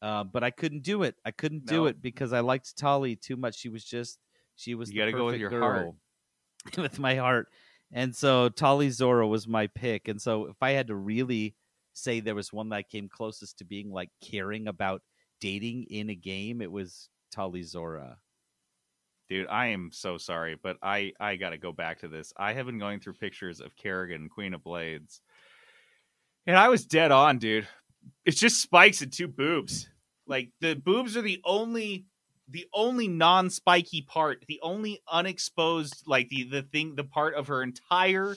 O: uh, but I couldn't do it. I couldn't do it because I liked Tali too much. She was just she was.
Q: You
O: the
Q: gotta go with your
O: girl.
Q: heart.
O: with my heart, and so Tali'Zorah was my pick. And so if I had to really say there was one that came closest to being like caring about dating in a game, it was Tali'Zorah.
Q: Dude, I am so sorry, but I I got to go back to this. I have been going through pictures of Kerrigan, Queen of Blades, and I was dead on, dude. It's just spikes and two boobs. Like the boobs are the only the only non-spiky part, the only unexposed like the the thing the part of her entire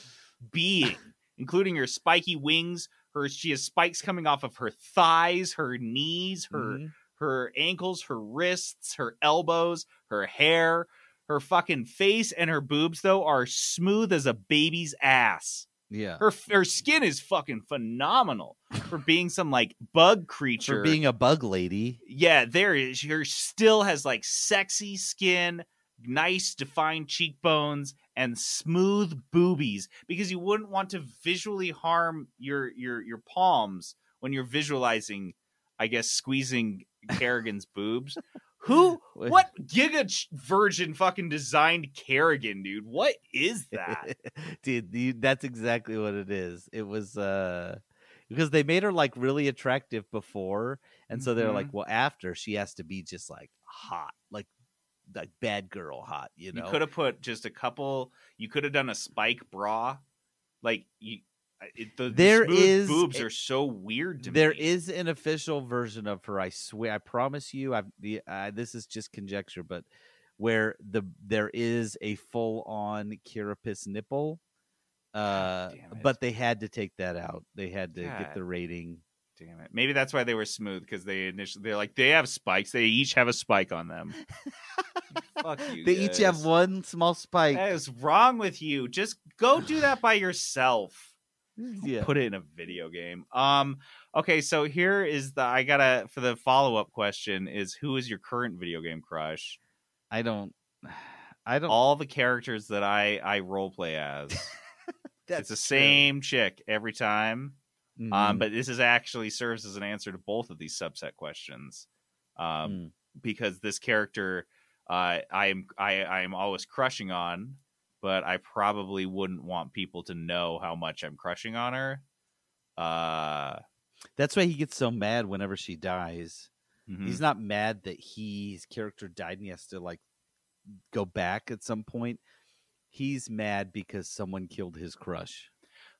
Q: being, including her spiky wings, her she has spikes coming off of her thighs, her knees, her
O: Mhm.
Q: her ankles, her wrists, her elbows, her hair, her fucking face and her boobs though are smooth as a baby's ass.
O: Yeah,
Q: Her her skin is fucking phenomenal for being some like bug creature.
O: for being a bug lady.
Q: yeah, there is. She still has like sexy skin, nice defined cheekbones, and smooth boobies. Because you wouldn't want to visually harm your your your palms when you're visualizing, I guess, squeezing Kerrigan's boobs. Who? What giga virgin fucking designed Kerrigan, dude? What is that?
O: Dude, that's exactly what it is. It was uh because they made her like really attractive before, and so they're
Q: Mhm.
O: like, well, after she has to be just like hot, like like bad girl hot, you know.
Q: You could have put just a couple. You could have done a spike bra, like you. It, the, the
O: There
Q: smooth
O: is
Q: boobs
O: a-
Q: are so weird to
O: There
Q: me.
O: is an official version of her. I swear. I promise you. I've the uh, this is just conjecture, but where the there is a full on carapace nipple. Uh, but they had to take that out. They had to get the rating.
Q: Damn it. Maybe that's why they were smooth because they initially they're like they have spikes. They each have a spike on them. Fuck you.
O: They each have one small spike.
Q: What is wrong with you? Just go do that by yourself.
O: Yeah.
Q: Put it in a video game. Um. Okay. So here is the I gotta for the follow up question is who is your current video game crush?
O: I don't. I don't.
Q: All the characters that I I role play as. it's the same chick every time. Um,
O: Mhm.
Q: but this is actually serves as an answer to both of these subset questions. Um,
O: Mm.
Q: because this character, uh, I am I I am always crushing on, but I probably wouldn't want people to know how much I'm crushing on her. Uh,
O: That's why he gets so mad whenever she dies.
Q: Mhm.
O: He's not mad that he, his character died and he has to like go back at some point. He's mad because someone killed his crush.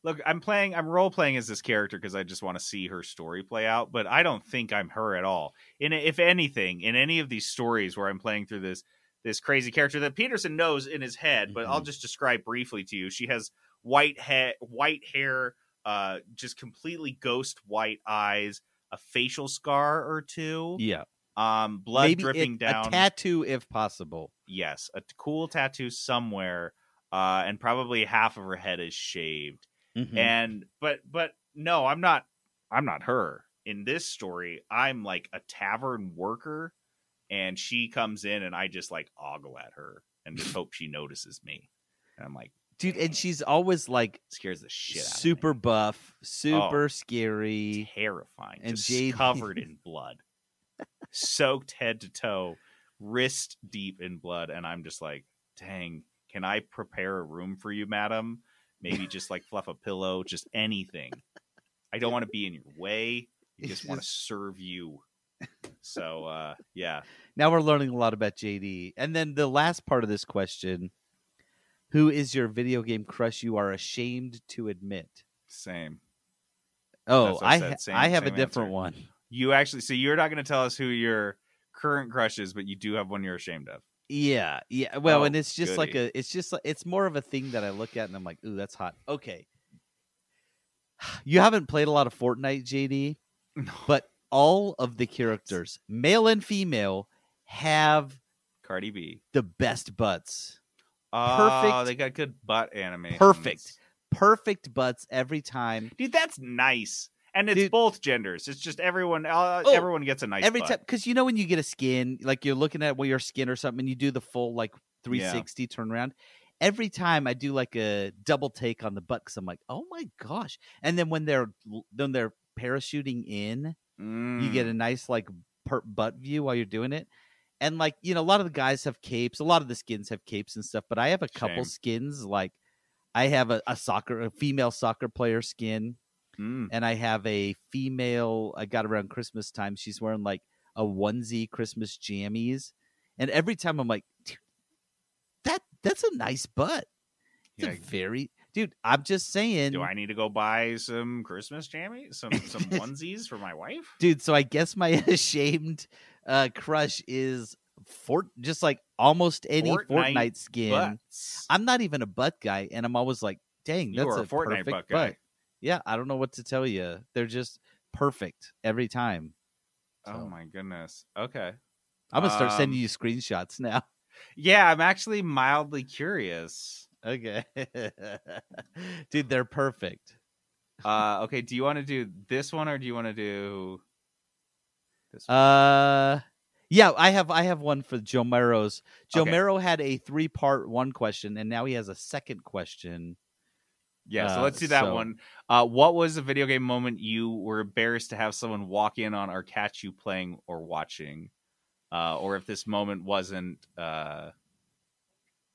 Q: Look, I'm playing, I'm role playing as this character because I just want to see her story play out. But I don't think I'm her at all. In if anything, in any of these stories where I'm playing through this this crazy character that Peterson knows in his head, but I'll just describe briefly to you. She has white hair, white hair, uh, just completely ghost white eyes, a facial scar or two,
O: Yeah.
Q: um, blood
O: Maybe
Q: dripping
O: it-
Q: down,
O: A tattoo, if possible.
Q: yes, a t- cool tattoo somewhere, uh, and probably half of her head is shaved.
O: Mhm.
Q: And but but no, I'm not. I'm not her. in this story, I'm like a tavern worker, and she comes in, and I just like ogle at her and just hope she notices me. And I'm like,
O: dude, and she's always like
Q: scares the shit out of me.
O: super buff, super
Q: Oh,
O: scary,
Q: terrifying,
O: and
Q: just covered in blood, soaked head to toe, wrist deep in blood, and I'm just like, dang, can I prepare a room for you, madam? Maybe just like fluff a pillow, just anything. I don't want to be in your way. I just want to serve you. So uh yeah.
O: Now we're learning a lot about JD. And then the last part of this question Who is your video game crush you are ashamed to admit?
Q: Same.
O: Oh, I, ha-
Q: Same-
O: I have a different
Q: answer.
O: one.
Q: You actually so you're not gonna tell us who your current crush is, but you do have one you're ashamed of.
O: Yeah, yeah. Well,
Q: Oh,
O: and it's just like a, it's just like it's more of a thing that I look at and I'm like, ooh, that's hot. Okay, you haven't played a lot of Fortnite, JD, but all of the characters, male and female, have
Q: Cardi B.
O: the best butts.
Q: Oh,
O: Perfect.
Q: they got good butt animation.
O: Perfect, perfect butts every time.
Q: Dude, that's nice. And it's both genders. It's just everyone uh,
O: Oh,
Q: everyone gets a nice
O: every
Q: butt.
O: time because you know when you get a skin like you're looking at well, your skin or something and you do the full like 360 turn around every time i do like a double take on the butt because i'm like oh my gosh and then when they're when they're parachuting in you get
Q: Mm.
O: a nice like per- butt view while you're doing it and like you know a lot of the guys have capes a lot of the skins have capes and stuff but i have a couple
Q: Shame.
O: skins like i have a, a soccer a female soccer player skin
Q: Mm.
O: and I have a female. I got around Christmas time. She's wearing like a onesie Christmas jammies, and every time I'm like, that that's a nice butt. It's a very dude. I'm just saying,
Q: Do I need to go buy some Christmas jammies, some some onesies for my wife?
O: dude. So I guess my ashamed uh, crush is Fort, just like almost any
Q: Fortnite
O: Fortnite, skin.
Q: butts.
O: I'm not even a butt guy, and I'm always like, dang,
Q: You
O: that's
Q: are a Fortnite
O: perfect
Q: butt guy.
O: Yeah, I don't know what to tell you. They're just perfect every time.
Q: Oh my goodness. Okay.
O: I'm gonna start
Q: Um,
O: sending you screenshots now.
Q: Yeah, I'm actually mildly curious.
O: Okay. Dude, they're perfect.
Q: Uh okay, do you want to do this one or do you want to do this one?
O: Uh yeah, I have I have one for Joe Mero's. Joe
Q: Okay.
O: Mero had a three part one question, and now he has a second question.
Q: Yeah, so
O: Uh,
Q: let's do that
O: so-
Q: one. Uh, what was a video game moment you were embarrassed to have someone walk in on or catch you playing or watching? Uh, or if this moment wasn't, uh,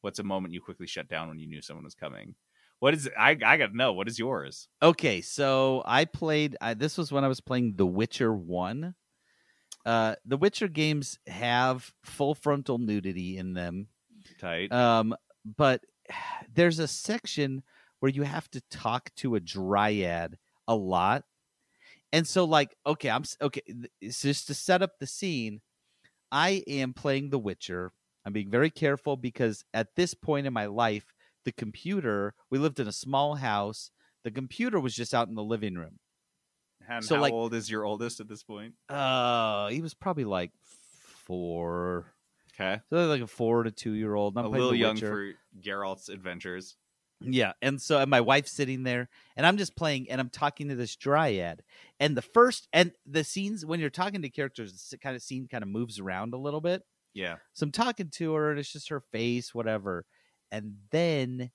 Q: what's a moment you quickly shut down when you knew someone was coming? What is I? I got to know. What is yours?
O: Okay, so I played. I, this was when I was playing The Witcher One. Uh, the Witcher games have full frontal nudity in them.
Q: Tight.
O: Um, but there's a section where you have to talk to a dryad a lot, and so like, okay, I'm okay. It's just to set up the scene. I am playing The Witcher. I'm being very careful because at this point in my life, the computer. We lived in a small house. The computer was just out in the living room.
Q: And
O: so,
Q: how
O: like-
Q: old is your oldest at this point?
O: Uh, he was probably like four.
Q: Okay,
O: so like a four to two year old.
Q: a little young for Geralt's adventures.
O: Yeah, and so and my wife's sitting there, and I'm just playing, and I'm talking to this dryad, and the first and the scenes when you're talking to characters, the kind of scene kind of moves around a little bit.
Q: Yeah.
O: So I'm talking to her, and it's just her face, whatever, and then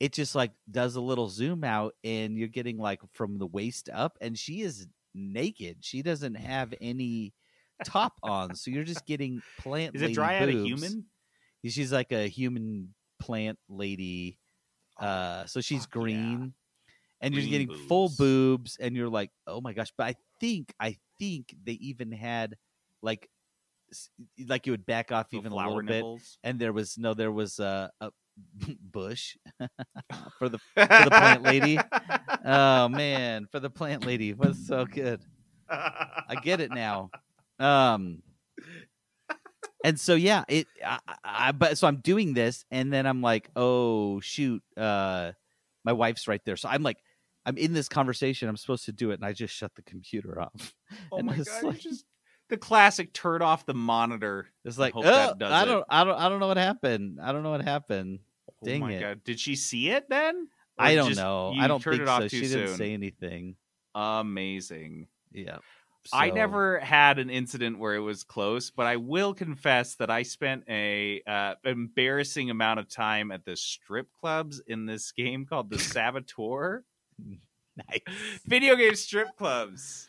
O: it just like does a little zoom out, and you're getting like from the waist up, and she is naked. She doesn't have any top on, so you're just getting plant.
Q: Is a
O: lady
Q: dryad a human?
O: She's like a human plant lady. Uh, so she's green, and you're
Q: Green
O: getting full boobs, and you're like, oh my gosh! But I think, I think they even had like, like you would back off
Q: Little
O: even a little
Q: nipples?
O: bit, and there was no, there was a, a bush for the for the plant lady. Oh man, for the plant lady was so good. I get it now. Um, and so yeah, it. I, I, but so I'm doing this, and then I'm like, oh shoot, uh, my wife's right there. So I'm like, I'm in this conversation. I'm supposed to do it, and I just shut the computer off.
Q: Oh
O: And
Q: my god!
O: like-
Q: just the classic turn off the monitor.
O: It's like, oh,
Q: that does
O: I don't, I don't, I don't know what happened. I don't know what happened.
Q: Oh
O: Dang
Q: my
O: it.
Q: god! Did she see it then? Or
O: I don't
Q: just
O: know. I don't think
Q: it off
O: so. She didn't say anything.
Q: Amazing.
O: Yeah.
Q: I never had an incident where it was close, but I will confess that I spent a uh, embarrassing amount of time at the strip clubs in this game called the Saboteur.
O: nice.
Q: Video game strip clubs.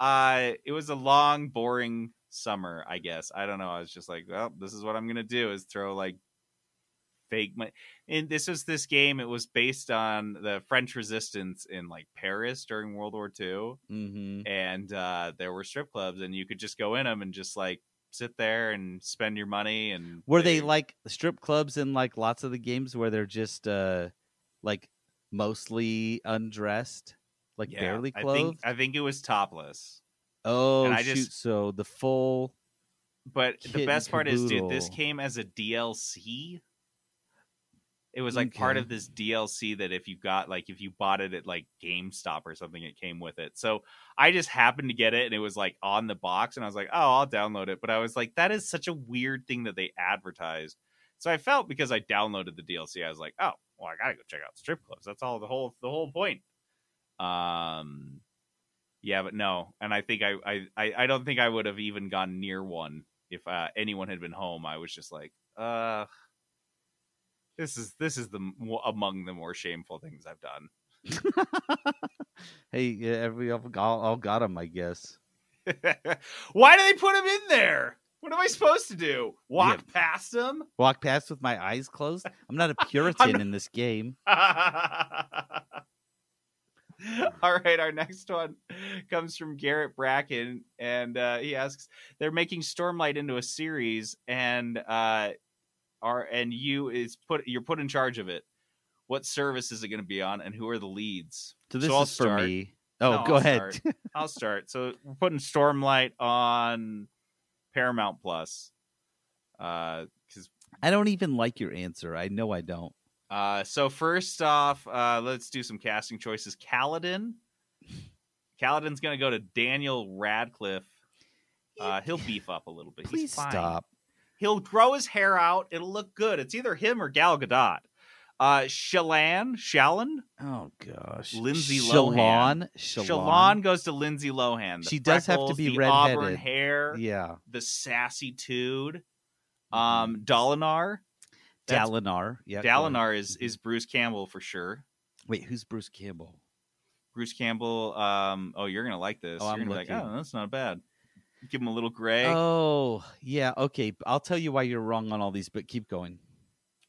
Q: Uh, it was a long, boring summer. I guess I don't know. I was just like, well, this is what I'm gonna do: is throw like fake money. And this was this game. It was based on the French Resistance in like Paris during World War II
O: Mm-hmm.
Q: and uh, there were strip clubs, and you could just go in them and just like sit there and spend your money. And
O: Were they like the strip clubs in like lots of the games where they're just uh like mostly undressed, like
Q: Yeah,
O: barely
Q: I
O: clothed?
Q: think I think it was topless.
O: oh,
Q: and I
O: shoot!
Q: just-
O: so the full.
Q: But the best part is, dude, this came as a DLC. It was like part of this DLC that if you got like if you bought it at like GameStop or something, it came with it. So I just happened to get it and it was like on the box, and I was like, oh, I'll download it. But I was like, that is such a weird thing that they advertised. So I felt because I downloaded the DLC, I was like, oh, well, I gotta go check out strip clubs. That's all the whole the whole point. Um, yeah, but no, and I think I I I, I don't think I would have even gone near one if uh, anyone had been home. I was just like, uh, this is this is the among the more shameful things I've done.
O: Hey, yeah, every all, all got them, I guess.
Q: Why do they put them in there? What am I supposed to do? Walk past them?
O: Walk past with my eyes closed. I'm not a Puritan in this game.
Q: All right, our next one comes from Garrett Bracken, and uh, he asks, "They're making Stormlight into a series, and uh, are and you is put you're put in charge of it. What service is it going to be on, and who are the leads?"
O: So this
Q: I'll
O: is for me. Oh,
Q: No,
O: go
Q: I'll
O: ahead.
Q: start. I'll start. So we're putting Stormlight on Paramount Plus. Uh, because
O: I don't even like your answer. I know I don't.
Q: uh, so first off, uh, let's do some casting choices. Kaladin. Kaladin's gonna go to Daniel Radcliffe. Uh, he'll beef up a little bit.
O: Please
Q: He's fine.
O: stop.
Q: He'll grow his hair out. It'll look good. It's either him or Gal Gadot. Uh, Shallan, Shallan,
O: Oh gosh,
Q: Lindsay
O: Shallan.
Q: Lohan.
O: Shallan.
Q: Shallan goes to Lindsay Lohan. The
O: She does have to be
Q: the
O: redheaded.
Q: auburn hair.
O: Yeah.
Q: the sassy tude. Um, Dalinar. That's-
O: Dalinar. Yeah.
Q: Dalinar is is Bruce Campbell for sure.
O: Wait, who's Bruce Campbell?
Q: Bruce Campbell. Um, oh, you're gonna like this.
O: Oh,
Q: you're
O: I'm
Q: gonna be like,
O: looking.
Q: oh, that's not bad. Give him a little gray.
O: Oh, yeah. Okay, I'll tell you why you're wrong on all these, but keep going.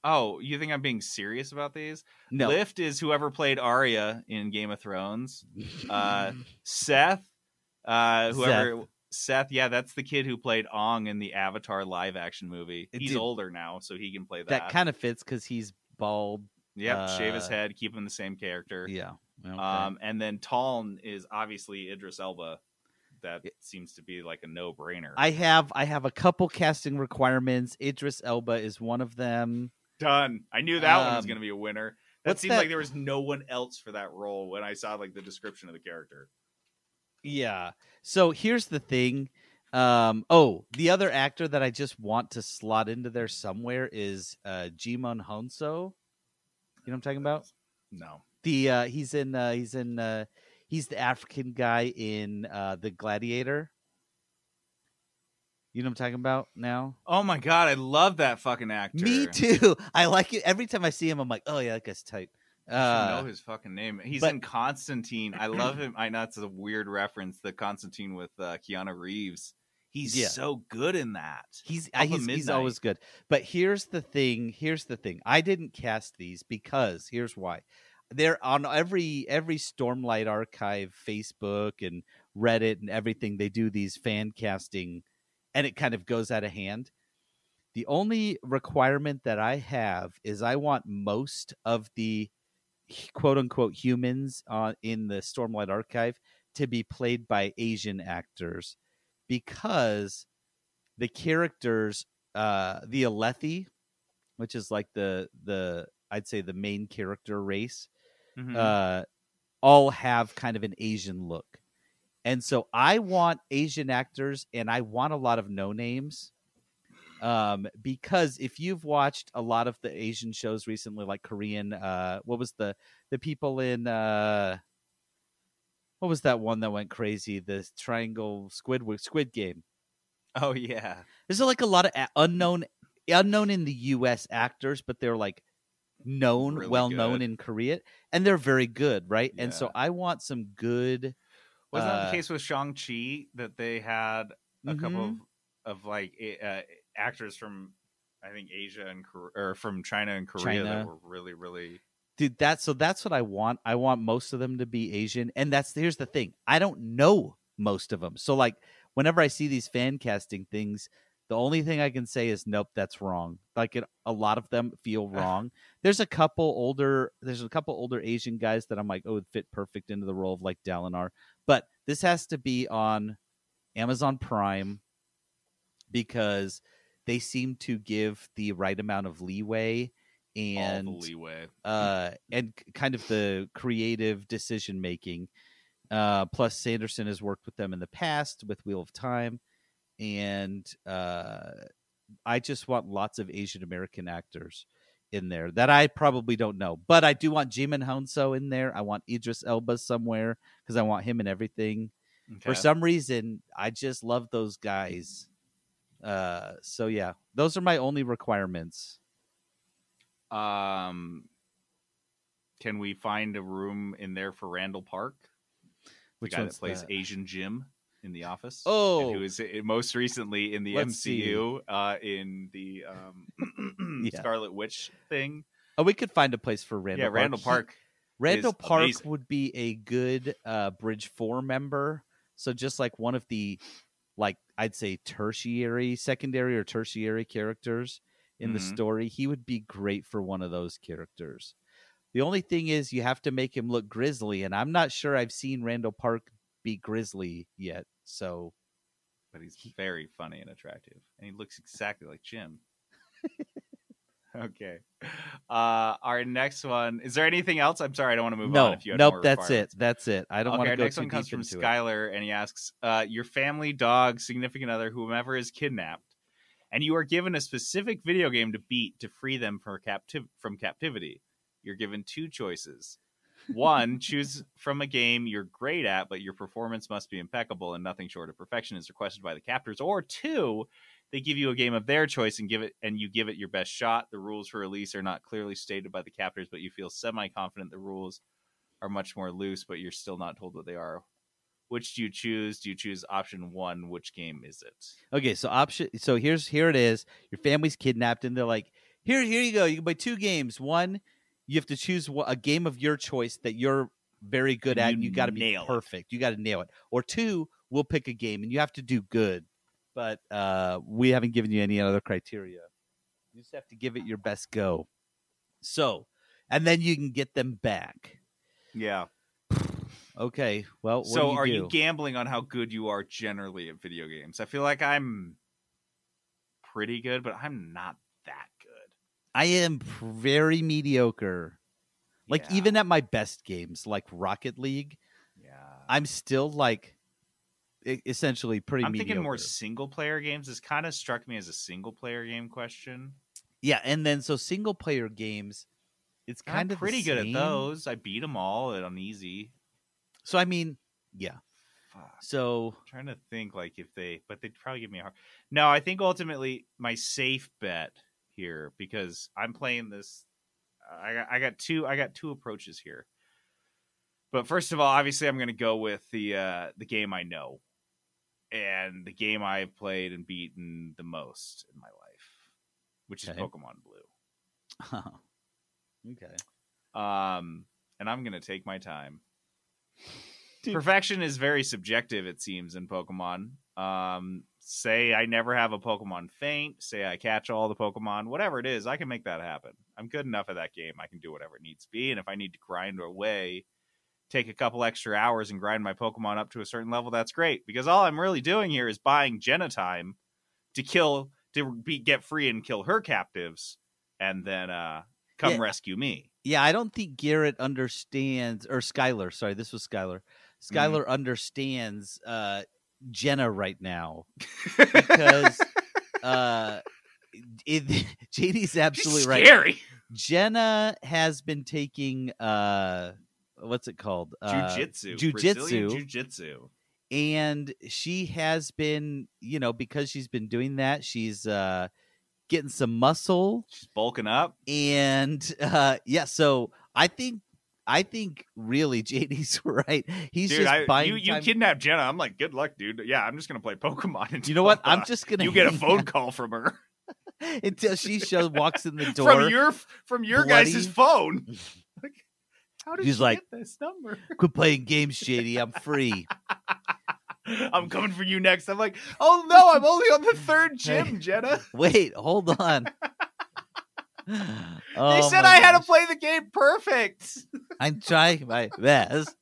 Q: Oh, you think I'm being serious about these?
O: No.
Q: Lift is whoever played Arya in Game of Thrones. Uh, Seth, uh, whoever Seth. yeah, that's the kid who played Aang in the Avatar live action movie. He's
O: did-
Q: older now, so he can play that.
O: That kind of fits because he's bald.
Q: Yep, shave his
O: uh,
Q: head, keep him the same character.
O: Yeah. Okay.
Q: Um, and then Taln is obviously Idris Elba. That seems to be like a no brainer.
O: I have I have a couple casting requirements. Idris Elba is one of them.
Q: Done. I knew that one was
O: Um,
Q: going to be a winner. That seemed
O: that-
Q: like there was no one else for that role when I saw like the description of the character.
O: Yeah. So here's the thing. Um, oh, the other actor that I just want to slot into there somewhere is uh, Djimon Hounsou. You know what I'm talking about?
Q: No.
O: The uh, he's in uh, he's in uh, he's the African guy in uh, the Gladiator. You know what I'm talking about now?
Q: Oh my god, I love that fucking actor.
O: Me too. I like it every time I see him. I'm like, oh yeah, that guy's tight.
Q: I
O: Uh,
Q: know his fucking name. He's
O: but-
Q: in Constantine. I love him. I know it's a weird reference. The Constantine with uh, Keanu Reeves. He's
O: Yeah.
Q: so good in that.
O: He's
Q: Alpha
O: he's, he's always good. But here's the thing. Here's the thing. I didn't cast these because here's why. They're on every every Stormlight Archive, Facebook and Reddit and everything. They do these fan casting, and it kind of goes out of hand. The only requirement that I have is I want most of the quote unquote humans uh, in the Stormlight Archive to be played by Asian actors because the characters, uh, the Alethi, which is like the the I'd say the main character race,
Q: Mhm.
O: uh, all have kind of an Asian look, and so I want Asian actors, and I want a lot of no names. Um, because if you've watched a lot of the Asian shows recently, like Korean, uh, what was the the people in uh, what was that one that went crazy? The triangle squid squid game.
Q: Oh yeah.
O: There's like a lot of unknown unknown in the U.S. actors, but they're like known,
Q: Really
O: well known in Korea, and they're very good, right? And so I want some good.
Q: Wasn't that
O: uh,
Q: the case with Shang Chi that they had a couple of, of like uh, actors from I think Asia and or from China and Korea that were really really
O: dude that's so that's what i want. I want most of them to be asian and that's here's the thing i don't know most of them so like whenever i see these fan casting things the only thing i can say is nope that's wrong. Like it, a lot of them feel wrong. There's a couple older there's a couple older asian guys that i'm like oh would fit perfect into the role of like dalinar. But this has to be on amazon prime because they seem to give the right amount of leeway and
Q: leeway.
O: uh, and kind of the creative decision making. Uh, plus, Sanderson has worked with them in the past with Wheel of Time, and uh, I just want lots of Asian American actors in there that I probably don't know, but I do want Djimon Hounsou in there. I want Idris Elba somewhere because I want him in everything. For some reason, I just love those guys. Uh, so yeah, those are my only requirements.
Q: Um, can we find a room in there for Randall Park? The
O: Which
Q: guy that plays
O: that?
Q: Asian Jim in The Office.
O: Oh.
Q: who is most recently in the
O: Let's.
Q: MCU uh, in the um,
O: Yeah.
Q: Scarlet Witch thing.
O: Oh, we could find a place for Randall.
Q: Yeah,
O: Park.
Q: Randall Park
O: Randall Park
Q: amazing.
O: would be a good uh, Bridge Four member. So just like one of the, like I'd say tertiary, secondary, or tertiary characters in the
Q: Mhm.
O: story, he would be great for one of those characters. The only thing is, you have to make him look grizzly, and I'm not sure I've seen Randall Park be grizzly yet. So
Q: but he's very funny and attractive, and he looks exactly like Jim. okay. Uh, our next one. Is there anything else? I'm sorry, I don't want to move
O: no,
Q: on. If you
O: nope, that's it. That's it. I don't
Q: okay,
O: want to go
Q: next
O: too
Q: one comes from
O: into it.
Q: And he asks, uh, "Your family, dog, significant other, whomever is kidnapped, and you are given a specific video game to beat to free them from captiv- from captivity. You're given two choices. One, choose from a game you're great at, but your performance must be impeccable and nothing short of perfection is requested by the captors. Or two, they give you a game of their choice and give it and you give it your best shot. The rules for release are not clearly stated by the captors, but you feel semi confident the rules are much more loose, but you're still not told what they are. Which do you choose? Do you choose option one? Which game is it?
O: Okay, so option. So here's here it is. Your family's kidnapped, and they're like, "Here, here you go. You can play two games. One, you have to choose a game of your choice that you're very good at.
Q: you
O: and You got to be
Q: nail it.
O: perfect. You got to nail it. Or two, we'll pick a game, and you have to do good. But uh, we haven't given you any other criteria. You just have to give it your best go. So, and then you can get them back.
Q: Yeah.
O: Okay. Well, what
Q: so
O: do you
Q: are
O: do?
Q: you gambling on how good you are generally at video games? I feel like I'm pretty good, but I'm not.
O: I am very mediocre. Like even at my best games, like Rocket League,
Q: yeah,
O: I'm still like essentially pretty.
Q: I'm
O: mediocre.
Q: thinking more single player games. This kind of struck me as a single player game question.
O: Yeah, and then so single player games, it's kind
Q: I'm
O: of
Q: pretty good at those. I beat them all at on easy.
O: So I mean, yeah. So
Q: I'm trying to think like if they, but they'd probably give me a hard. No, I think ultimately my safe bet here because I'm playing this. I got, I got two. I got two approaches here. But first of all, obviously, I'm going to go with the uh, the game I know, and the game I've played and beaten the most in my life, which
O: Okay.
Q: is Pokemon Blue.
O: okay.
Q: Um, and I'm gonna take my time. Perfection is very subjective, it seems, in Pokemon. Um, say I never have a Pokemon faint, say I catch all the Pokemon, whatever it is, I can make that happen. I'm good enough at that game. I can do whatever it needs to be, and if I need to grind away, take a couple extra hours and grind my Pokemon up to a certain level, that's great. Because all I'm really doing here is buying Jenna time to kill to be get free and kill her captives, and then uh come
O: Yeah.
Q: rescue me.
O: Yeah, I don't think Garrett understands, or Skylar. Sorry, this was Skylar.
Q: Mm-hmm.
O: Skylar understands uh, Jenna right now because uh, it, JD's absolutely right.
Q: scary.
O: Jenna has been taking uh, what's it called? Uh,
Q: Jiu-jitsu.
O: Jiu-jitsu.
Q: Jiu-jitsu.
O: and she has been you know because she's been doing that she's uh getting some muscle
Q: she's bulking up
O: and uh yeah so i think i think really jd's right he's
Q: dude,
O: just
Q: I,
O: buying
Q: you, you kidnap Jenna. I'm like, good luck, dude. Yeah, I'm just gonna play Pokemon. Until,
O: You know what? I'm
Q: uh,
O: just gonna
Q: You get a phone
O: out.
Q: call from her
O: until she shows walks in the door
Q: from your from your
O: bloody.
Q: guys' phone. like, how did
O: She's like,
Q: get this number?
O: quit playing games jd i'm free
Q: I'm coming for you next. I'm like, oh no, I'm only on the third gym, Jenna.
O: wait hold on
Q: they
O: Oh
Q: said
O: my
Q: I had to play the game perfect.
O: i'm trying my best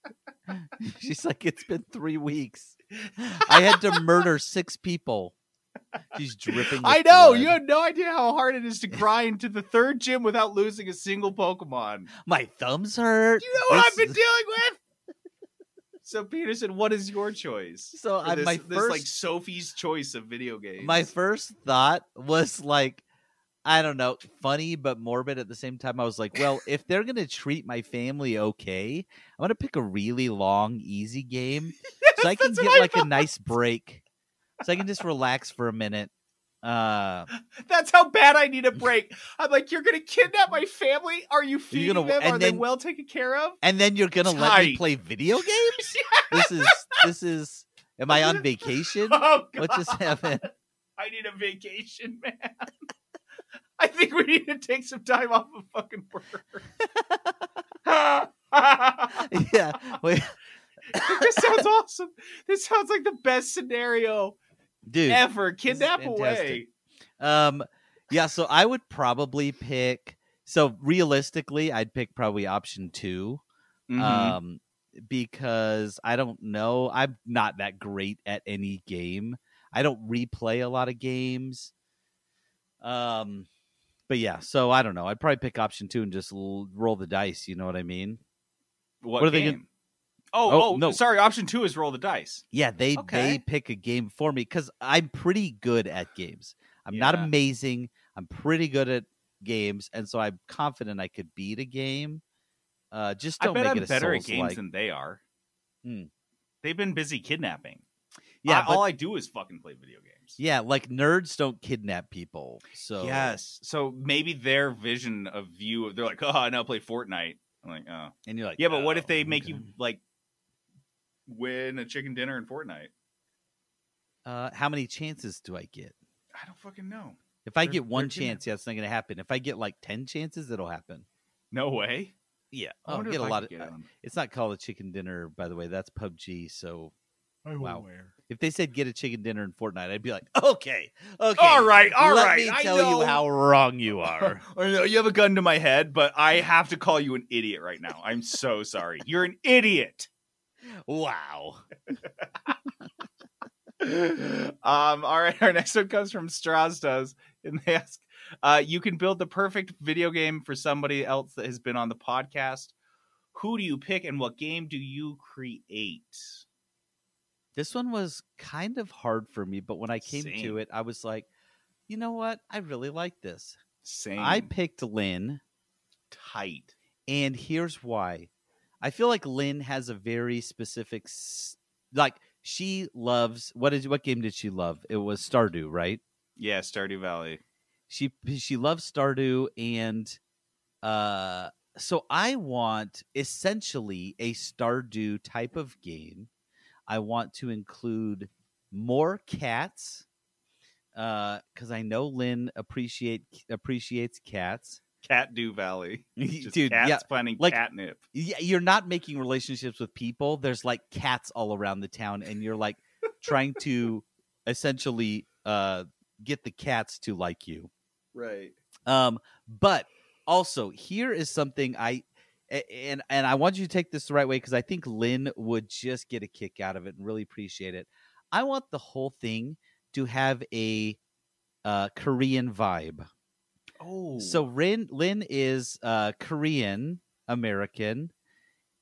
O: she's like it's been three weeks i had to murder six people she's dripping
Q: I know
O: blood.
Q: you have no idea how hard it is to grind to the third gym without losing a single Pokemon.
O: my thumbs hurt
Q: You know what I've been dealing with. So Peterson, what is your choice?
O: So, I-
Q: this,
O: my
Q: this like Sophie's choice of video games.
O: my first thought was like i don't know funny but morbid at the same time i was like well if they're gonna treat my family okay i'm gonna pick a really long easy game so i can get
Q: I
O: like a nice break so i can just relax for a minute uh
Q: That's how bad I need a break. I'm like, you're gonna kidnap my family? Are you feeding
O: gonna-
Q: them? Are they well taken care of?
O: and then you're gonna let me play video games this is this is am i on vacation
Q: Oh,
O: what just happened
Q: I need a vacation, man. I think we need to take some time off of fucking work.
O: yeah wait
Q: this sounds awesome. This sounds like the best scenario
O: dude
Q: ever. Kidnap away.
O: Um, yeah, so I would probably pick. So realistically, I'd pick probably option 2
Q: Mhm.
O: Um, because I don't know. I'm not that great at any game. I don't replay a lot of games. Um, but yeah, so I don't know. I'd probably pick option two and just l- roll the dice. You know what I mean?
Q: What,
O: are they
Q: game?
O: gonna-
Q: Oh,
O: Oh,
Q: oh,
O: no.
Q: Sorry, option two is roll the dice.
O: Yeah, they
Q: Okay.
O: they pick a game for me because I'm pretty good at games. I'm not amazing. I'm pretty good at games, and so I'm confident I could beat a game. Uh, just don't
Q: bet
O: make
Q: I'm
O: it a
Q: better at games
O: like.
Q: than they are.
O: Hmm.
Q: They've been busy kidnapping.
O: Yeah,
Q: I-
O: but-
Q: all I do is fucking play video games.
O: Yeah, like nerds don't kidnap people. So
Q: Yes. So maybe their vision of view, they're like, oh, I now play Fortnite. I'm like, oh.
O: and you're like,
Q: Yeah, but what if
O: "Oh,
Q: they make you like win a chicken dinner in Fortnite?
O: Uh, how many chances do I get?
Q: I don't fucking know.
O: If I
Q: They're-
O: get one chance, yeah, it's not going to happen. If I get like ten chances, it'll happen.
Q: No way.
O: Yeah,
Q: I
O: oh, get
Q: if
O: a
Q: I
O: lot of.
Q: get
O: uh, it's not called a chicken dinner, by the way. That's PUBG. So,
Q: I
O: wow.
Q: wear.
O: If they said get a chicken dinner in Fortnite, I'd be like, okay, okay,
Q: All right, all
O: let
Q: right,
O: me
Q: I
O: tell you how wrong you are.
Q: You have a gun to my head, but I have to call you an idiot right now. I'm so sorry. You're an idiot.
O: wow.
Q: um, all right, our next one comes from Strauss does, and they ask, uh, you can build the perfect video game for somebody else that has been on the podcast. Who do you pick and what game do you create?
O: This one was kind of hard for me, but when I came
Q: Same.
O: to it, I was like, you know what? I really like this.
Q: Same.
O: I picked Lynn.
Q: Tight.
O: And here's why. I feel like Lynn has a very specific like she loves what is what game did she love? It was Stardew, right?
Q: Yeah, Stardew Valley.
O: She she loves Stardew and uh so I want essentially a Stardew type of game. I want to include more cats uh cuz I know Lynn appreciate appreciates cats.
Q: Cat do Valley. Just
O: Dude,
Q: cats
O: yeah,
Q: finding
O: like-
Q: catnip.
O: Yeah, you're not making relationships with people. There's like cats all around the town, and you're like trying to essentially uh, get the cats to like you.
Q: Right.
O: Um, but also here is something I and and I want you to take this the right way because I think Lynn would just get a kick out of it and really appreciate it. I want the whole thing to have a uh, Korean vibe.
Q: Oh.
O: So Lynn Lynn is uh, Korean American,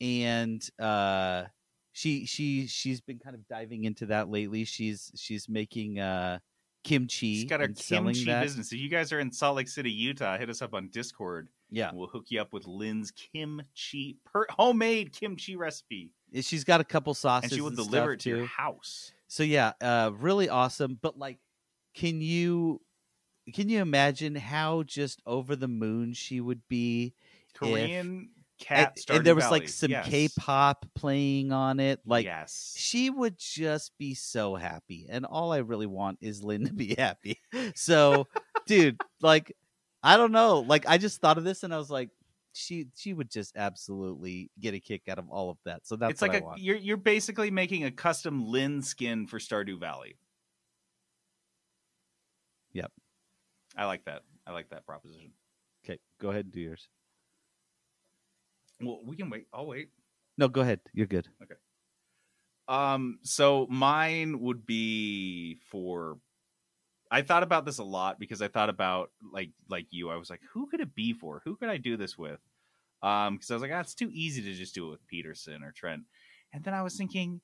O: and uh, she she she's been kind of diving into that lately. She's she's making uh, kimchi.
Q: She's got her kimchi business. If you guys are in Salt Lake City, Utah, hit us up on Discord.
O: Yeah.
Q: We'll hook you up with Lynn's kimchi, per, homemade kimchi recipe.
O: She's got a couple sauces,
Q: And she will
O: and
Q: deliver it to your house.
O: So yeah, uh, really awesome. But like, can you can you imagine how just over the moon she would be? if-
Q: cat
O: and, and there was
Q: Valley,
O: like some
Q: yes.
O: K-pop playing on it. Like,
Q: Yes.
O: she would just be so happy. And all I really want is Lynn to be happy. So, dude, like, I don't know. Like, I just thought of this and I was like, she she would just absolutely get a kick out of all of that. So that's
Q: it's
O: what
Q: like a you're you're basically making a custom Lynn skin for Stardew Valley.
O: Yep.
Q: I like that. I like that proposition.
O: Okay, go ahead and do yours.
Q: Well, we can wait. I'll wait.
O: No, go ahead. You're good.
Q: Okay. Um, so mine would be for I thought about this a lot because I thought about like like you. I was like, who could it be for? Who could I do this with? Um, because I was like, ah, it's too easy to just do it with Peterson or Trent. And then I was thinking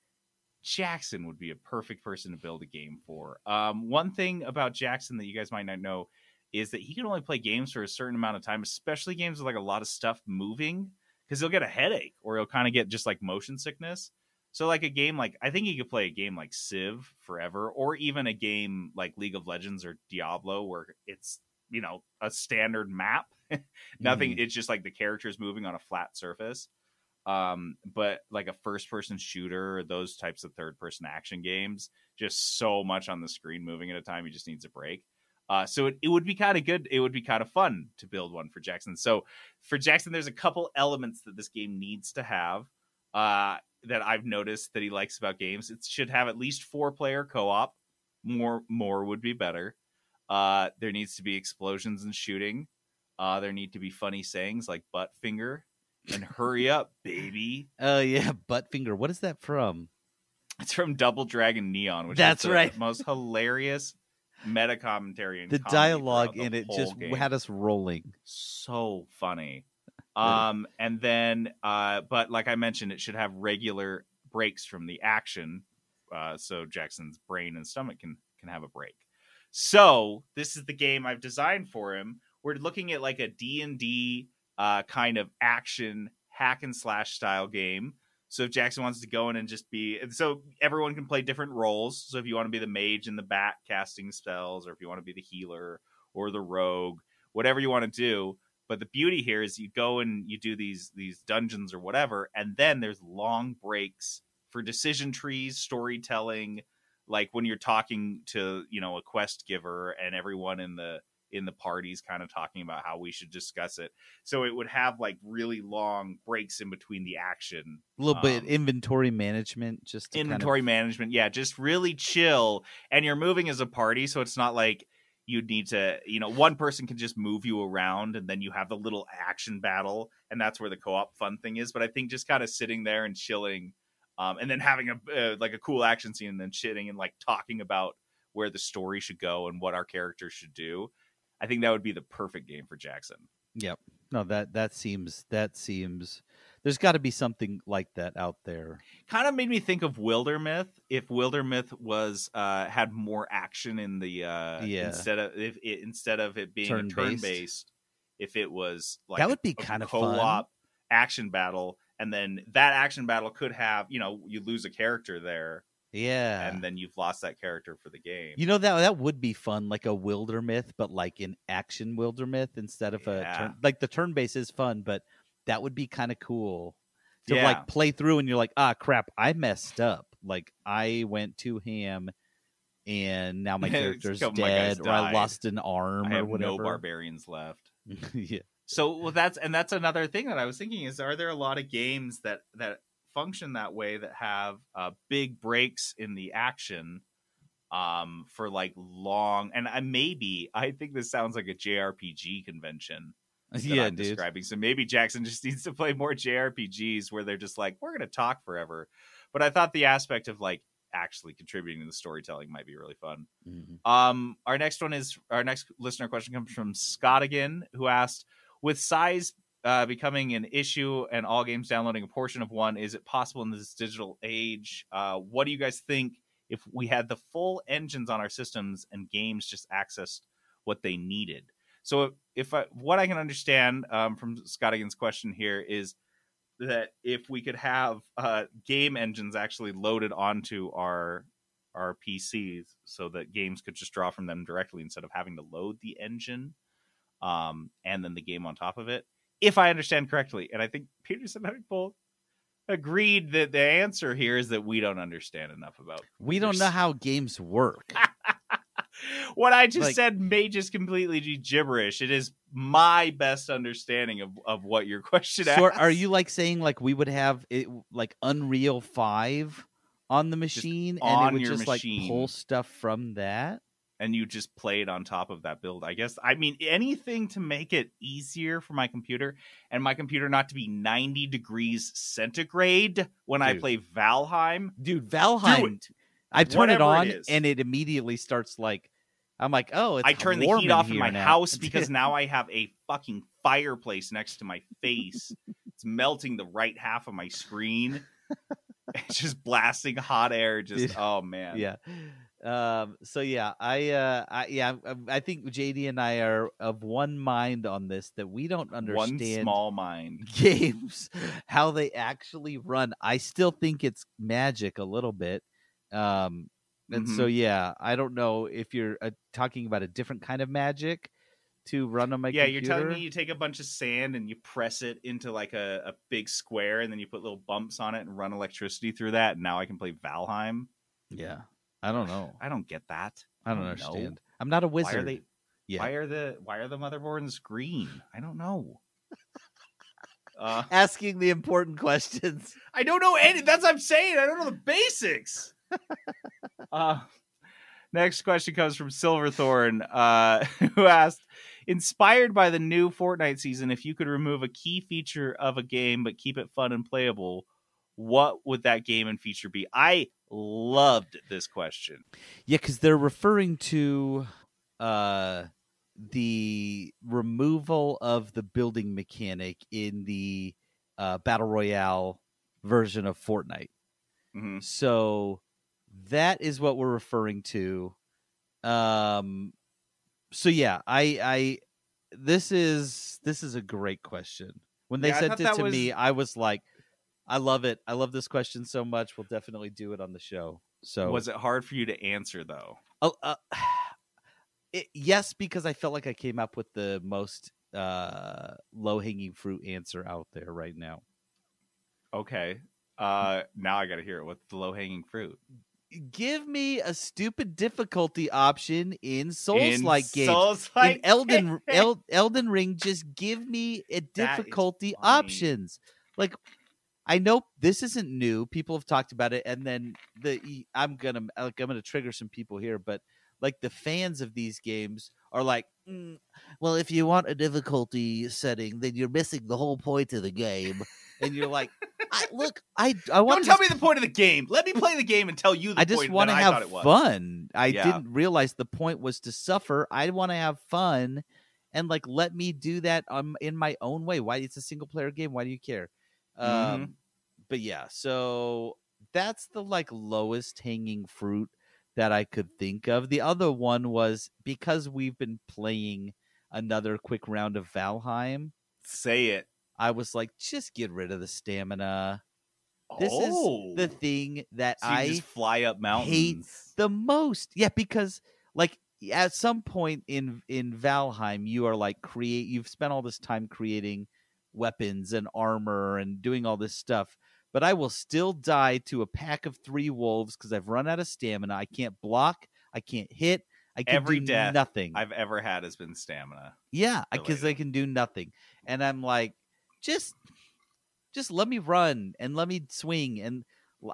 Q: Jackson would be a perfect person to build a game for. Um, one thing about Jackson that you guys might not know is that he can only play games for a certain amount of time, especially games with like a lot of stuff moving, because he'll get a headache or he'll kind of get just like motion sickness. So like a game like I think he could play a game like Civ forever, or even a game like League of Legends or Diablo, where it's you know a standard map. Nothing.
O: Mhm.
Q: It's just like the characters moving on a flat surface. Um, but like a first person shooter, those types of third person action games, just so much on the screen moving at a time, he just needs a break. Uh, so it, it would be kind of good. It would be kind of fun to build one for Jackson. So for Jackson, there's a couple elements that this game needs to have uh, that I've noticed that he likes about games. It should have at least four player co op. More more would be better. Uh, there needs to be explosions and shooting. Uh, there need to be funny sayings like butt finger and hurry up, baby.
O: Oh yeah, butt finger. What is that from?
Q: It's from Double Dragon Neon, which
O: That's
Q: is the
O: right.
Q: most hilarious meta commentary. and
O: The dialogue in
Q: the
O: it just
Q: game.
O: had us rolling.
Q: so funny. Um, and then, uh, but like I mentioned, it should have regular breaks from the action, uh, so Jackson's brain and stomach can can have a break. So this is the game I've designed for him. We're looking at like a D and D uh, kind of action hack and slash style game. So if Jackson wants to go in and just be, so everyone can play different roles. So if you want to be the mage in the back casting spells, or if you want to be the healer or the rogue, whatever you want to do. But the beauty here is you go and you do these these dungeons or whatever, and then there's long breaks for decision trees, storytelling, like when you're talking to you know a quest giver and everyone in the in the parties kind of talking about how we should discuss it. So it would have like really long breaks in between the action.
O: A little bit
Q: Um,
O: inventory management, just to kind of-
Q: inventory management yeah just really chill and you're moving as a party so it's not like you'd need to you know one person can just move you around and then you have the little action battle and that's where the co-op fun thing is but i think just kind of sitting there and chilling um, and then having a uh, like a cool action scene and then shitting and like talking about where the story should go and what our characters should do i think that would be the perfect game for jackson
O: Yep. No, that that seems that seems. There's got to be something like that out there.
Q: kind of made me think of Wildermyth. If Wildermyth was uh had more action in the uh
O: Yeah.
Q: instead of if it instead of it being
O: Turn-based.
Q: turn based, if it was like
O: That would be
Q: a
O: kinda
Q: co-op
O: fun.
Q: action battle, and then that action battle could have you know you lose a character there,
O: Yeah.
Q: and then you've lost that character for the game.
O: You know that that would be fun, like a Wildermyth, but like an action Wildermyth instead of a turn. Like the turn base is fun, but that would be kind of cool to
Q: Yeah.
O: like play through, and you're like, ah, crap, I messed up. Like I went to him and now my character's
Q: come, my
O: dead, or I lost an arm,
Q: I
O: or whatever.
Q: no barbarians left.
O: yeah.
Q: So well, that's and that's another thing that I was thinking is are there a lot of games that that function that way that have uh, big breaks in the action um for like long and I maybe I think this sounds like a JRPG convention
O: Yeah,
Q: I'm
O: dude.
Q: describing. So maybe Jackson just needs to play more JRPGs where they're just like we're going to talk forever. But I thought the aspect of like actually contributing to the storytelling might be really fun.
O: Mm-hmm.
Q: Um, our next one is our next listener question comes from Scottigan, who asked, with size uh, becoming an issue and all games downloading a portion of one, is it possible in this digital age? Uh, what do you guys think if we had the full engines on our systems and games just accessed what they needed? So if I, what I can understand um, from Scottigan's question here is that if we could have uh, game engines actually loaded onto our our PCs, so that games could just draw from them directly instead of having to load the engine, um, and then the game on top of it. If I understand correctly, and I think Peterson and both agreed that the answer here is that we don't understand enough about.
O: We don't know how games work.
Q: What I just
O: Like-
Q: said may just completely be gibberish. It is my best understanding of, of what your question
O: So
Q: asks.
O: are you like saying like we would have it like Unreal Five on the machine and it would just
Q: machine.
O: like pull stuff from that?
Q: and you just play it on top of that build. I guess I mean anything to make it easier for my computer and my computer not to be 90 degrees centigrade when I play Valheim.
O: Dude, Valheim.
Q: It.
O: I turn it on
Q: is.
O: and it immediately starts like I'm like, oh, it's
Q: I turn the heat off in my
O: now.
Q: house because now I have a fucking fireplace next to my face. it's melting the right half of my screen. it's just blasting hot air. Just oh man.
O: yeah. Um, so yeah, I, uh, I, yeah, I, I think JD and I are of one mind on this that we don't understand
Q: One small mind.
O: games, how they actually run. I still think it's magic a little bit. Um, and so
Q: Mhm.
O: yeah, I don't know if you're uh, talking about a different kind of magic to run on my
Q: yeah,
O: computer.
Q: you're telling me you take a bunch of sand and you press it into like a, a big square and then you put little bumps on it and run electricity through that and now I can play Valheim.
O: Yeah. I don't know.
Q: I don't get that.
O: I don't
Q: know.
O: understand. I'm not a
Q: Why are
O: wizard.
Q: they
O: Yeah.
Q: why are the why are the motherboards green? I don't know. Uh,
O: Asking the important questions.
Q: I don't know any. That's what I'm saying. I don't know the basics. uh, next question comes from Silverthorn, uh, who asked, "Inspired by the new Fortnite season, if you could remove a key feature of a game but keep it fun and playable, what would that game and feature be?" I loved this question.
O: Yeah, because they're referring to uh the removal of the building mechanic in the uh, battle royale version of Fortnite.
Q: Mhm.
O: So that is what we're referring to. Um, so yeah, I, I, this is this is a great question. When they
Q: Yeah,
O: sent it to me, I was like, I love it. I love this question so much. We'll definitely do it on the show. So
Q: Was it hard for you to answer though?
O: Oh, uh, it, yes, because I felt like I came up with the most uh, low hanging fruit answer out there right now.
Q: Okay. Uh, now I got to hear it. What's the low hanging fruit?
O: Give me a stupid difficulty option in Souls like games.
Q: Souls-like
O: in Elden El, Elden Ring, just give me a difficulty options. Like I know this isn't new. People have talked about it, and then the I'm gonna like I'm gonna trigger some people here, but like the fans of these games are like, "Mm, well, if you want a difficulty setting, then you're missing the whole point of the game. And you're like, I, look, I I want
Q: Don't tell me the point of the game. Let me play the game and tell you the
O: I just want to have
Q: was.
O: fun. I
Q: Yeah.
O: didn't realize the point was to suffer. I want to have fun, and like let me do that um in my own way. Why it's a single player game? Why do you care? Um,
Q: Mhm.
O: but yeah, so that's the like lowest hanging fruit that I could think of. The other one was because we've been playing another quick round of Valheim.
Q: Say it.
O: I was like, just get rid of the stamina. This
Q: Oh.
O: is the oh. thing that
Q: So
O: I
Q: just fly up
O: hate
Q: mountains.
O: the most. Yeah, because like at some point in in Valheim, you are like create. You've spent all this time creating weapons and armor and doing all this stuff, but I will still die to a pack of three wolves because I've run out of stamina. I can't block. I can't hit. I can
Q: Every
O: do
Q: death
O: nothing.
Q: I've ever had has been stamina.
O: Yeah, because I can do nothing, and I'm like, just, just let me run and let me swing, and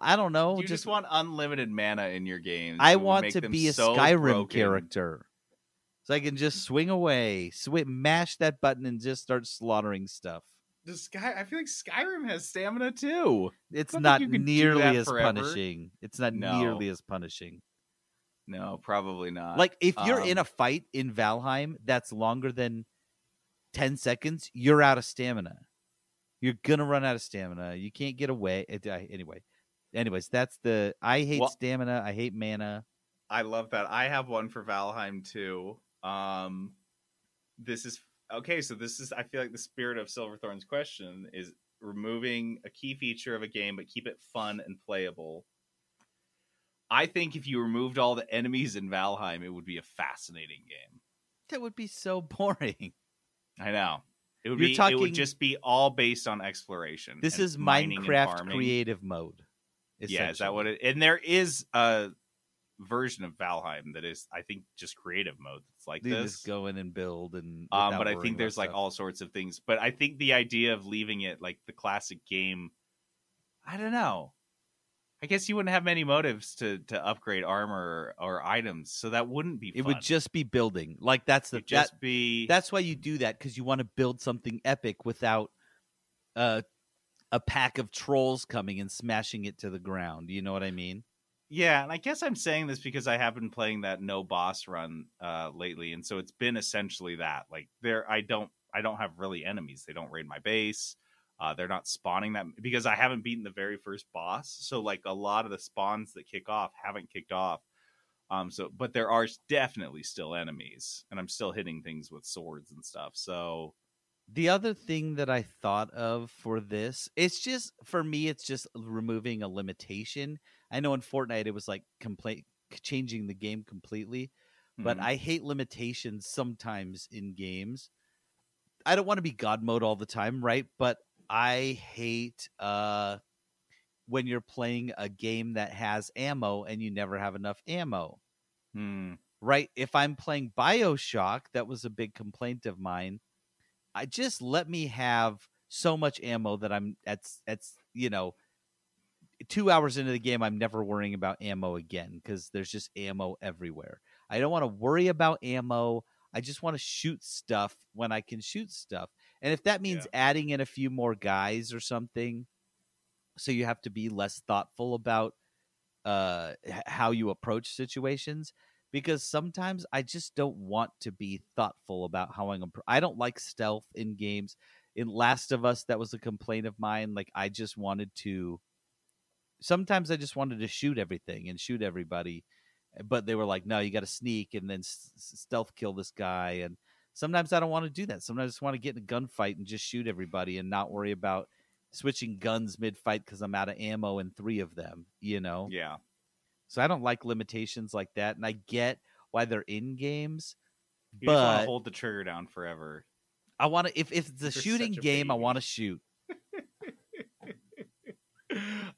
O: I don't know,
Q: you just, want unlimited mana in your games.
O: I want to be a
Q: so
O: Skyrim
Q: broken.
O: character, so I can just swing away, swi mash that button, and just start slaughtering stuff.
Q: Does Sky? I feel like Skyrim has stamina too.
O: It's not
Q: think you can do
O: nearly as
Q: forever.
O: punishing. It's not
Q: No.
O: nearly as punishing.
Q: No, probably not.
O: Like if you're in
Q: Um,
O: a fight in Valheim that's longer than ten seconds, you're out of stamina. You're gonna run out of stamina. You can't get away. It, I, anyway, anyways, that's the. I hate
Q: Well-
O: stamina. I hate mana.
Q: I love that. I have one for Valheim too. Um, this is okay. So this is I feel like the spirit of Silverthorn's question is removing a key feature of a game, but keep it fun and playable. I think if you removed all the enemies in Valheim, it would be a fascinating game.
O: That would be so boring.
Q: I know. It would
O: You're
Q: be. It
O: talking-
Q: would just be all based on exploration.
O: This is Minecraft creative mode.
Q: Yeah, is that what it? And there is a version of Valheim that is, I think, just creative mode. That's like
O: You
Q: this.
O: just go in and build and.
Q: Um, but I think there's like
O: stuff.
Q: all sorts of things. But I think the idea of leaving it like the classic game, I don't know. I guess you wouldn't have many motives to to upgrade armor or, items, so that wouldn't be.
O: It would just be building. Like that's the
Q: It'd just
O: that,
Q: be.
O: That's why you do that because you want to build something epic without uh, a pack of trolls coming and smashing it to the ground. You know what I mean?
Q: Yeah, and I guess I'm saying this because I have been playing that no boss run uh, lately, and so it's been essentially that. Like there, I don't, I don't have really enemies. They don't raid my base. Uh, they're not spawning that because I haven't beaten the very first boss. So like a lot of the spawns that kick off haven't kicked off. Um, so but there are definitely still enemies, and I'm still hitting things with swords and stuff. So
O: The other thing that I thought of for this, it's just for me, it's just removing a limitation. I know in Fortnite it was like complete changing the game completely, but
Q: Mhm.
O: I hate limitations sometimes in games. I don't want to be God mode all the time, right? But I hate uh when you're playing a game that has ammo and you never have enough ammo
Q: hmm.
O: right? If I'm playing Bioshock, that was a big complaint of mine. I just let me have so much ammo that I'm at at you know two hours into the game, I'm never worrying about ammo again because there's just ammo everywhere. I don't want to worry about ammo. I just want to shoot stuff when I can shoot stuff. And if that means adding in a few more guys or something, so you have to be less thoughtful about uh how you approach situations because sometimes I just don't want to be thoughtful about how I'm I don't like stealth in games. In Last of Us that was a complaint of mine like I just wanted to sometimes I just wanted to shoot everything and shoot everybody but they were like no you got to sneak and then s- stealth kill this guy and sometimes I don't want to do that. Sometimes I just want to get in a gunfight and just shoot everybody and not worry about switching guns mid fight because I'm out of ammo in three of them, you know?
Q: Yeah.
O: So I don't like limitations like that. And I get why they're in games,
Q: You
O: but
Q: to hold the trigger down forever.
O: I want to, if, if it's a
Q: You're
O: shooting
Q: a
O: game, I want to shoot.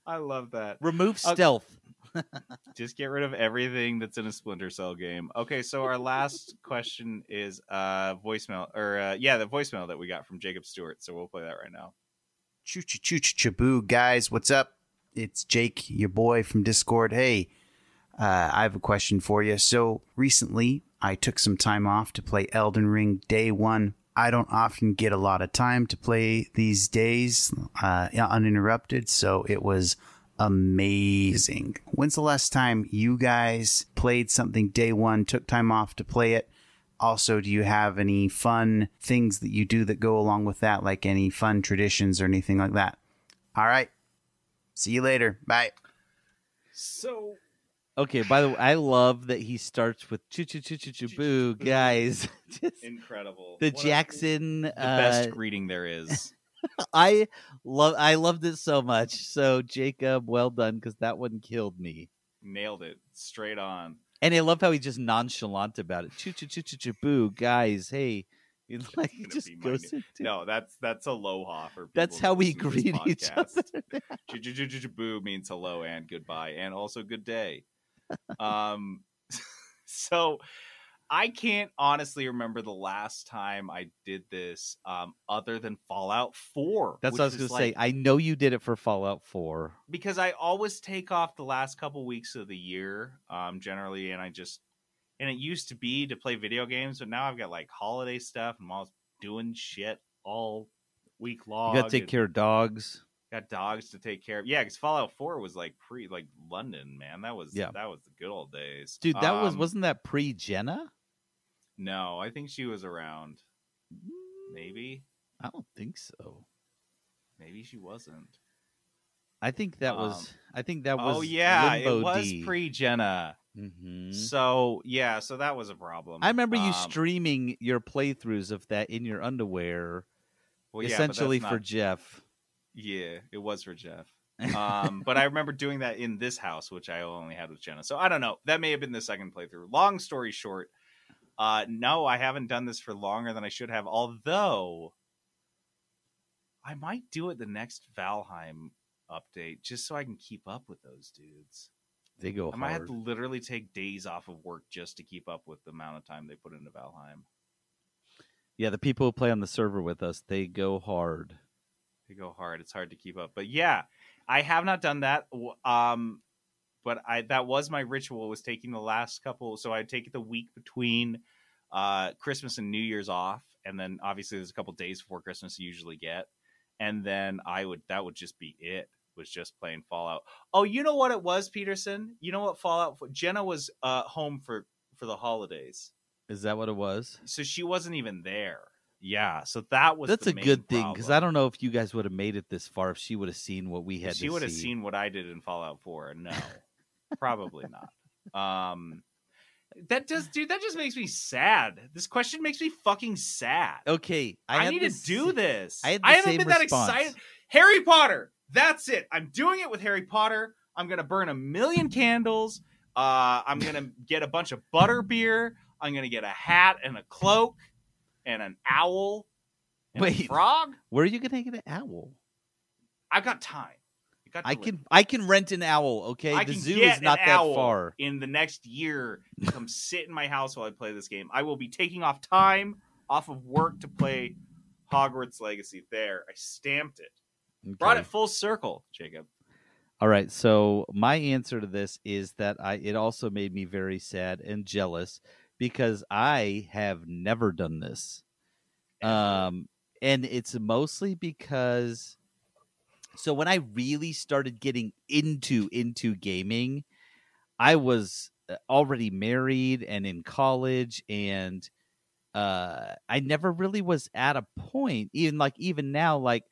Q: I love that.
O: Remove
Q: Uh,
O: stealth.
Q: Just get rid of everything that's in a Splinter Cell game. Okay, so our last question is uh voicemail or uh, yeah, the voicemail that we got from Jacob Stewart. So we'll play that right now.
U: Choo choo choo choo boo guys. What's up? It's Jake, your boy from Discord. Hey, uh, I have a question for you. So recently, I took some time off to play Elden Ring Day One. I don't often get a lot of time to play these days uh, uninterrupted, so it was amazing. When's the last time you guys played something Day One, took time off to play it? Also, do you have any fun things that you do that go along with that, like any fun traditions or anything like that? All right. See you later. Bye.
Q: So
O: Okay, by the way, I love that he starts with choo choo choo choo choo boo, guys. Just
Q: Incredible.
O: the
Q: What a-
O: Jackson
Q: the
O: uh,
Q: best greeting there is.
O: I love I loved it so much. So Jacob, well done because that one killed me.
Q: Nailed it straight on.
O: And I love how he's just nonchalant about it. Choo choo choo choo choo boo, guys. Hey, like he just goes into
Q: No, that's that's aloha for
O: That's how we
Q: listen to this
O: greet each
Q: podcast.
O: other.
Q: Choo-choo-choo-choo-boo means hello and goodbye, and also good day. Um, so I can't honestly remember the last time I did this, um, other than Fallout Four.
O: That's what I was
Q: is
O: gonna say. I know you did it for Fallout 4.
Q: because I always take off the last couple weeks of the year, um, generally, and I just and it used to be to play video games, but now I've got like holiday stuff and I'm always doing shit all week long.
O: You gotta take care of dogs.
Q: Got dogs to take care of. Yeah, because Fallout Four was like pre like London, man. That was
O: Yeah.
Q: that was the good old days,
O: Dude, that was
Q: Um,
O: wasn't that pre Jenna?
Q: No, I think she was around. Maybe,
O: I don't think so.
Q: maybe she wasn't.
O: I think that was.
Q: Um,
O: I think that was.
Q: oh yeah,
O: Limbo
Q: it was
O: D.
Q: pre Jenna.
O: Mhm.
Q: So yeah, so that was a problem.
O: I remember you
Q: Um,
O: streaming your playthroughs of that in your underwear,
Q: Well, yeah,
O: essentially for
Q: not-
O: Jeff.
Q: Yeah, it was for Jeff. Um, but I remember doing that in this house, which I only had with Jenna. So I don't know. That may have been the second playthrough. Long story short, uh, no, I haven't done this for longer than I should have. Although I might do it the next Valheim update just so I can keep up with those dudes.
O: They go
Q: I might have to literally take days off of work just to keep up with the amount of time they put into Valheim.
O: Yeah, the people who play on the server with us, they go hard.
Q: They go hard. It's hard to keep up. But yeah, I have not done that. Um, but I that was my ritual was taking the last couple. So I'd take the week between uh, Christmas and New Year's off, and then obviously there's a couple days before Christmas you usually get, and then I would that would just be it. Was just playing Fallout. Oh, you know what it was, Peterson. You know what Fallout? Jenna was uh, home for for the holidays,
O: Is that what it was?
Q: so she wasn't even there. Yeah, so that was
O: That's a good thing because. I don't know if you guys would have made it this far if she would have seen what we had.
Q: she would have seen what I did in Fallout 4. No, probably not. Um, that does, dude. That just makes me sad. This question makes me fucking sad.
O: Okay, I,
Q: I, need to do this.
O: I the
Q: haven't been that excited. Harry Potter. That's it. I'm doing it with Harry Potter. I'm gonna burn a million candles. Uh, I'm gonna get a bunch of butter beer. I'm gonna get a hat and a cloak and an owl and a
O: Wait.
Q: frog.
O: Where are you gonna get an owl?
Q: I've got time. I, got
O: I can I can rent an owl. Okay,
Q: I
O: the zoo is not
Q: an
O: that
Q: owl
O: far.
Q: in the next year come sit in my house while I play this game. I will be taking off time off of work to play Hogwarts Legacy. There, I stamped it. Brought it full circle, Jacob.
O: All right, so my answer to this is that I it also made me very sad and jealous because I have never done this. Um and it's mostly because so when I really started getting into into gaming, I was uh, already married and in college and uh I never really was at a point even like even now like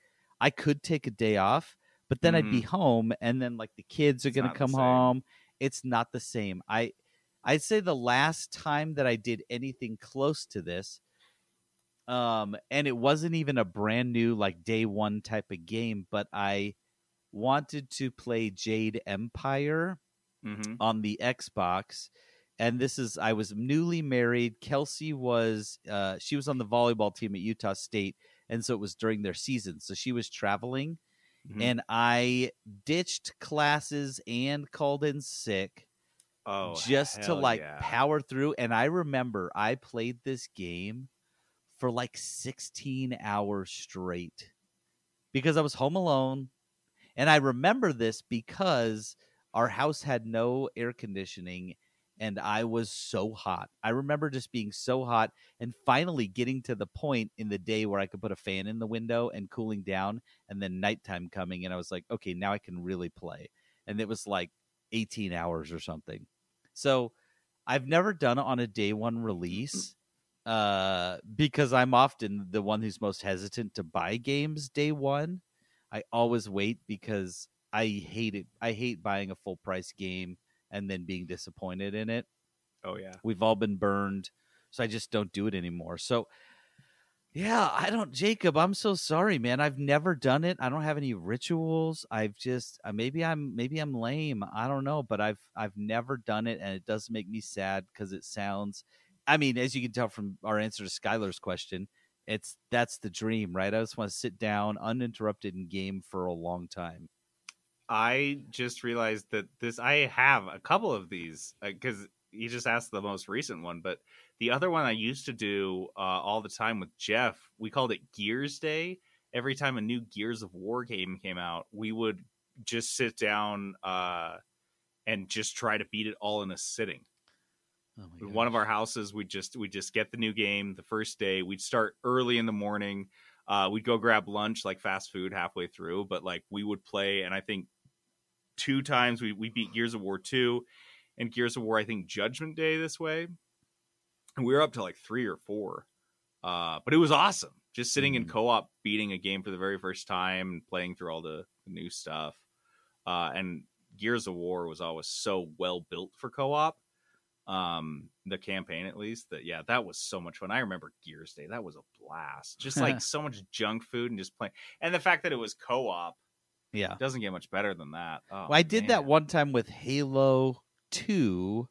O: I could take a day off but then I'd be home and then like the kids are
Q: It's gonna
O: come home. It's not the same. I I'd say the last time that I did anything close to this um and it wasn't even a brand new like day 1 type of game but I wanted to play Jade Empire
Q: Mhm.
O: on the Xbox. And this is I was newly married. Kelsey was uh she was on the volleyball team at Utah State, and so it was during their season. So she was traveling
Q: Mhm.
O: and I ditched classes and called in sick
Q: Oh,
O: just to like
Q: yeah.
O: power through. And I remember I played this game for like 16 hours straight because I was home alone. And I remember this because our house had no air conditioning and I was so hot. I remember just being so hot and finally getting to the point in the day where I could put a fan in the window and cooling down and then nighttime coming and I was like, okay, now I can really play. And it was like 18 hours or something. So I've never done it on a day one mm-hmm. release uh, because I'm often the one who's most hesitant to buy games day one. I always wait because I hate it. I hate buying a full price game and then being disappointed in it.
Q: Oh yeah.
O: We've all been burned, so I just don't do it anymore. So yeah, I don't Jacob, I'm so sorry, man. I've never done it. I don't have any rituals. I've just uh, maybe I'm maybe I'm lame. I don't know, but I've I've never done it and it does make me sad cuz it sounds I mean, as you can tell from our answer to Skylar's question, it's that's the dream, right? I just want to sit down uninterrupted and game for a long time.
Q: I just realized that this I have a couple of these because you just asked the most recent one, but the other one I used to do uh, all the time with Jeff, we called it Gears Day. Every time a new Gears of War game came out, we would just sit down uh, and just try to beat it all in a sitting. In one of our houses, we just we just get the new game the first day. We'd start early in the morning. Uh, we'd go grab lunch, like fast food, halfway through. But like we would play, and I think two times we we beat Gears of War two, and Gears of War I think Judgment Day this way, and we were up to like three or four. Uh, but it was awesome, just sitting in co-op, beating a game for the very first time, and playing through all the, the new stuff. uh, and Gears of War was always so well built for co-op. Um, the campaign at least that yeah, that was so much fun. I remember Gears Day. That was a blast. Just like so much junk food and just playing, and the fact that it was co-op.
O: Yeah.
Q: doesn't get much better than that. Oh,
O: well, I did
Q: man.
O: that one time with Halo 2.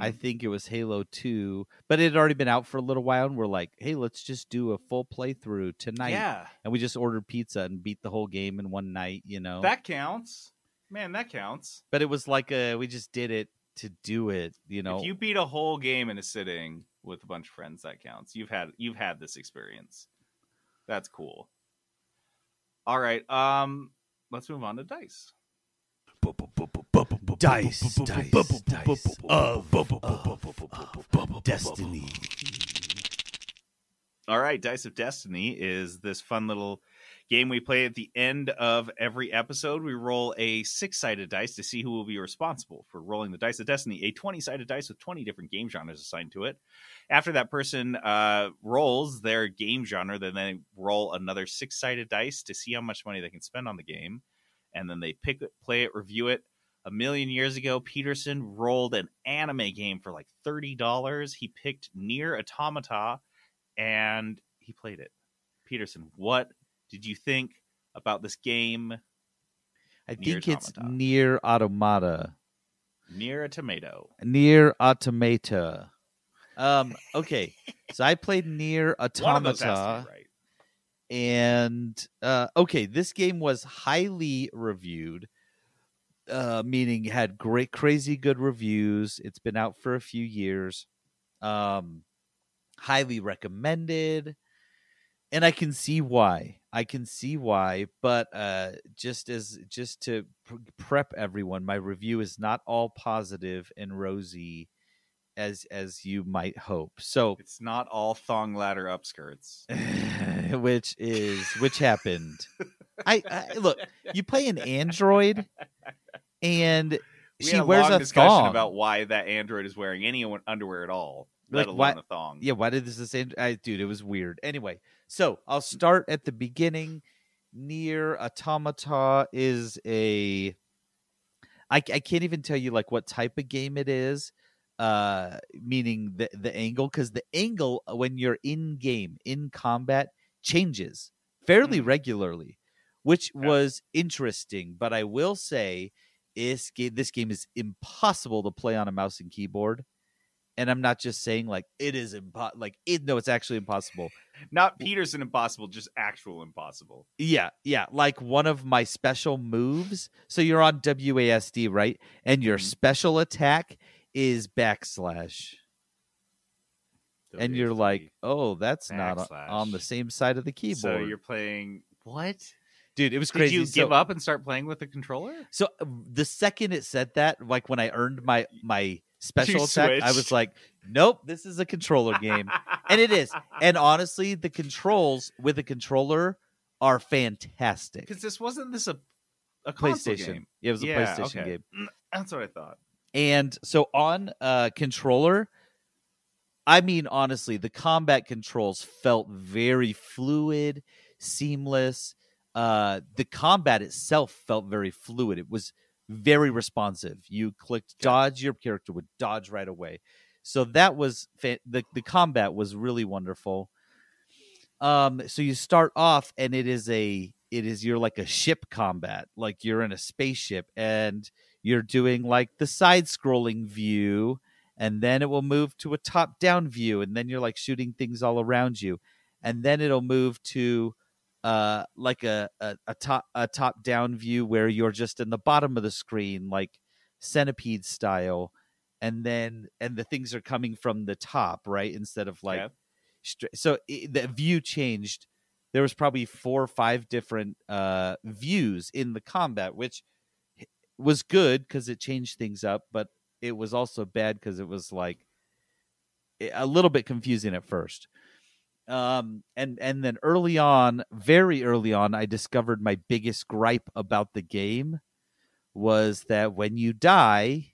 O: I
Q: Mhm.
O: think it was Halo 2, but it had already been out for a little while, and we're like, hey, let's just do a full playthrough tonight.
Q: Yeah.
O: And we just ordered pizza and beat the whole game in one night, you know?
Q: That counts, man. That counts.
O: but it was like a, we just did it to do it, you know?
Q: If you beat a whole game in a sitting with a bunch of friends, that counts. You've had you've had this experience. That's cool. All right. Um, let's move on to dice.
P: Dice, dice, dice of, of destiny.
Q: All right, Dice of Destiny is this fun little game we play at the end of every episode. We roll a six sided dice to see who will be responsible for rolling the Dice of Destiny, a 20 sided dice with 20 different game genres assigned to it. After that person uh, rolls their game genre, then they roll another six sided dice to see how much money they can spend on the game. And then they pick it, play it, review it. A million years ago, Peterson rolled an anime game for like $30. He picked Nier Automata and he played it. Peterson, what did you think about this game?
O: I think it's Nier Automata.
Q: Near a tomato.
O: Nier Automata. Um, okay. so I played Nier
Q: One of those has to be
O: Automata.
Q: right.
O: And uh, okay, this game was highly reviewed, uh, meaning had great, crazy good reviews. It's been out for a few years. Um, highly recommended, and I can see why. I can see why, but uh, just as just to prep everyone, my review is not all positive and rosy as as you might hope. So
Q: It's not all thong ladder upskirts.
O: which is which happened. I, I look. You play an android, and
Q: We
O: she
Q: a
O: wears a
Q: discussion
O: thong.
Q: about why that android is wearing any underwear at all,
O: Like,
Q: let alone
O: why-
Q: a thong.
O: Yeah, why did this? I, dude, it was weird. Anyway, so I'll start at the beginning. Nier Automata is a. I, I can't even tell you like what type of game it is, uh, meaning the the angle because the angle uh, when you're in game in combat changes fairly regularly, which was interesting. But I will say, is ga- this game is impossible to play on a mouse and keyboard and I'm not just saying like it is impo- like it no, it's actually impossible.
Q: Not Peterson impossible, just actual impossible.
O: Yeah, yeah, like one of my special moves. So you're on WASD, right? And your special attack is backslash. And you're like, "Oh, that's not on the same side of the keyboard."
Q: So you're playing what?
O: Dude, it was
Q: Did
O: crazy.
Q: you
O: So-
Q: give up and start playing with the controller?
O: So uh, the second it said that, like when I earned my my special attack, I was like, "Nope, this is a controller game," and it is. And honestly, the controls with a controller are fantastic.
Q: Because this wasn't this a a
O: PlayStation.
Q: game.
O: Yeah, it was a PlayStation
Q: okay.
O: game.
Q: Mm, That's what I thought.
O: And so on uh controller, I mean honestly, the combat controls felt very fluid, seamless. Uh the combat itself felt very fluid. It was very responsive. You clicked dodge, your character would dodge right away. So that was fa- the the combat was really wonderful. Um so you start off and it is a it is you're like a ship combat, like you're in a spaceship and you're doing like the side scrolling view and then it will move to a top down view and then you're like shooting things all around you and then it'll move to uh like a a, a top a top down view where you're just in the bottom of the screen like centipede style and then and the things are coming from the top right instead of like
Q: Yeah.
O: so i the view changed there was probably four or five different uh views in the combat which was good because it changed things up, but it was also bad because it was like a little bit confusing at first. Um, and and then early on, very early on, I discovered my biggest gripe about the game was that when you die,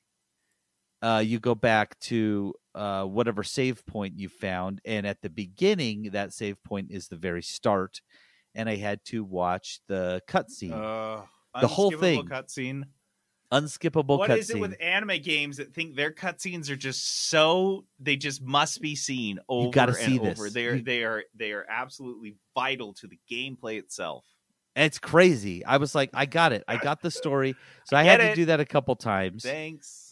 O: uh, you go back to uh, whatever save point you found, and at the beginning, that save point is the very start, and I had to watch the cutscene.
Q: Uh,
O: The whole
Q: Unskippable
O: thing.
Q: cutscene.
O: Unskippable
Q: What is it with anime games that think their cutscenes are just so they just must be seen over
O: gotta
Q: and
O: see
Q: over?
O: this.
Q: They are they are they are absolutely vital to the gameplay itself.
O: It's crazy. I was like, I got it. I got the story. So I,
Q: I
O: had to
Q: it.
O: do that a couple times.
Q: Thanks.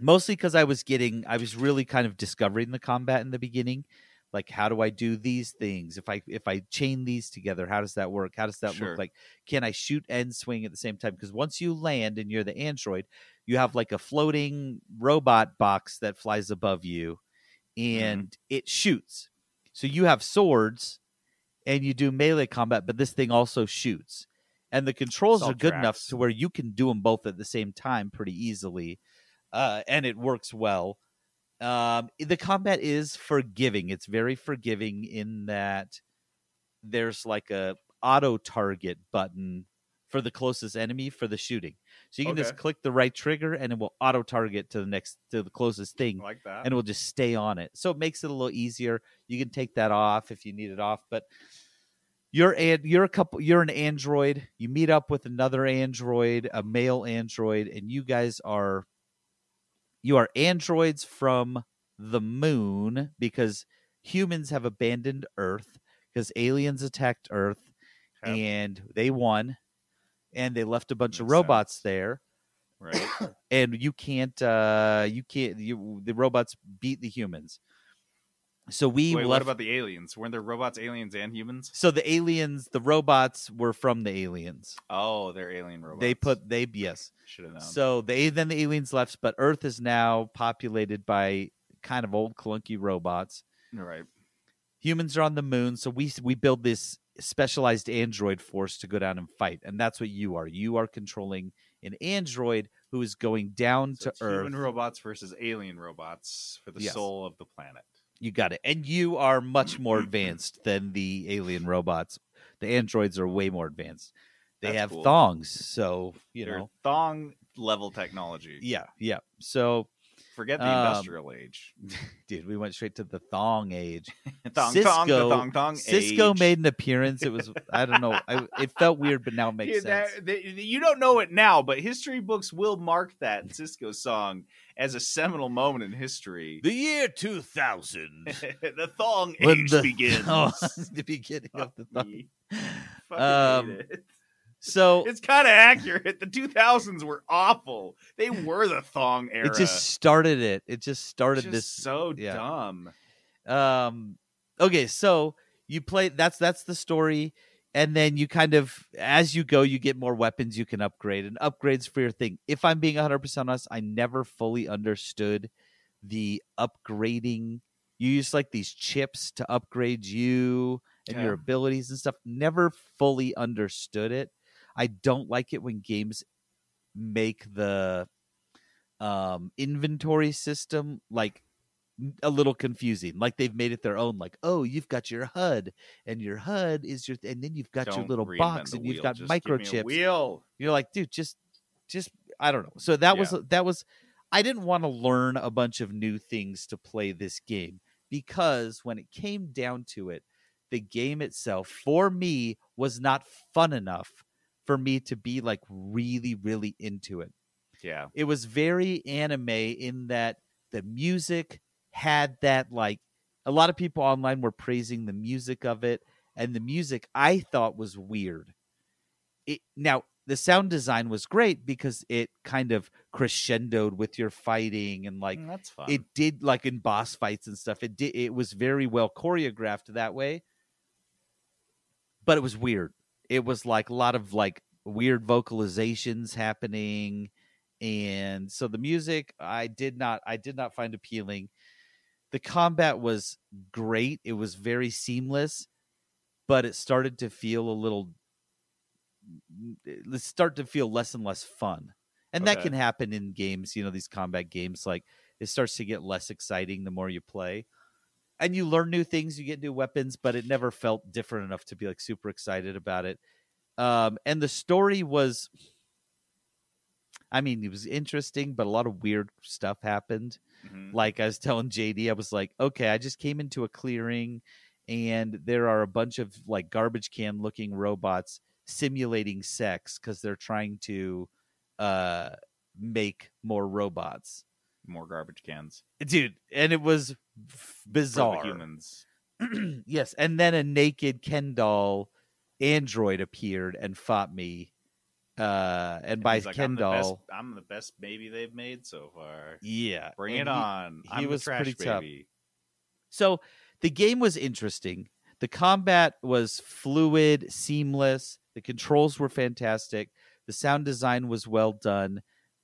O: Mostly because I was getting, I was really kind of discovering the combat in the beginning. Like, how do I do these things? If I if I chain these together, how does that work? How does that
Q: Sure.
O: look like? Can I shoot and swing at the same time? Because once you land and you're the android, you have like a floating robot box that flies above you, mm-hmm. and it shoots. So you have swords, and you do melee combat, but this thing also shoots. And the controls are good enough to where you can do them both at the same time pretty easily, uh, and it works well. Um, the combat is forgiving. It's very forgiving in that there's like a auto target button for the closest enemy for the shooting. So you can just click the right trigger and it will auto target to the next to the closest thing
Q: like that.
O: and it will just stay on it. So it makes it a little easier. You can take that off if you need it off, but you're and you're a couple you're an android. You meet up with another android, a male android, and you guys are you are androids from the moon because humans have abandoned Earth because aliens attacked Earth and they won and they left a bunch of robots there.
Q: Right.
O: and you can't uh you can't you the robots beat the humans so we
Q: Wait,
O: left
Q: what about the aliens? Weren't there robots, aliens, and humans?
O: so the aliens the robots were from the aliens
Q: Oh, they're alien robots.
O: they put they yes
Q: Should have known.
O: so they then the aliens left but earth is now populated by kind of old clunky robots
Q: right.
O: humans are on the moon so we we build this specialized android force to go down and fight and that's what you are you are controlling an android who is going down to
Q: It's
O: earth
Q: Human robots versus alien robots for the
O: Yes.
Q: soul of the planet.
O: You got it. And you are much more advanced than the alien robots. The androids are way more advanced. They
Q: That's
O: have
Q: cool.
O: thongs, so you
Q: They're
O: know.
Q: thong level technology.
O: Yeah, yeah. So
Q: Forget the
O: um,
Q: industrial age.
O: Dude, we went straight to the thong age.
Q: Thong,
O: Sisqo,
Q: thong, the thong, thong
O: Sisqo
Q: age.
O: made an appearance. It was I don't know. I, it felt weird, but now it makes
Q: Yeah,
O: sense.
Q: that- that- you don't know it now, but history books will mark that Sisqo song as a seminal moment in history.
O: The year 2000.
Q: the thong
O: When
Q: age
O: the-
Q: begins.
O: Oh, the beginning of the thong.
Q: me. Fucking
O: Um,
Q: hate it.
O: So
Q: It's kind of accurate. The 2000s were awful. They were the thong era.
O: it just started it. It just started
Q: Just
O: this
Q: so
O: yeah.
Q: dumb.
O: um okay so you play that's that's the story and then you kind of as you go you get more weapons you can upgrade and upgrades for your thing if i'm being 100% honest i never fully understood the upgrading you use like these chips to upgrade you and your abilities and stuff never fully understood it i don't like it when games make the um inventory system like a little confusing. Like they've made it their own. Like, oh, you've got your HUD, and your HUD is your, and then you've got your
Q: Don't
O: little box, and you've got
Q: Just give me a
O: microchips.
Q: wheel.
O: You're like, dude, just, just, I don't know. So that was that was. I didn't want to learn a bunch of new things to play this game because when it came down to it, the game itself for me was not fun enough for me to be like really, really into it
Q: Yeah.
O: it was very anime in that the music had that like a lot of people online were praising the music of it and the music i thought was weird it now the sound design was great because it kind of crescendoed with your fighting and like
Q: Mm, that's fun.
O: it did like in boss fights and stuff it did it was very well choreographed that way but it was weird it was like a lot of like weird vocalizations happening and so the music i did not i did not find appealing. The combat was great it was very seamless but it started to feel a little mm, mm, it start to feel less and less fun and that can happen in games you know these combat games like it starts to get less exciting the more you play and you learn new things you get new weapons but it never felt different enough to be like super excited about it um and the story was i mean it was interesting but a lot of weird stuff happened
Q: Mhm.
O: like i was telling jd i was like okay i just came into a clearing and there are a bunch of like garbage can looking robots simulating sex because they're trying to uh, make more robots.
Q: More garbage cans.
O: Dude, and it was bizarre.
Q: the humans.
O: yes, and then a naked Ken doll android appeared and fought me. Uh, and by
Q: He's like,
O: Ken
Q: I'm the, best,
O: doll,
Q: I'm the best baby they've made so far.
O: yeah,
Q: Bring
O: and
Q: it
O: he-
Q: on.
O: He
Q: I'm
O: was
Q: trash
O: pretty tough. So the game was interesting. The combat was fluid, seamless. The controls were fantastic. The sound design was well done,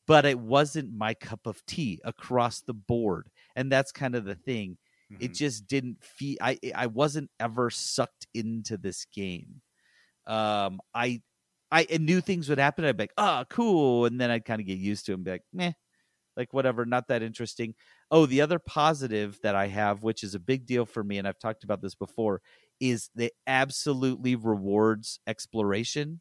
O: but it wasn't my cup of tea across the board. And that's kind of the thing. It just didn't feel I I wasn't ever sucked into this game. Um I I knew things would happen. I'd be like, oh, cool. And then I'd kind of get used to it and be like, meh, like whatever, not that interesting. Oh, the other positive that I have, which is a big deal for me, and I've talked about this before, is that absolutely rewards exploration.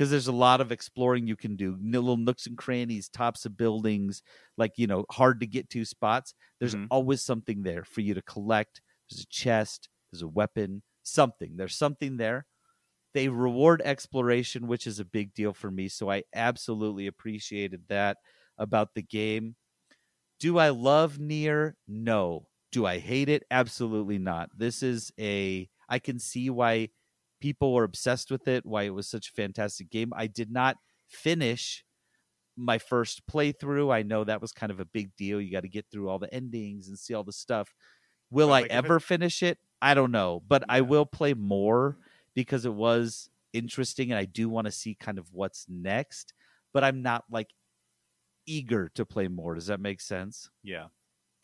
O: Because there's a lot of exploring you can do, little nooks and crannies, tops of buildings, like you know, hard to get to spots. There's mm-hmm. always something there for you to collect. There's a chest, there's a weapon, something. There's something there. They reward exploration, which is a big deal for me. So I absolutely appreciated that about the game. Do I love Nier? No. Do I hate it? Absolutely not. This is a I can see why people were obsessed with it, why it was such a fantastic game. I did not finish my first playthrough. I know that was kind of a big deal. You got to get through all the endings and see all the stuff. Will I
Q: like, if it-
O: ever finish it? I don't know, but I will play more because it was interesting and I do want to see kind of what's next, but I'm not like eager to play more. Does that make sense?
Q: Yeah.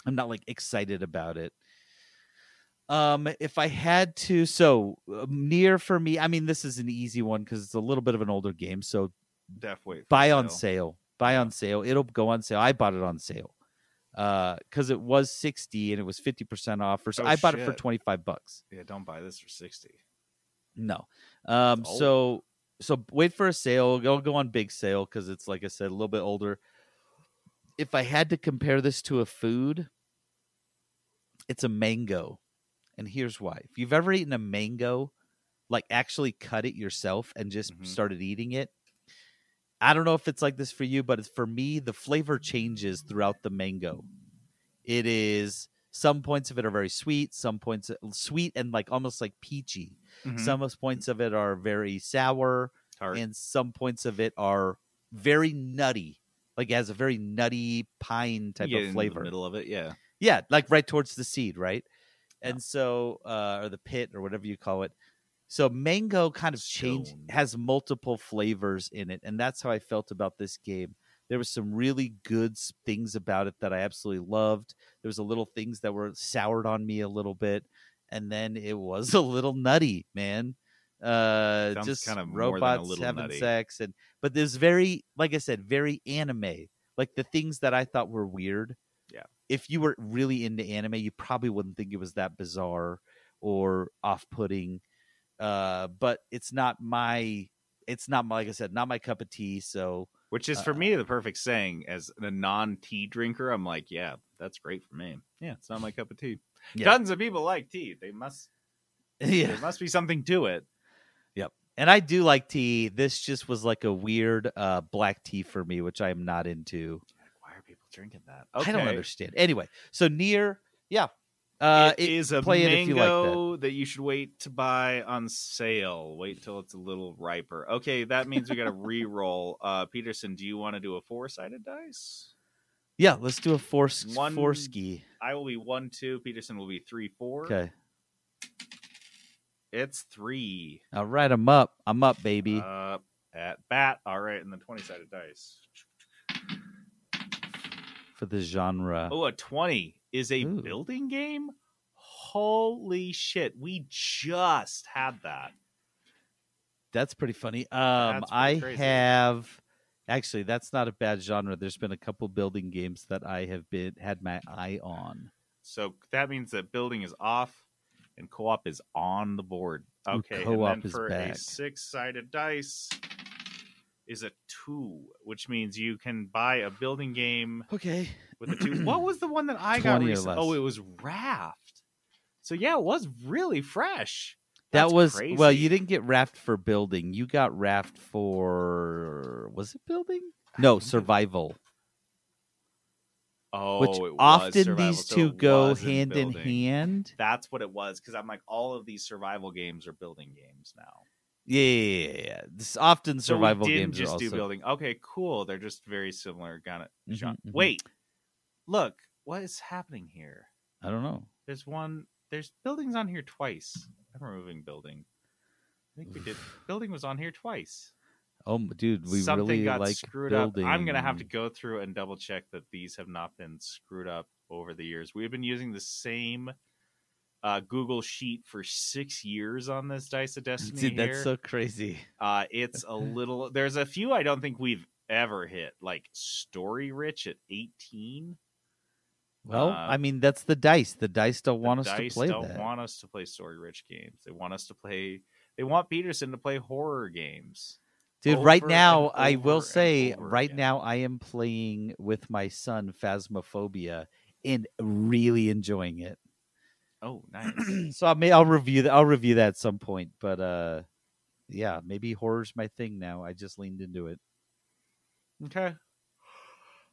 O: I'm not like excited about it. Um, if I had to, so uh, Nier for me, I mean, this is an easy one because it's a little bit of an older game. So
Q: Def wait. for
O: buy on
Q: sale.
O: buy on sale. It'll go on sale. I bought it on sale uh because it was 60 and it was 50% off so
Q: Oh,
O: i bought it for 25 bucks
Q: Yeah, don't buy this for sixty.
O: no. Um so so wait for a sale. It'll go on big sale because it's like I said, a little bit older. If I had to compare this to a food, it's a mango. And here's why. If you've ever eaten a mango, like actually cut it yourself and just
Q: Mm-hmm.
O: started eating it, I don't know if it's like this for you, but it's, for me, the flavor changes throughout the mango. It is some points of it are very sweet, some points sweet and like almost like peachy.
Q: Mhm.
O: Some of points of it are very sour,
Q: Tart.
O: and some points of it are very nutty. Like it has a very nutty pine type
Q: get
O: of flavor.
Q: middle of it, yeah.
O: Yeah, like right towards the seed, right? And so, uh, or the pit, or whatever you call it. So mango kind of change has multiple flavors in it, and that's how I felt about this game. There was some really good things about it that I absolutely loved. There was a little things that were soured on me a little bit, and then it was a little nutty, man. Uh,
Q: Sounds
O: just
Q: kinda more a
O: robots
Q: little
O: having
Q: nutty.
O: sex, and but there's very, like I said, very anime. Like the things that I thought were weird. If you were really into anime, you probably wouldn't think it was that bizarre or off-putting. Uh, but it's not my, it's not my, like I said, not my cup of tea. So,
Q: Which is for me the perfect saying. As a non tea drinker, I'm like, yeah, that's great for me. Yeah, it's not my cup of tea.
O: Yeah.
Q: Tons of people like tea. They must.
O: Yeah.
Q: there must be something to it.
O: Yep. And I do like tea. This just was like a weird uh, black tea for me, which I am not into.
Q: Why are people drinking that?
O: I don't understand. Anyway, so Nier, yeah, uh,
Q: it is a
O: play it if you like that.
Q: mango that. you should wait to buy on sale. Wait till it's a little riper. Okay, that means we got to re-roll. Uh, Peterson, do you want to do a four-sided dice?
O: Yeah, let's do a four
Q: One-
O: four ski.
Q: I will be one, two. Peterson will be three, four.
O: Okay.
Q: It's three.
O: All right, I'm up. I'm up, baby.
Q: Up at bat. All right, and the twenty-sided dice.
O: For the genre.
Q: Oh, a 20 is a building game? Holy shit. We just had that.
O: That's pretty funny. Um,
Q: pretty
O: I
Q: crazy.
O: have actually. That's not a bad genre. There's been a couple building games that I have been had my eye on.
Q: So that means that building is off and co op is on the board.
O: Ooh,
Q: Okay.
O: co-op
Q: and then
O: is
Q: for a six sided dice is a two, which means you can buy a building game.
O: Okay.
Q: With a two. what was the one that I got recently? Oh, it was Raft. So yeah, it was really fresh.
O: That was
Q: crazy.
O: well. You didn't get raft for building. You got raft for was it building? No, mm-hmm. survival.
Q: Oh,
O: Which
Q: it
O: often
Q: survival,
O: these two
Q: it
O: go
Q: was in
O: hand in hand.
Q: That's what it was because I'm like, all of these survival games are building games now.
O: Yeah, yeah, yeah. yeah. This often
Q: So
O: survival
Q: didn't
O: games
Q: just
O: are
Q: do building. Okay, cool. They're just very similar. Got it.
O: Mhm,
Q: Genre.
O: mhm.
Q: Wait, look, what is happening here?
O: I don't know.
Q: There's one. There's buildings on here twice. I'm removing building. I think we did. building was on here twice.
O: Oh, dude, we
Q: Something
O: really
Q: got
O: like
Q: screwed
O: building.
Q: up. I'm gonna have to go through and double check that these have not been screwed up over the years. We've been using the same uh, Google Sheet for six years on this Dice of Destiny.
O: Dude, that's
Q: here.
O: so crazy.
Q: Uh, it's a little. There's a few I don't think we've ever hit, like Story Rich at 18.
O: Well,
Q: Uh,
O: I mean, that's the dice. The dice don't want us
Q: Dice
O: to play
Q: don't
O: that.
Q: want us to play Story Rich games. They want us to play. They want Peterson to play horror games.
O: Dude, right now, I will say, right
Q: again.
O: now, I am playing with my son Phasmophobia and really enjoying it.
Q: Oh, nice.
O: so I may I'll review that. I'll review that at some point. But uh, yeah, maybe horror's my thing now. I just leaned into it.
Q: Okay.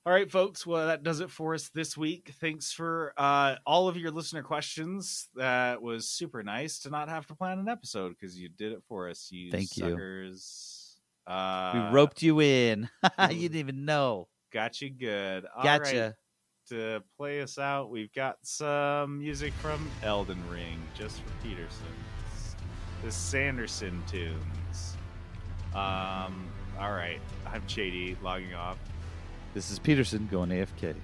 Q: All right, folks. Well, that does it for us this week. Thanks for uh, all of your listener questions. That was super nice to not have to plan an episode because you did it for us. You
O: Thank you.
Q: suckers. Uh,
O: we roped you in. you didn't even know.
Q: Got you good. All
O: Gotcha.
Q: right, To play us out, we've got some music from Elden Ring, just for Peterson. The Sanderson tunes. Um. All right. I'm JD logging off.
O: This is Peterson going AFK.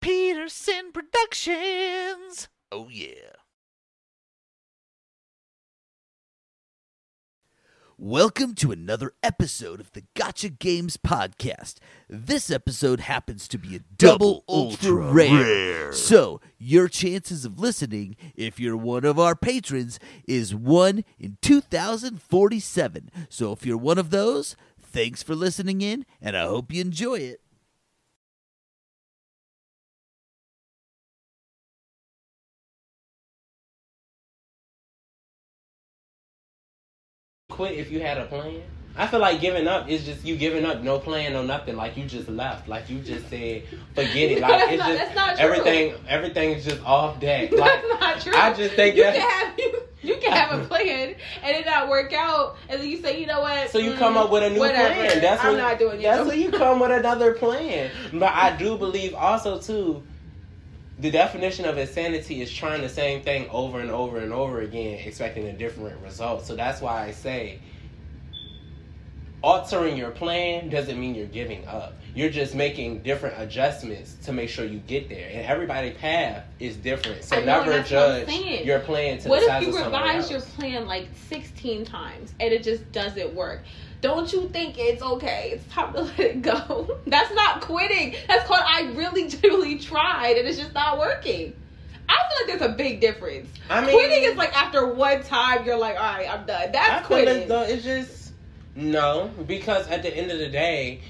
P: Peterson Productions. Oh, yeah. Welcome to another episode of the Gotcha Games Podcast. This episode happens to be a double, ultra, rare. So, your chances of listening, if you're one of our patrons, is 1 in 2047. So, if you're one of those, thanks for listening in, and I hope you enjoy it.
V: Quit if you had a plan? I feel like giving up is just you giving up, no plan, no nothing. Like you just left, like you just said, forget it. Like it's
W: not-
V: just
W: not true.
V: everything. Everything is just off deck. Like
W: That's not true.
V: I just think
W: you
V: that-
W: can have you, you can have a plan and it not work out, and then you say, you know what?
V: So you
W: mm,
V: come up with a new
W: whatever.
V: plan. That's
W: I'm not doing.
V: That's when you come with another plan. But I do believe also too, the definition of insanity is trying the same thing over and over and over again, expecting a different result. So that's why I say altering your plan doesn't mean you're giving up. You're just making different adjustments to make sure you get there. And everybody's path is different. So
W: know,
V: never
W: what
V: judge your plan to
W: what
V: the
W: if
V: size
W: you
V: of someone
W: revise your plan like 16 times and it just doesn't work? Don't you think it's okay? It's time to let it go. That's not quitting. That's called I really, truly tried and it's just not working. I feel like there's a big difference.
V: I mean-
W: quitting is like after one time, you're like, all right, I'm done. That's
V: I
W: quitting.
V: as though it's just no, because at the end of the day,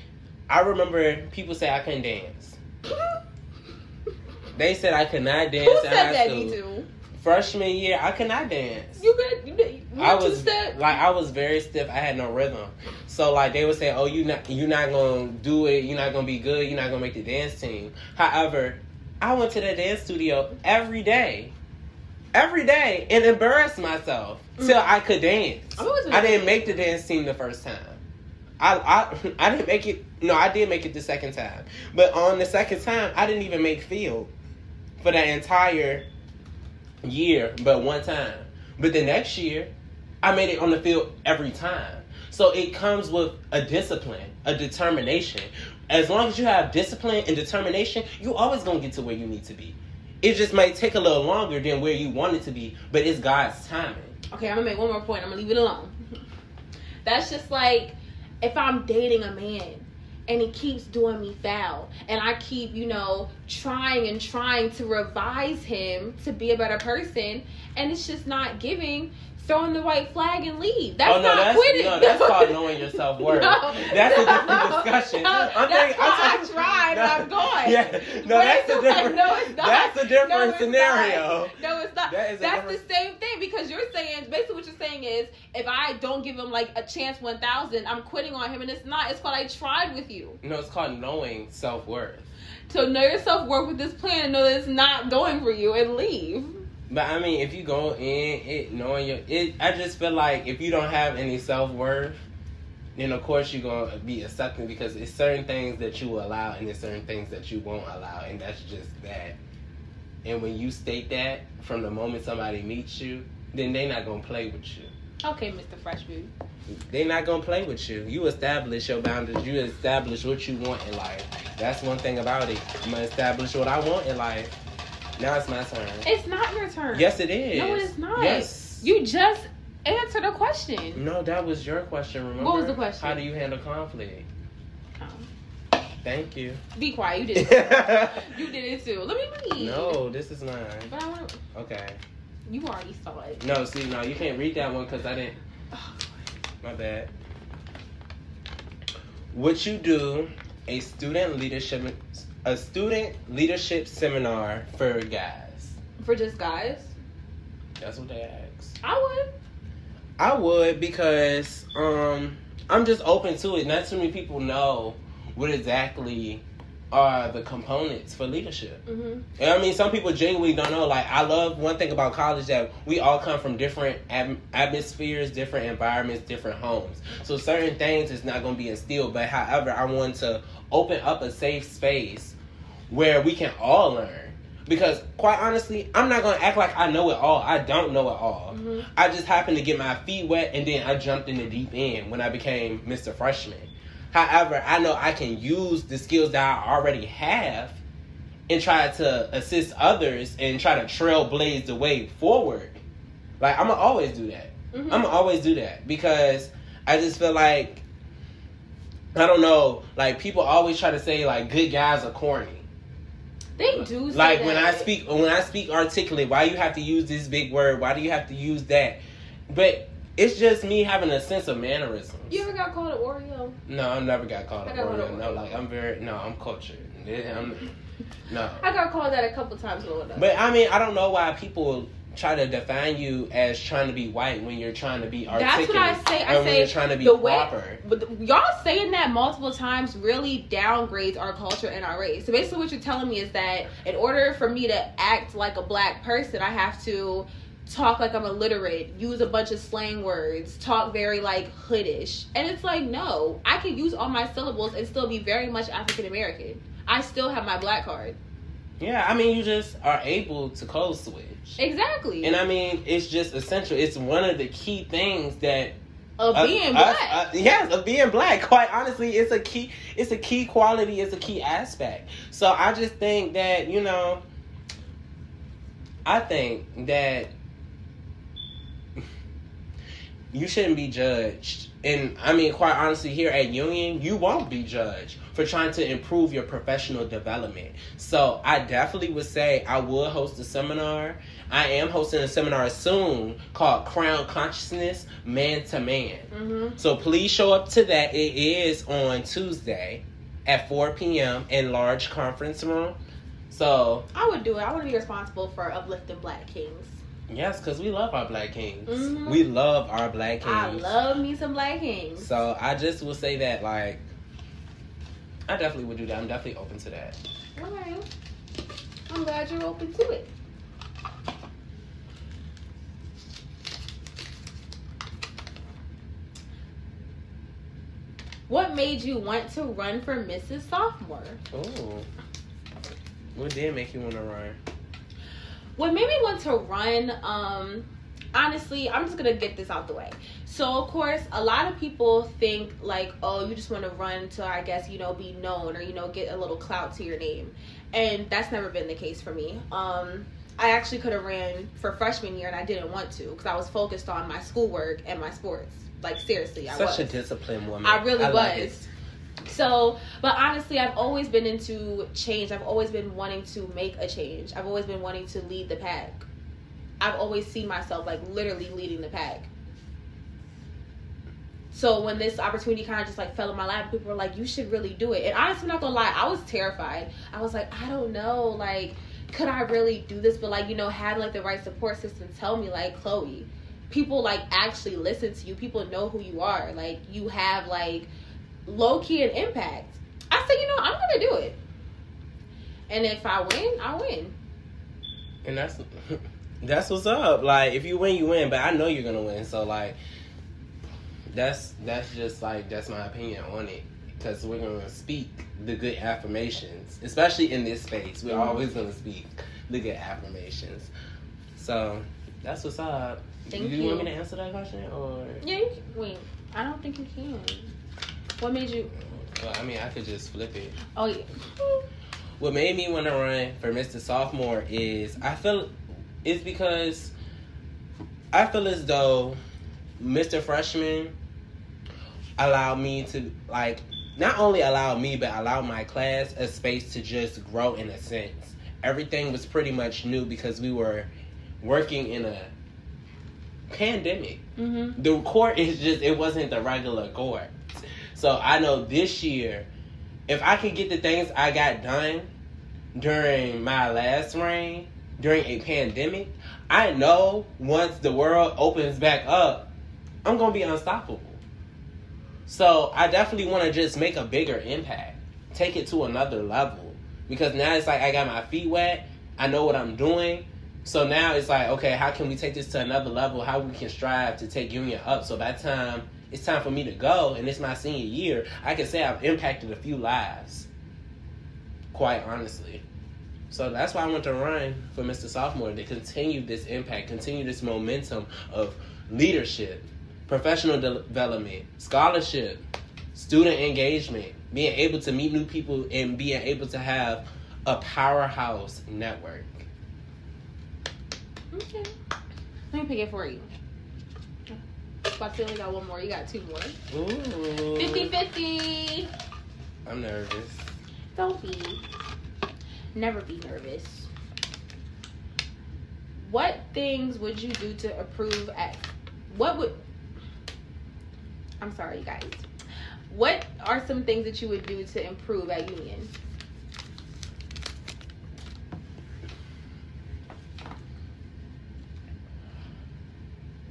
V: I remember people say I couldn't dance. they said I could not dance.
W: Who said that? Me too.
V: Freshman year, I could not dance.
W: You could. You
V: I was like I was very stiff. I had no rhythm. So like they would say, "Oh, you not you not gonna do it. You're not gonna be good. You're not gonna make the dance team." However, I went to the dance studio every day, every day, and embarrassed myself till I could dance.
W: I've always been
V: I
W: a
V: didn't make the dance team the first time. I, I I didn't make it. No, I did make it the second time. But on the second time, I didn't even make field for that entire year, but one time. But the next year, I made it on the field every time. So it comes with a discipline, a determination. As long as you have discipline and determination, you always gonna get to where you need to be. It just might take a little longer than where you want it to be, but it's God's timing.
W: Okay, I'm gonna make one more point. I'm gonna leave it alone. That's just like if I'm dating a man and he keeps doing me foul, and I keep, you know, trying and trying to revise him to be a better person, and it's just not giving. Throwing the white flag and leave. That's
V: oh no,
W: not
V: that's
W: quitting.
V: no, that's called knowing your self worth.
W: No.
V: That's a different
W: No.
V: discussion.
W: No,
V: I'm
W: that's
V: thinking-
W: why
V: I'm
W: I tried and I'm going.
V: Yeah, no,
W: But
V: that's a
W: like,
V: different.
W: no, it's not.
V: That's a different
W: No,
V: scenario.
W: Not. No, it's not.
V: That is
W: That's the same thing because you're saying basically what you're saying is if I don't give him like a chance one thousand, I'm quitting on him, and it's not. It's called I tried with you.
V: No, it's called knowing self worth.
W: So know your self worth with this plan and know that it's not going for you and leave.
V: But I mean, if you go in it knowing your, it, I just feel like if you don't have any self worth, then of course you're gonna be accepting because it's certain things that you will allow and there's certain things that you won't allow, and that's just that. And when you state that from the moment somebody meets you, then they're not gonna play with you.
W: Okay, Mr. Freshman.
V: They're not gonna play with you. You establish your boundaries. You establish what you want in life. That's one thing about it. I'm gonna establish what I want in life. Now it's my turn.
W: It's not your turn.
V: Yes, it is.
W: No, it is not.
V: Yes.
W: You just answered a question.
V: No, that was your question. Remember?
W: What was the question?
V: How do you handle conflict? Um, Thank you.
W: Be quiet. You did it. you did it too. Let me read.
V: No, this is mine.
W: But I want.
V: Okay.
W: You already saw it.
V: No, see, no, you can't read that one because I didn't. Oh, my bad. Would you do a student leadership a student leadership seminar for guys?
W: For just guys?
V: That's what they asked.
W: I would.
V: I would because um I'm just open to it. Not too many people know what exactly are the components for leadership.
W: Mm-hmm.
V: And I mean, some people genuinely don't know. Like, I love one thing about college that we all come from different atm- atmospheres, different environments, different homes. So certain things is not going to be instilled. But however, I want to open up a safe space where we can all learn. Because quite honestly, I'm not going to act like I know it all. I don't know it all.
W: Mhm.
V: I just happened to get my feet wet, and then I jumped in the deep end when I became Mr. Freshman. However, I know I can use the skills that I already have and try to assist others and try to trailblaze the way forward. Like I'm gonna always do that.
W: Mhm.
V: I'm gonna always do that because I just feel like I don't know. Like people always try to say like good guys are corny.
W: They do. Say
V: Like
W: that.
V: when I speak when I speak articulate, why you have to use this big word? Why do you have to use that? But it's just me having a sense of mannerism.
W: You ever got called an Oreo?
V: No, I never got called a
W: I got
V: Oreo. No, like I'm very no, I'm cultured. I'm, no.
W: I got called that a couple times.
V: But I mean, I don't know why people try to define you as trying to be white when you're trying to be articulate.
W: That's what I say. I say
V: you're trying to be
W: the way,
V: proper.
W: But y'all saying that multiple times really downgrades our culture and our race. So basically, what you're telling me is that in order for me to act like a black person, I have to talk like I'm illiterate, use a bunch of slang words, talk very like hoodish. And it's like, no, I can use all my syllables and still be very much African American. I still have my black card.
V: Yeah, I mean, you just are able to code switch.
W: Exactly.
V: And I mean, it's just essential. It's one of the key things that
W: Of
V: us-
W: being
V: us-
W: black.
V: uh, yes, of being black. Quite honestly, it's a key. It's a key quality. It's a key aspect. So I just think that you know, I think that you shouldn't be judged. And I mean, quite honestly, here at Union, you won't be judged for trying to improve your professional development. So I definitely would say I would host a seminar. I am hosting a seminar soon called Crown Consciousness Man to Man.
W: Mm-hmm.
V: So please show up to that. It is on Tuesday at 4 p.m. in large conference room. So
W: I would do it. I want to be responsible for uplifting black kings.
V: yes, because we love our black kings.
W: Mhm.
V: We love our black kings.
W: I love me some black kings.
V: So I just will say that like I definitely would do that. I'm definitely open to that.
W: Alright. I'm glad you're open to it. What made you want to run for Mrs. Sophomore?
V: Oh. What did make you want to run?
W: What made me want to run, um, honestly, I'm just gonna get this out the way. So of course, a lot of people think like, oh, you just want to run to, I guess, you know, be known or you know, get a little clout to your name, and that's never been the case for me. Um, I actually could have ran for freshman year, and I didn't want to because I was focused on my schoolwork and my sports. Like seriously, I
V: Such
W: was.
V: a disciplined woman.
W: I really
V: like
W: was. So, but honestly, I've always been into change. I've always been wanting to make a change. I've always been wanting to lead the pack. I've always seen myself like literally leading the pack. So when this opportunity kind of just like fell in my lap, people were like, "You should really do it." And honestly, I'm not gonna lie, I was terrified. I was like, I don't know, like, could I really do this? But like, you know, having like the right support system tell me like, Chloe, people like actually listen to you. People know who you are. Like, you have like low key an impact. I said, you know, I'm gonna do it. And if I win, I win.
V: And that's that's what's up. Like if you win, you win. But I know you're gonna win. So like that's that's just like that's my opinion on it. Because we're gonna speak the good affirmations, especially in this space. We're
W: Mhm.
V: always gonna speak the good affirmations. So that's what's up.
W: Thank
V: Do you, want me to answer that question or?
W: Yeah, you can, wait. I don't think you can. What made you?
V: Well, I mean, I could just flip it.
W: Oh yeah.
V: what made me want to run for Mr. Sophomore is I feel it's because I feel as though Mr. Freshman allowed me to like not only allow me but allow my class a space to just grow in a sense. Everything was pretty much new because we were working in a pandemic.
W: Mm-hmm.
V: The court is just it wasn't the regular court. So I know this year, if I could get the things I got done during my last reign, during a pandemic, I know once the world opens back up, I'm gonna be unstoppable. So I definitely want to just make a bigger impact, take it to another level. Because now it's like I got my feet wet, I know what I'm doing. So now it's like, okay, how can we take this to another level? How we can strive to take Union up? So by time it's time for me to go, and it's my senior year, I can say I've impacted a few lives. Quite honestly. So that's why I want to run for Mr. Sophomore to continue this impact, continue this momentum of leadership, professional development, scholarship, student engagement, being able to meet new people, and being able to have a powerhouse network.
W: Okay. Let me pick it for you. I only got one more. You got two more.
V: Ooh.
W: 50 50.
V: I'm nervous.
W: Don't be. Never be nervous. What things would you do to approve at. What would. I'm sorry, you guys. What are some things that you would do to improve at Union?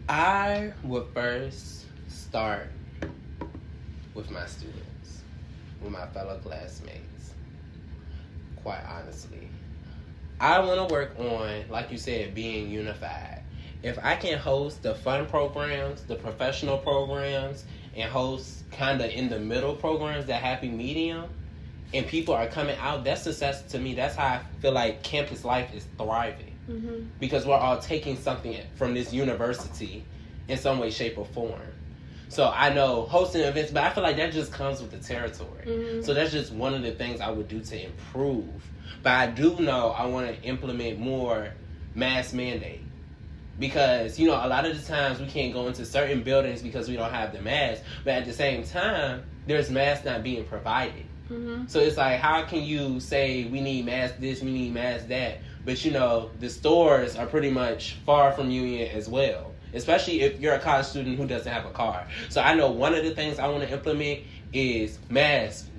V: I would first start with my students, with my fellow classmates. Quite honestly, I want to work on, like you said, being unified. If I can host the fun programs, the professional programs, and host kind of in the middle programs, that happy medium, and people are coming out, that's success to me. That's how I feel like campus life is thriving
W: Mm-hmm.
V: because we're all taking something from this university in some way, shape, or form. So I know hosting events, but I feel like that just comes with the territory.
W: Mhm.
V: So that's just one of the things I would do to improve. But I do know I want to implement more mass mandate. Because, you know, a lot of the times we can't go into certain buildings because we don't have the mask. But at the same time, there's masks not being provided.
W: Mm-hmm.
V: So it's like, how can you say we need mask this, we need mask that, but you know the stores are pretty much far from Union as well. Especially if you're a college student who doesn't have a car. So I know one of the things I want to implement is masks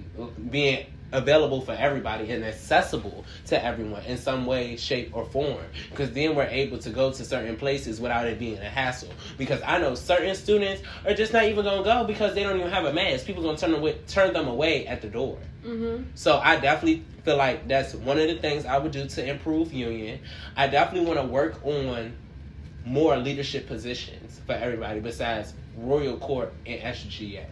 V: being available for everybody and accessible to everyone in some way, shape, or form. Because then we're able to go to certain places without it being a hassle. Because I know certain students are just not even gonna go because they don't even have a mask. People gonna turn them away, turn them away at the door.
W: Mm-hmm.
V: So I definitely feel like that's one of the things I would do to improve union. I definitely want to work on more leadership positions for everybody besides Royal Court and SGA.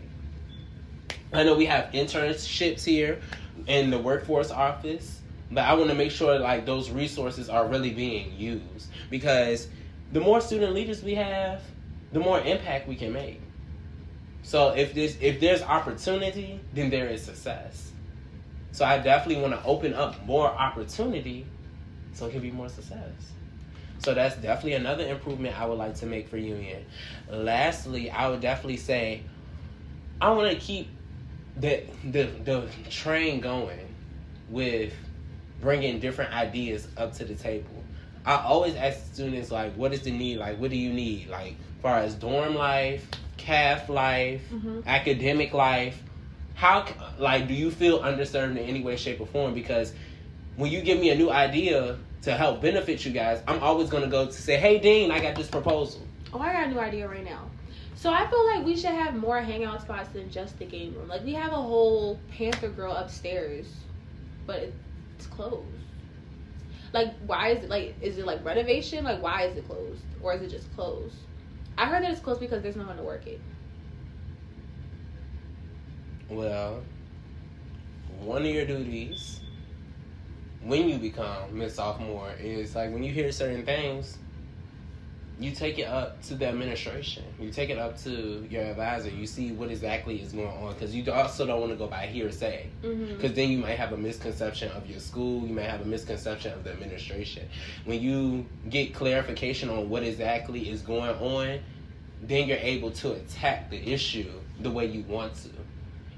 V: I know we have internships here in the workforce office, but I want to make sure like those resources are really being used because the more student leaders we have, the more impact we can make. So if this if there's opportunity, then there is success. So I definitely want to open up more opportunity so it can be more success. So that's definitely another improvement I would like to make for Union. Lastly, I would definitely say I want to keep the the the train going with bringing different ideas up to the table. I always ask students like, what is the need? Like, what do you need? Like, far as dorm life, calf life,
W: Mhm.
V: academic life. How like do you feel underserved in any way, shape, or form? Because when you give me a new idea to help benefit you guys, I'm always gonna go to say, hey Dean, I got this proposal.
W: Oh, I got a new idea right now. So I feel like we should have more hangout spots than just the game room. Like we have a whole Panther Grill upstairs, but it's closed. Like why is it like is it like renovation? Like why is it closed? Or is it just closed? I heard that it's closed because there's no one to work it.
V: Well, one of your duties when you become Miss Sophomore is like when you hear certain things, you take it up to the administration. You take it up to your advisor. You see what exactly is going on because you also don't want to go by hearsay. Because then you might have a misconception of your school. You might have a misconception of the administration. When you get clarification on what exactly is going on, then you're able to attack the issue the way you want to,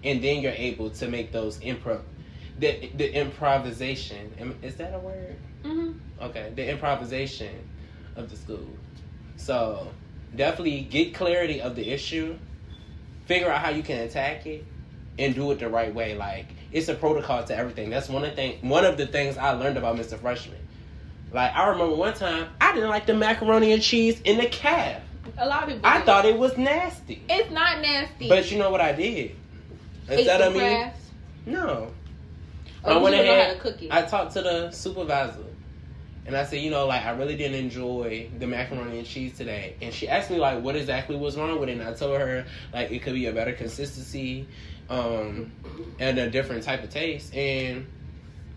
V: and then you're able to make those improv, the the improvisation. Is that a word?
W: Mm-hmm.
V: Okay, the improvisation of the school. So definitely get clarity of the issue, figure out how you can attack it, and do it the right way. Like it's a protocol to everything. That's one of the thing. One of the things I learned about Mr. Freshman. Like I remember one time I didn't like the macaroni and cheese in the cab.
W: A lot of people.
V: I
W: do.
V: thought it was nasty.
W: it's not nasty.
V: But you know what I did? Instead of me, no.
W: Oh,
V: I went ahead.
W: how to cook it.
V: I talked to the supervisor, and I said, you know, like I really didn't enjoy the macaroni and cheese today. And she asked me like, what exactly was wrong with it? And I told her like it could be a better consistency, um, and a different type of taste. And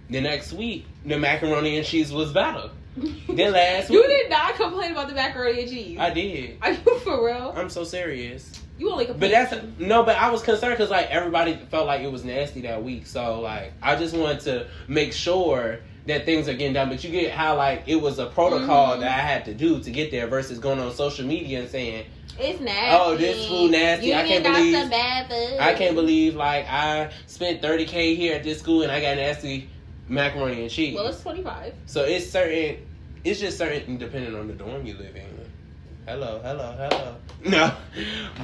V: the next week, the macaroni and cheese was better. then last week.
W: You
V: week,
W: did not complain about the macaroni and cheese.
V: I did.
W: Are you for real?
V: I'm so serious.
W: You only complain.
V: But that's no, but I was concerned because like everybody felt like it was nasty that week. So like I just wanted to make sure that things are getting done. But you get how like it was a protocol
W: Mhm.
V: that I had to do to get there versus going on social media and saying,
W: It's nasty.
V: "Oh, this food nasty.
W: You
V: I can't believe
W: some bad food.
V: I can't believe like I spent 30k here at this school and I got nasty macaroni and cheese."
W: Well, it's 25.
V: So it's certain. It's just certain depending on the dorm you live in. Hello, hello, hello. No,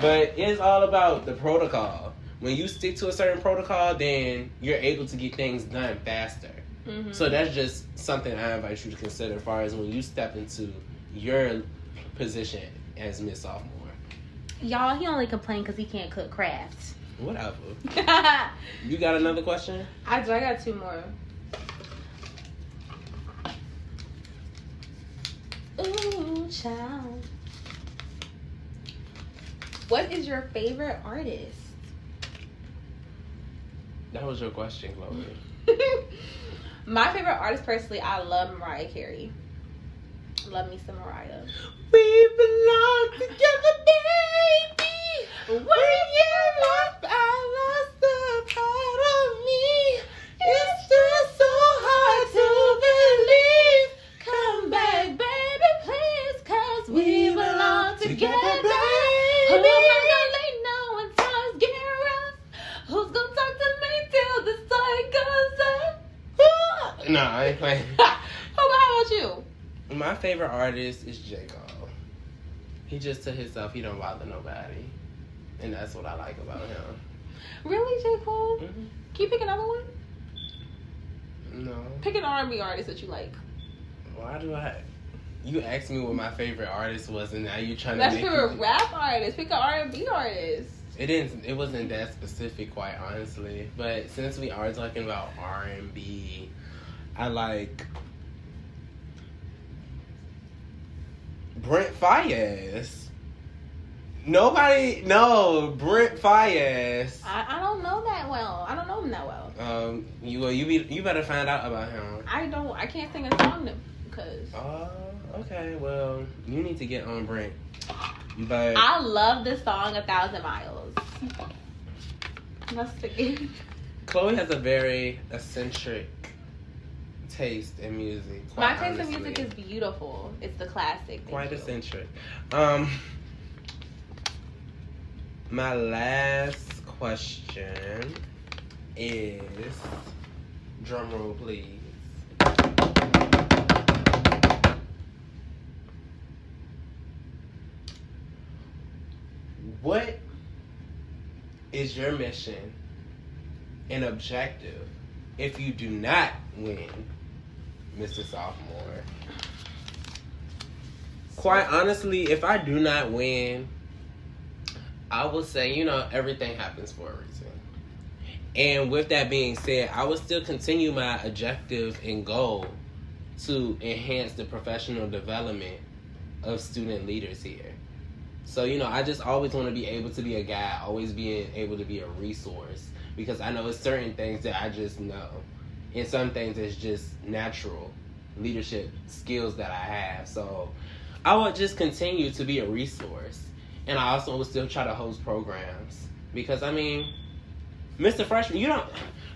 V: but it's all about the protocol. When you stick to a certain protocol, then you're able to get things done faster.
W: Mhm.
V: So that's just something I invite you to consider as far as when you step into your position as Miss Sophomore.
W: Y'all, he only complained because he can't cook crafts.
V: Whatever. You got another question?
W: I do. I got two more. Ooh, child. What is your favorite artist?
V: That was your question, Chloe.
W: My favorite artist, personally, I love Mariah Carey. Love me some Mariah.
V: We belong together, baby. When you I lost a part of me. It's just so hard to believe.
W: Come back, baby, please, cause we belong together.
V: baby.
W: Who am I gonna know when times get rough? Who's gonna talk to me till the sun goes up?
V: No, I ain't playing.
W: How about, you?
V: My favorite artist is J. Cole. He just to himself. He don't bother nobody, and that's what I like about him.
W: Really, J. Cole?
V: Mhm.
W: Can you pick another one?
V: No,
W: Pick an R&B artist that you like.
V: why do I? You asked me what my favorite artist was, and now you're trying
W: That's
V: to
W: a
V: me-
W: rap artist. Pick an R&B artist.
V: It didn't. It wasn't that specific, quite honestly. But since we are talking about R and B, I like Brent Faiyaz. Nobody, no Brent Faiyaz.
W: I, I don't know that well. I don't know him that well.
V: Um, you well, you be you better find out about him.
W: I don't. I can't sing a song to because
V: Oh, okay. Well, you need to get on Brent. But
W: I love the song "A Thousand Miles." Let's sing.
V: Chloe has a very eccentric taste in music.
W: My taste
V: honestly.
W: in music is beautiful. It's the classic.
V: Quite
W: you.
V: eccentric. Um, my last question is drum roll, please. What is your mission and objective if you do not win Mr. Sophomore? Quite honestly, if I do not win, I will say, you know, everything happens for a reason. And with that being said, I will still continue my objective and goal to enhance the professional development of student leaders here. So, you know, I just always want to be able to be a guy, always being able to be a resource because I know it's certain things that I just know. And some things it's just natural leadership skills that I have. So, I would just continue to be a resource. And I also will still try to host programs because I mean, Mr. Freshman, you don't.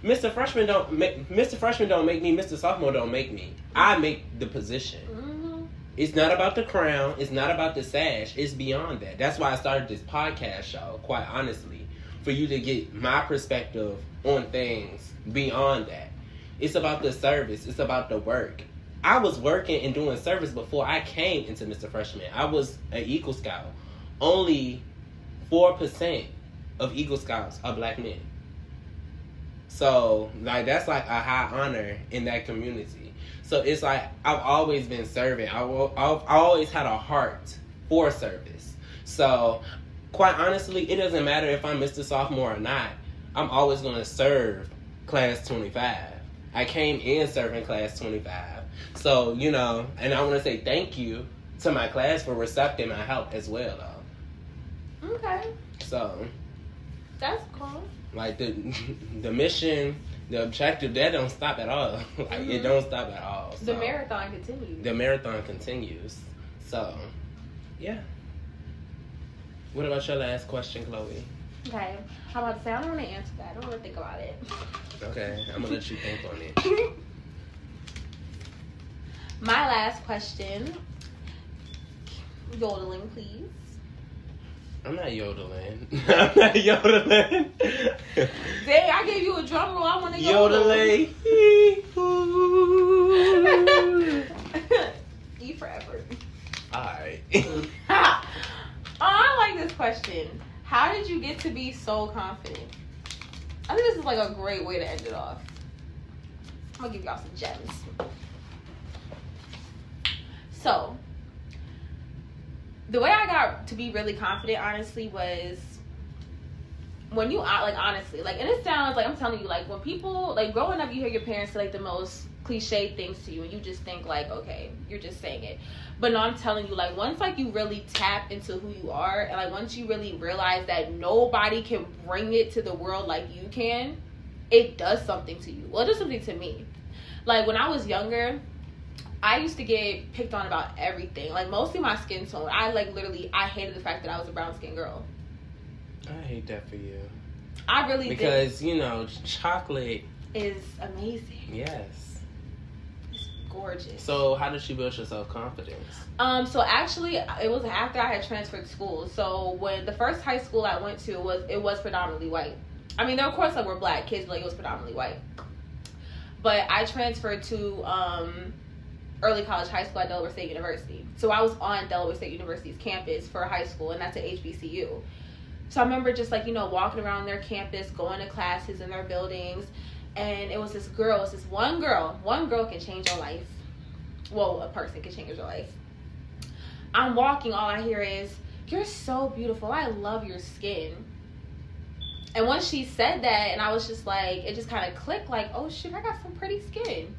V: Mr. Freshman don't. Make, Mr. Freshman don't make me. Mr. Sophomore don't make me. I make the position. Mm-hmm. It's not about the crown. It's not about the sash. It's beyond that. That's why I started this podcast show. Quite honestly, for you to get my perspective on things beyond that. It's about the service. It's about the work. I was working and doing service before I came into Mr. Freshman. I was an Eagle Scout. Only four percent of Eagle Scouts are black men. So like that's like a high honor in that community. So it's like I've always been serving. I will, I've always had a heart for service. So quite honestly, it doesn't matter if I'm Mr. Sophomore or not. I'm always going to serve class 25. I came in serving class 25. So, you know, and I want to say thank you to my class for accepting my help as well, though.
W: Okay,
V: So,
W: that's cool.
V: like the the mission, the objective, that don't stop at all. like it
W: Mhm.
V: don't stop at all.
W: The marathon continues.
V: the marathon continues. So, yeah. What about your last question, Chloe?
W: Okay, how about to say I don't want to answer that. I don't want to think about it.
V: Okay, I'm gonna let you think on it.
W: My last question. Yodeling, please.
V: I'm not yodeling. I'm not yodeling.
W: Dang, I gave you a drum roll. I want to yodel.
V: Yodeling.
W: E forever.
V: Alright.
W: oh, I like this question. How did you get to be so confident? I think this is like a great way to end it off. I'm gonna give y'all some gems. So, the way I got to be really confident, honestly, was when you like honestly, like, and it sounds like I'm telling you, like when people like growing up, you hear your parents say like the most cliche things to you, and you just think like, okay, you're just saying it. But no, I'm telling you, like once like you really tap into who you are, and like once you really realize that nobody can bring it to the world like you can, it does something to you. Well, it does something to me. Like when I was younger, I used to get picked on about everything. Like mostly my skin tone. I like literally I hated the fact that I was a brown skinned girl.
V: I hate that for you.
W: I really
V: Because, you know, chocolate.
W: Is amazing.
V: yes.
W: Gorgeous.
V: So, how did she build your self confidence?
W: Um, so actually, it was after I had transferred schools. So when the first high school I went to was it was predominantly white. I mean, there of course like were black kids, but like it was predominantly white. But I transferred to um, early college high school at Delaware State University. So I was on Delaware State University's campus for high school, and that's at HBCU. So I remember just like you know walking around their campus, going to classes in their buildings, and it was this girl. It's this one girl. One girl can change your life. Well, a person can change your life. I'm walking, all I hear is, You're so beautiful. I love your skin. And once she said that, and I was just like, it just kind of clicked, like, oh shit, I got some pretty skin.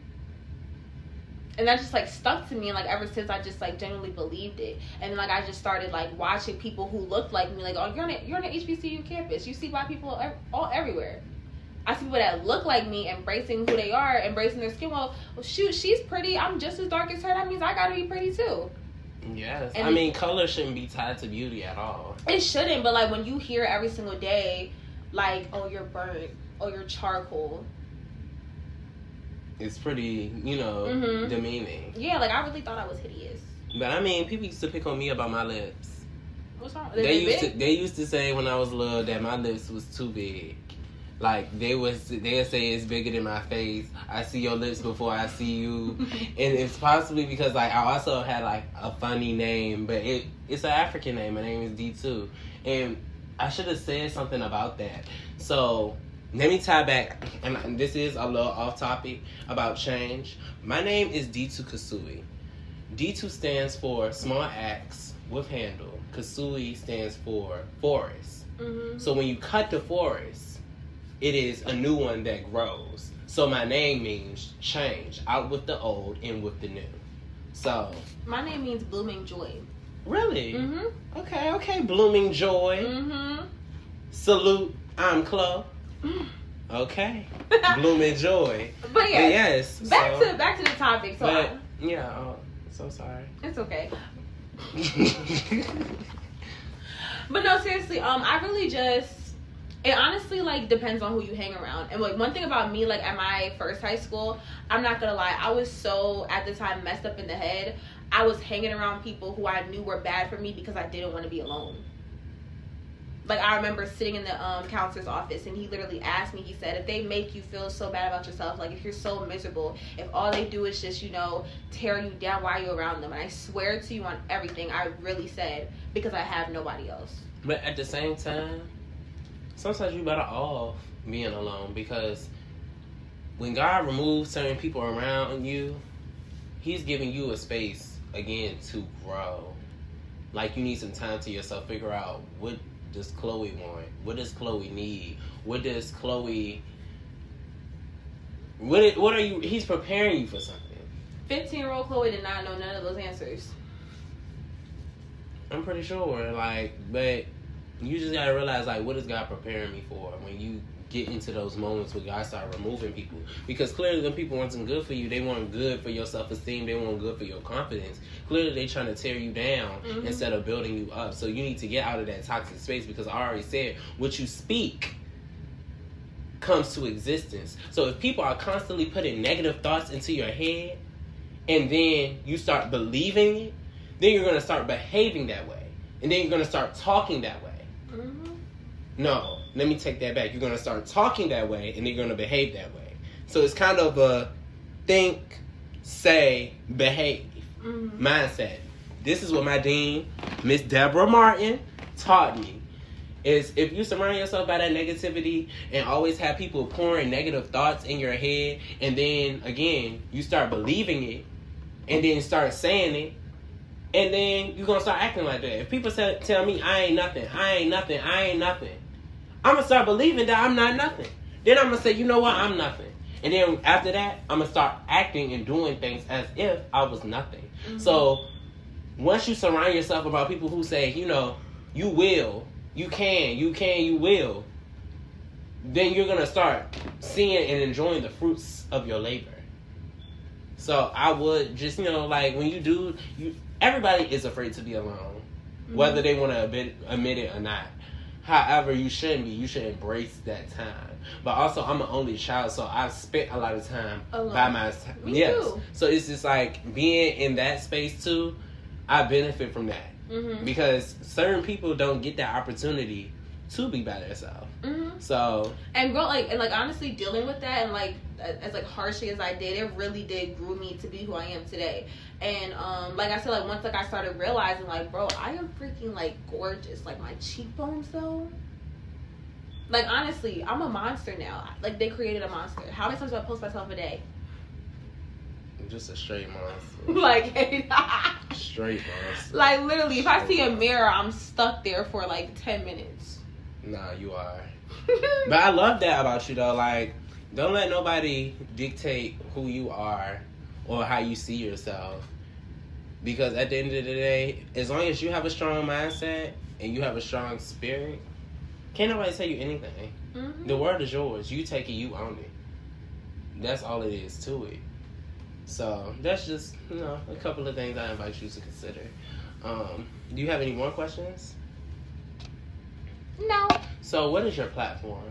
W: And that just like stuck to me, and like ever since I just like genuinely believed it. And then like I just started like watching people who looked like me, like, oh, you're on a, you're on an HBCU campus. You see black people all everywhere. I see people that look like me embracing who they are, embracing their skin. Well, well, shoot, she's pretty. I'm just as dark as her. That means I gotta be pretty too.
V: Yes.
W: And
V: I mean, color shouldn't be tied to beauty at all.
W: It shouldn't, but like when you hear every single day, like, oh, you're burnt, oh, you're charcoal.
V: It's pretty, you know,
W: Mhm.
V: demeaning.
W: Yeah, like I really thought I was hideous.
V: But I mean, people used to pick on me about my lips.
W: What's wrong?
V: They
W: They
V: used
W: big?
V: to they used to say when I was little that my lips was too big. Like they was they'll say it's bigger than my face. I see your lips before I see you. and it's possibly because like I also had like a funny name, but it it's an African name. My name is Ditu. And I should have said something about that. So let me tie back, and this is a little off topic about change. My name is Ditu Kasui. Ditu stands for small axe with handle. Kasui stands for forest.
W: Mhm.
V: So when you cut the forest, it is a new one that grows. So my name means change, out with the old, in with the new. So
W: My name means blooming joy.
V: really,
W: Mhm.
V: okay, okay, blooming joy.
W: Mhm.
V: Salute, I'm Chloe. Okay, blooming joy.
W: But yeah,
V: yes.
W: Back
V: so-
W: to back to the topic. So
V: But
W: I-
V: yeah, oh, so sorry.
W: it's okay. But no, seriously, um, I really just it honestly like depends on who you hang around. And like one thing about me, like at my first high school, I'm not gonna lie, I was so at the time messed up in the head. I was hanging around people who I knew were bad for me because I didn't want to be alone. Like I remember sitting in the um, counselor's office and he literally asked me. He said, "If they make you feel so bad about yourself, like if you're so miserable, if all they do is just you know tear you down, why are you around them?" And I swear to you on everything, I really said because I have nobody else.
V: But at the same time, sometimes you better off being alone because when God removes certain people around you, He's giving you a space again to grow. Like you need some time to yourself, figure out what does Chloe want, what does Chloe need, what does Chloe, what it, what are you? He's preparing you for something.
W: Fifteen year old Chloe did not know none of those answers.
V: I'm pretty sure, like, but you just gotta realize, like, what is God preparing me for when you get into those moments where God start removing people? Because clearly, when people wasn't good for you. They weren't good for your self esteem. They weren't good for your confidence. Clearly, they trying to tear you down
W: Mhm.
V: instead of building you up. So you need to get out of that toxic space because I already said what you speak comes to existence. So if people are constantly putting negative thoughts into your head, and then you start believing it, then you're gonna start behaving that way, and then you're gonna start talking that way. No, let me take that back. You're gonna start talking that way, and then you're gonna behave that way. So it's kind of a think, say, behave
W: Mm-hmm.
V: mindset. This is what my dean, Miss Deborah Martin, taught me. Is if you surround yourself by that negativity and always have people pouring negative thoughts in your head, and then again you start believing it, and then start saying it, and then you're gonna start acting like that. If people tell me I ain't nothing, I ain't nothing, I ain't nothing, I'm gonna start believing that I'm not nothing. Then I'm gonna say, you know what, I'm nothing. And then after that, I'm gonna start acting and doing things as if I was nothing. Mm-hmm. So once you surround yourself about people who say, you know, you will, you can, you can, you will, then you're gonna start seeing and enjoying the fruits of your labor. So I would just, you know, like when you do, you everybody is afraid to be alone, whether mm-hmm. they want to admit, admit it or not. However, you shouldn't be. You should embrace that time. But also, I'm an only child, so I've spent a lot of time
W: Alone.
V: by myself. Yes.
W: too.
V: So it's just like being in that space too. I benefit from that
W: Mhm.
V: because certain people don't get that opportunity to be by themselves.
W: Mhm.
V: So
W: and grow like and like honestly dealing with that and like as like harshly as I did, it really did grew me to be who I am today. And um like I said, like once like I started realizing like, bro, I am freaking like gorgeous. Like my cheekbones though. Like honestly, I'm a monster now. Like they created a monster. How many times do I post myself a day?
V: just a straight monster.
W: like
V: straight monster.
W: like literally if I see a mirror, I'm stuck there for like ten minutes.
V: Nah, you are. but I love that about you though. Like, don't let nobody dictate who you are or how you see yourself. Because at the end of the day, as long as you have a strong mindset and you have a strong spirit, can't nobody tell you anything.
W: Mhm.
V: The world is yours. You take it, you own it. That's all it is to it. So that's just you know a couple of things I invite you to consider. Um, do you have any more questions?
W: No.
V: So what is your platform?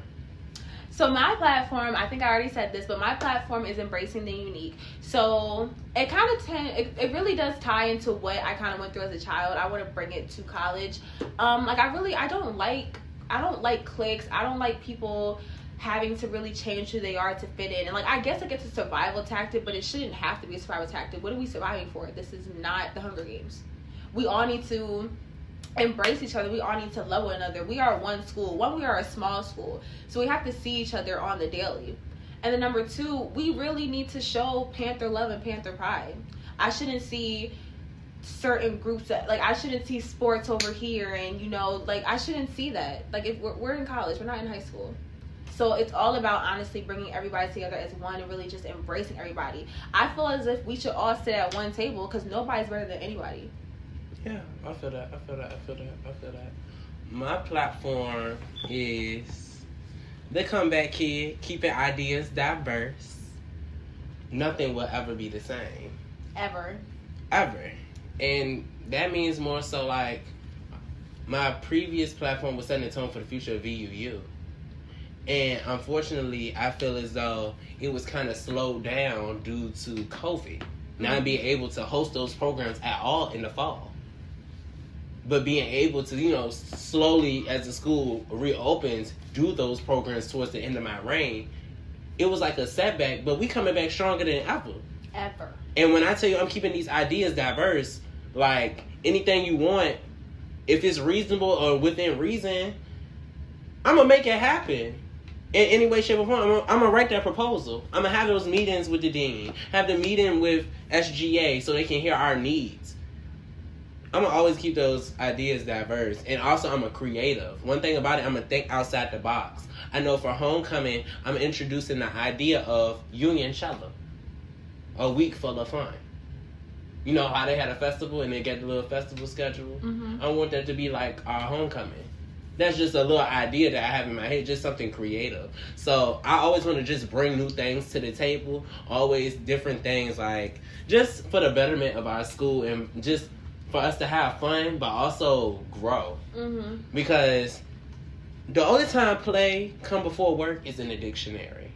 W: So my platform, I think I already said this, but my platform is embracing the unique. So it kind of ten, it, it really does tie into what I kind of went through as a child. I want to bring it to college. Um, like I really, I don't like, I don't like cliques. I don't like people having to really change who they are to fit in. And like I guess it gets a survival tactic, but it shouldn't have to be a survival tactic. What are we surviving for? This is not the Hunger Games. We all need to embrace each other. We all need to love one another. We are one school. One, we are a small school. So we have to see each other on the daily. And then number two, we really need to show Panther love and Panther pride. I shouldn't see certain groups that like I shouldn't see sports over here and you know like I shouldn't see that. Like if we're, we're in college, we're not in high school. So it's all about honestly bringing everybody together as one and really just embracing everybody. I feel as if we should all sit at one table because nobody's better than anybody.
V: Yeah, I feel that. I feel that. I feel that. I feel that. My platform is the comeback kid, keeping ideas diverse. Nothing will ever be the same.
W: Ever.
V: Ever. And that means more so like my previous platform was setting the tone for the future of VUU. And unfortunately, I feel as though it was kind of slowed down due to COVID. Not mm-hmm. being able to host those programs at all in the fall. But being able to, you know, slowly as the school reopens, do those programs towards the end of my reign, it was like a setback, but we coming back stronger than ever.
W: Ever.
V: And when I tell you I'm keeping these ideas diverse, like anything you want, if it's reasonable or within reason, I'm gonna make it happen. In any way, shape, or form, I'm gonna, I'm gonna write that proposal. I'm gonna have those meetings with the dean, have the meeting with SGA so they can hear our needs. I'm gonna always keep those ideas diverse, and also I'm a creative. One thing about it, I'm gonna think outside the box. I know for homecoming, I'm introducing the idea of Union Cello, a week full of fun. You know how they had a festival and they get the little festival schedule.
W: Mhm.
V: I want that to be like our homecoming. That's just a little idea that I have in my head, just something creative. So I always want to just bring new things to the table, always different things, like just for the betterment of our school and just for us to have fun, but also grow.
W: Mm-hmm.
V: Because the only time play come before work is in the dictionary.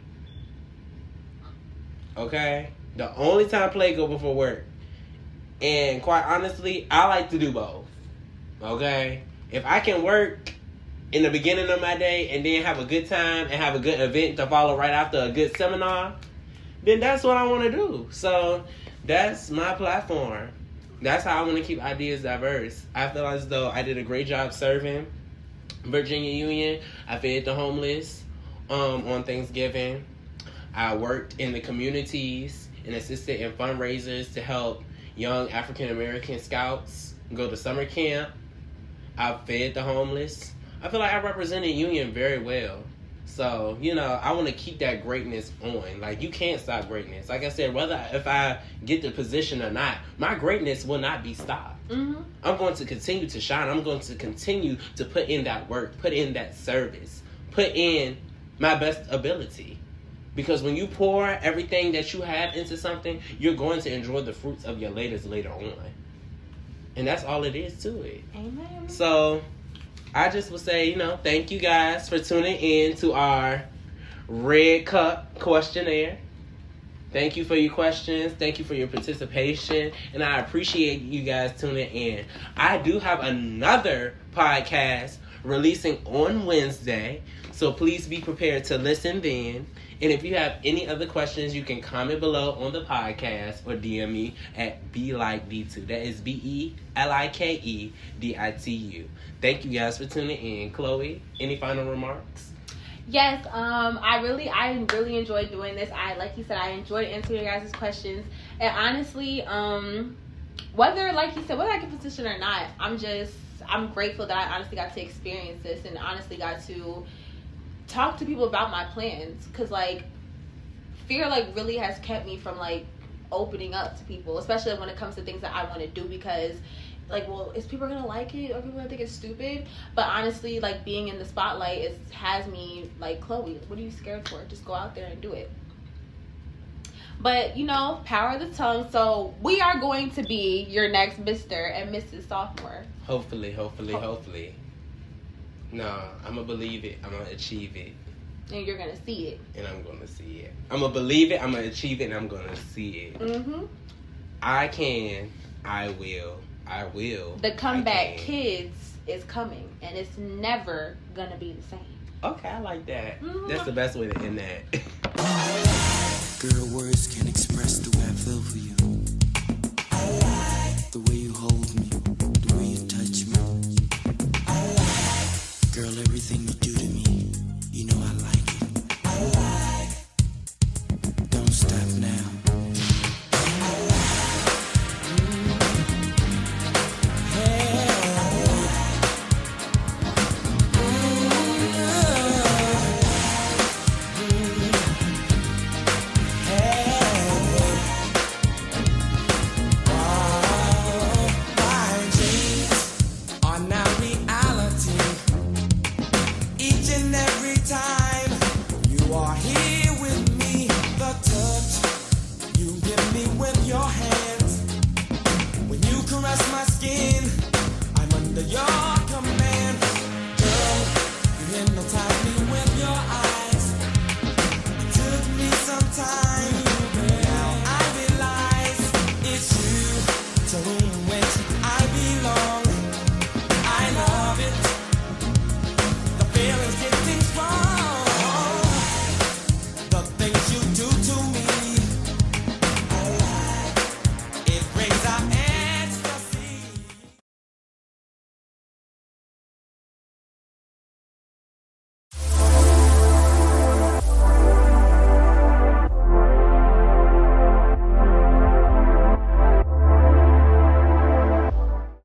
V: Okay? The only time play go before work. And quite honestly, I like to do both. Okay? If I can work in the beginning of my day and then have a good time and have a good event to follow right after a good seminar, then that's what I want to do. So that's my platform. That's how I want to keep ideas diverse. I feel as though I did a great job serving Virginia Union. I fed the homeless um, on Thanksgiving. I worked in the communities and assisted in fundraisers to help young African American scouts go to summer camp. I fed the homeless. I feel like I represented Union very well. So, you know, I want to keep that greatness on. Like, you can't stop greatness. Like I said, whether if I get the position or not, my greatness will not be stopped.
W: Mm-hmm.
V: I'm going to continue to shine. I'm going to continue to put in that work, put in that service, put in my best ability. Because when you pour everything that you have into something, you're going to enjoy the fruits of your latest later on. And that's all it is to it.
W: Amen.
V: So I just would say, you know, thank you guys for tuning in to our Red Cup questionnaire. Thank you for your questions. Thank you for your participation. And I appreciate you guys tuning in. I do have another podcast releasing on Wednesday. So please be prepared to listen then. And if you have any other questions, you can comment below on the podcast or DM me at Be Like Ditu. That is B E L I K E D I T U. Thank you guys for tuning in. Chloe, any final remarks?
W: Yes, um, I really, I really enjoyed doing this. I, like you said, I enjoyed answering your guys' questions. And honestly, um, whether, like you said, whether I get position or not, I'm just, I'm grateful that I honestly got to experience this and honestly got to talk to people about my plans. Cause like, fear like really has kept me from like opening up to people, especially when it comes to things that I want to do because like well is people gonna like it? Or people gonna think it's stupid? But honestly like being in the spotlight is has me like chloe what are you scared for? Just go out there and do it. But you know power of the tongue. So we are going to be your next mr and mrs sophomore.
V: Hopefully, hopefully, hopefully. No, I'm gonna believe it. I'm gonna achieve it.
W: and you're gonna see it
V: And I'm gonna see it. I'm gonna believe it. I'm gonna achieve it. And I'm gonna see it.
W: mm-hmm.
V: I can. I will. I will.
W: the comeback
V: I
W: kids is coming and it's never gonna be the same
V: Okay, I like that. That's the best way to end that.
X: Girl, words can't express the way I feel for you. The way you hold me, the way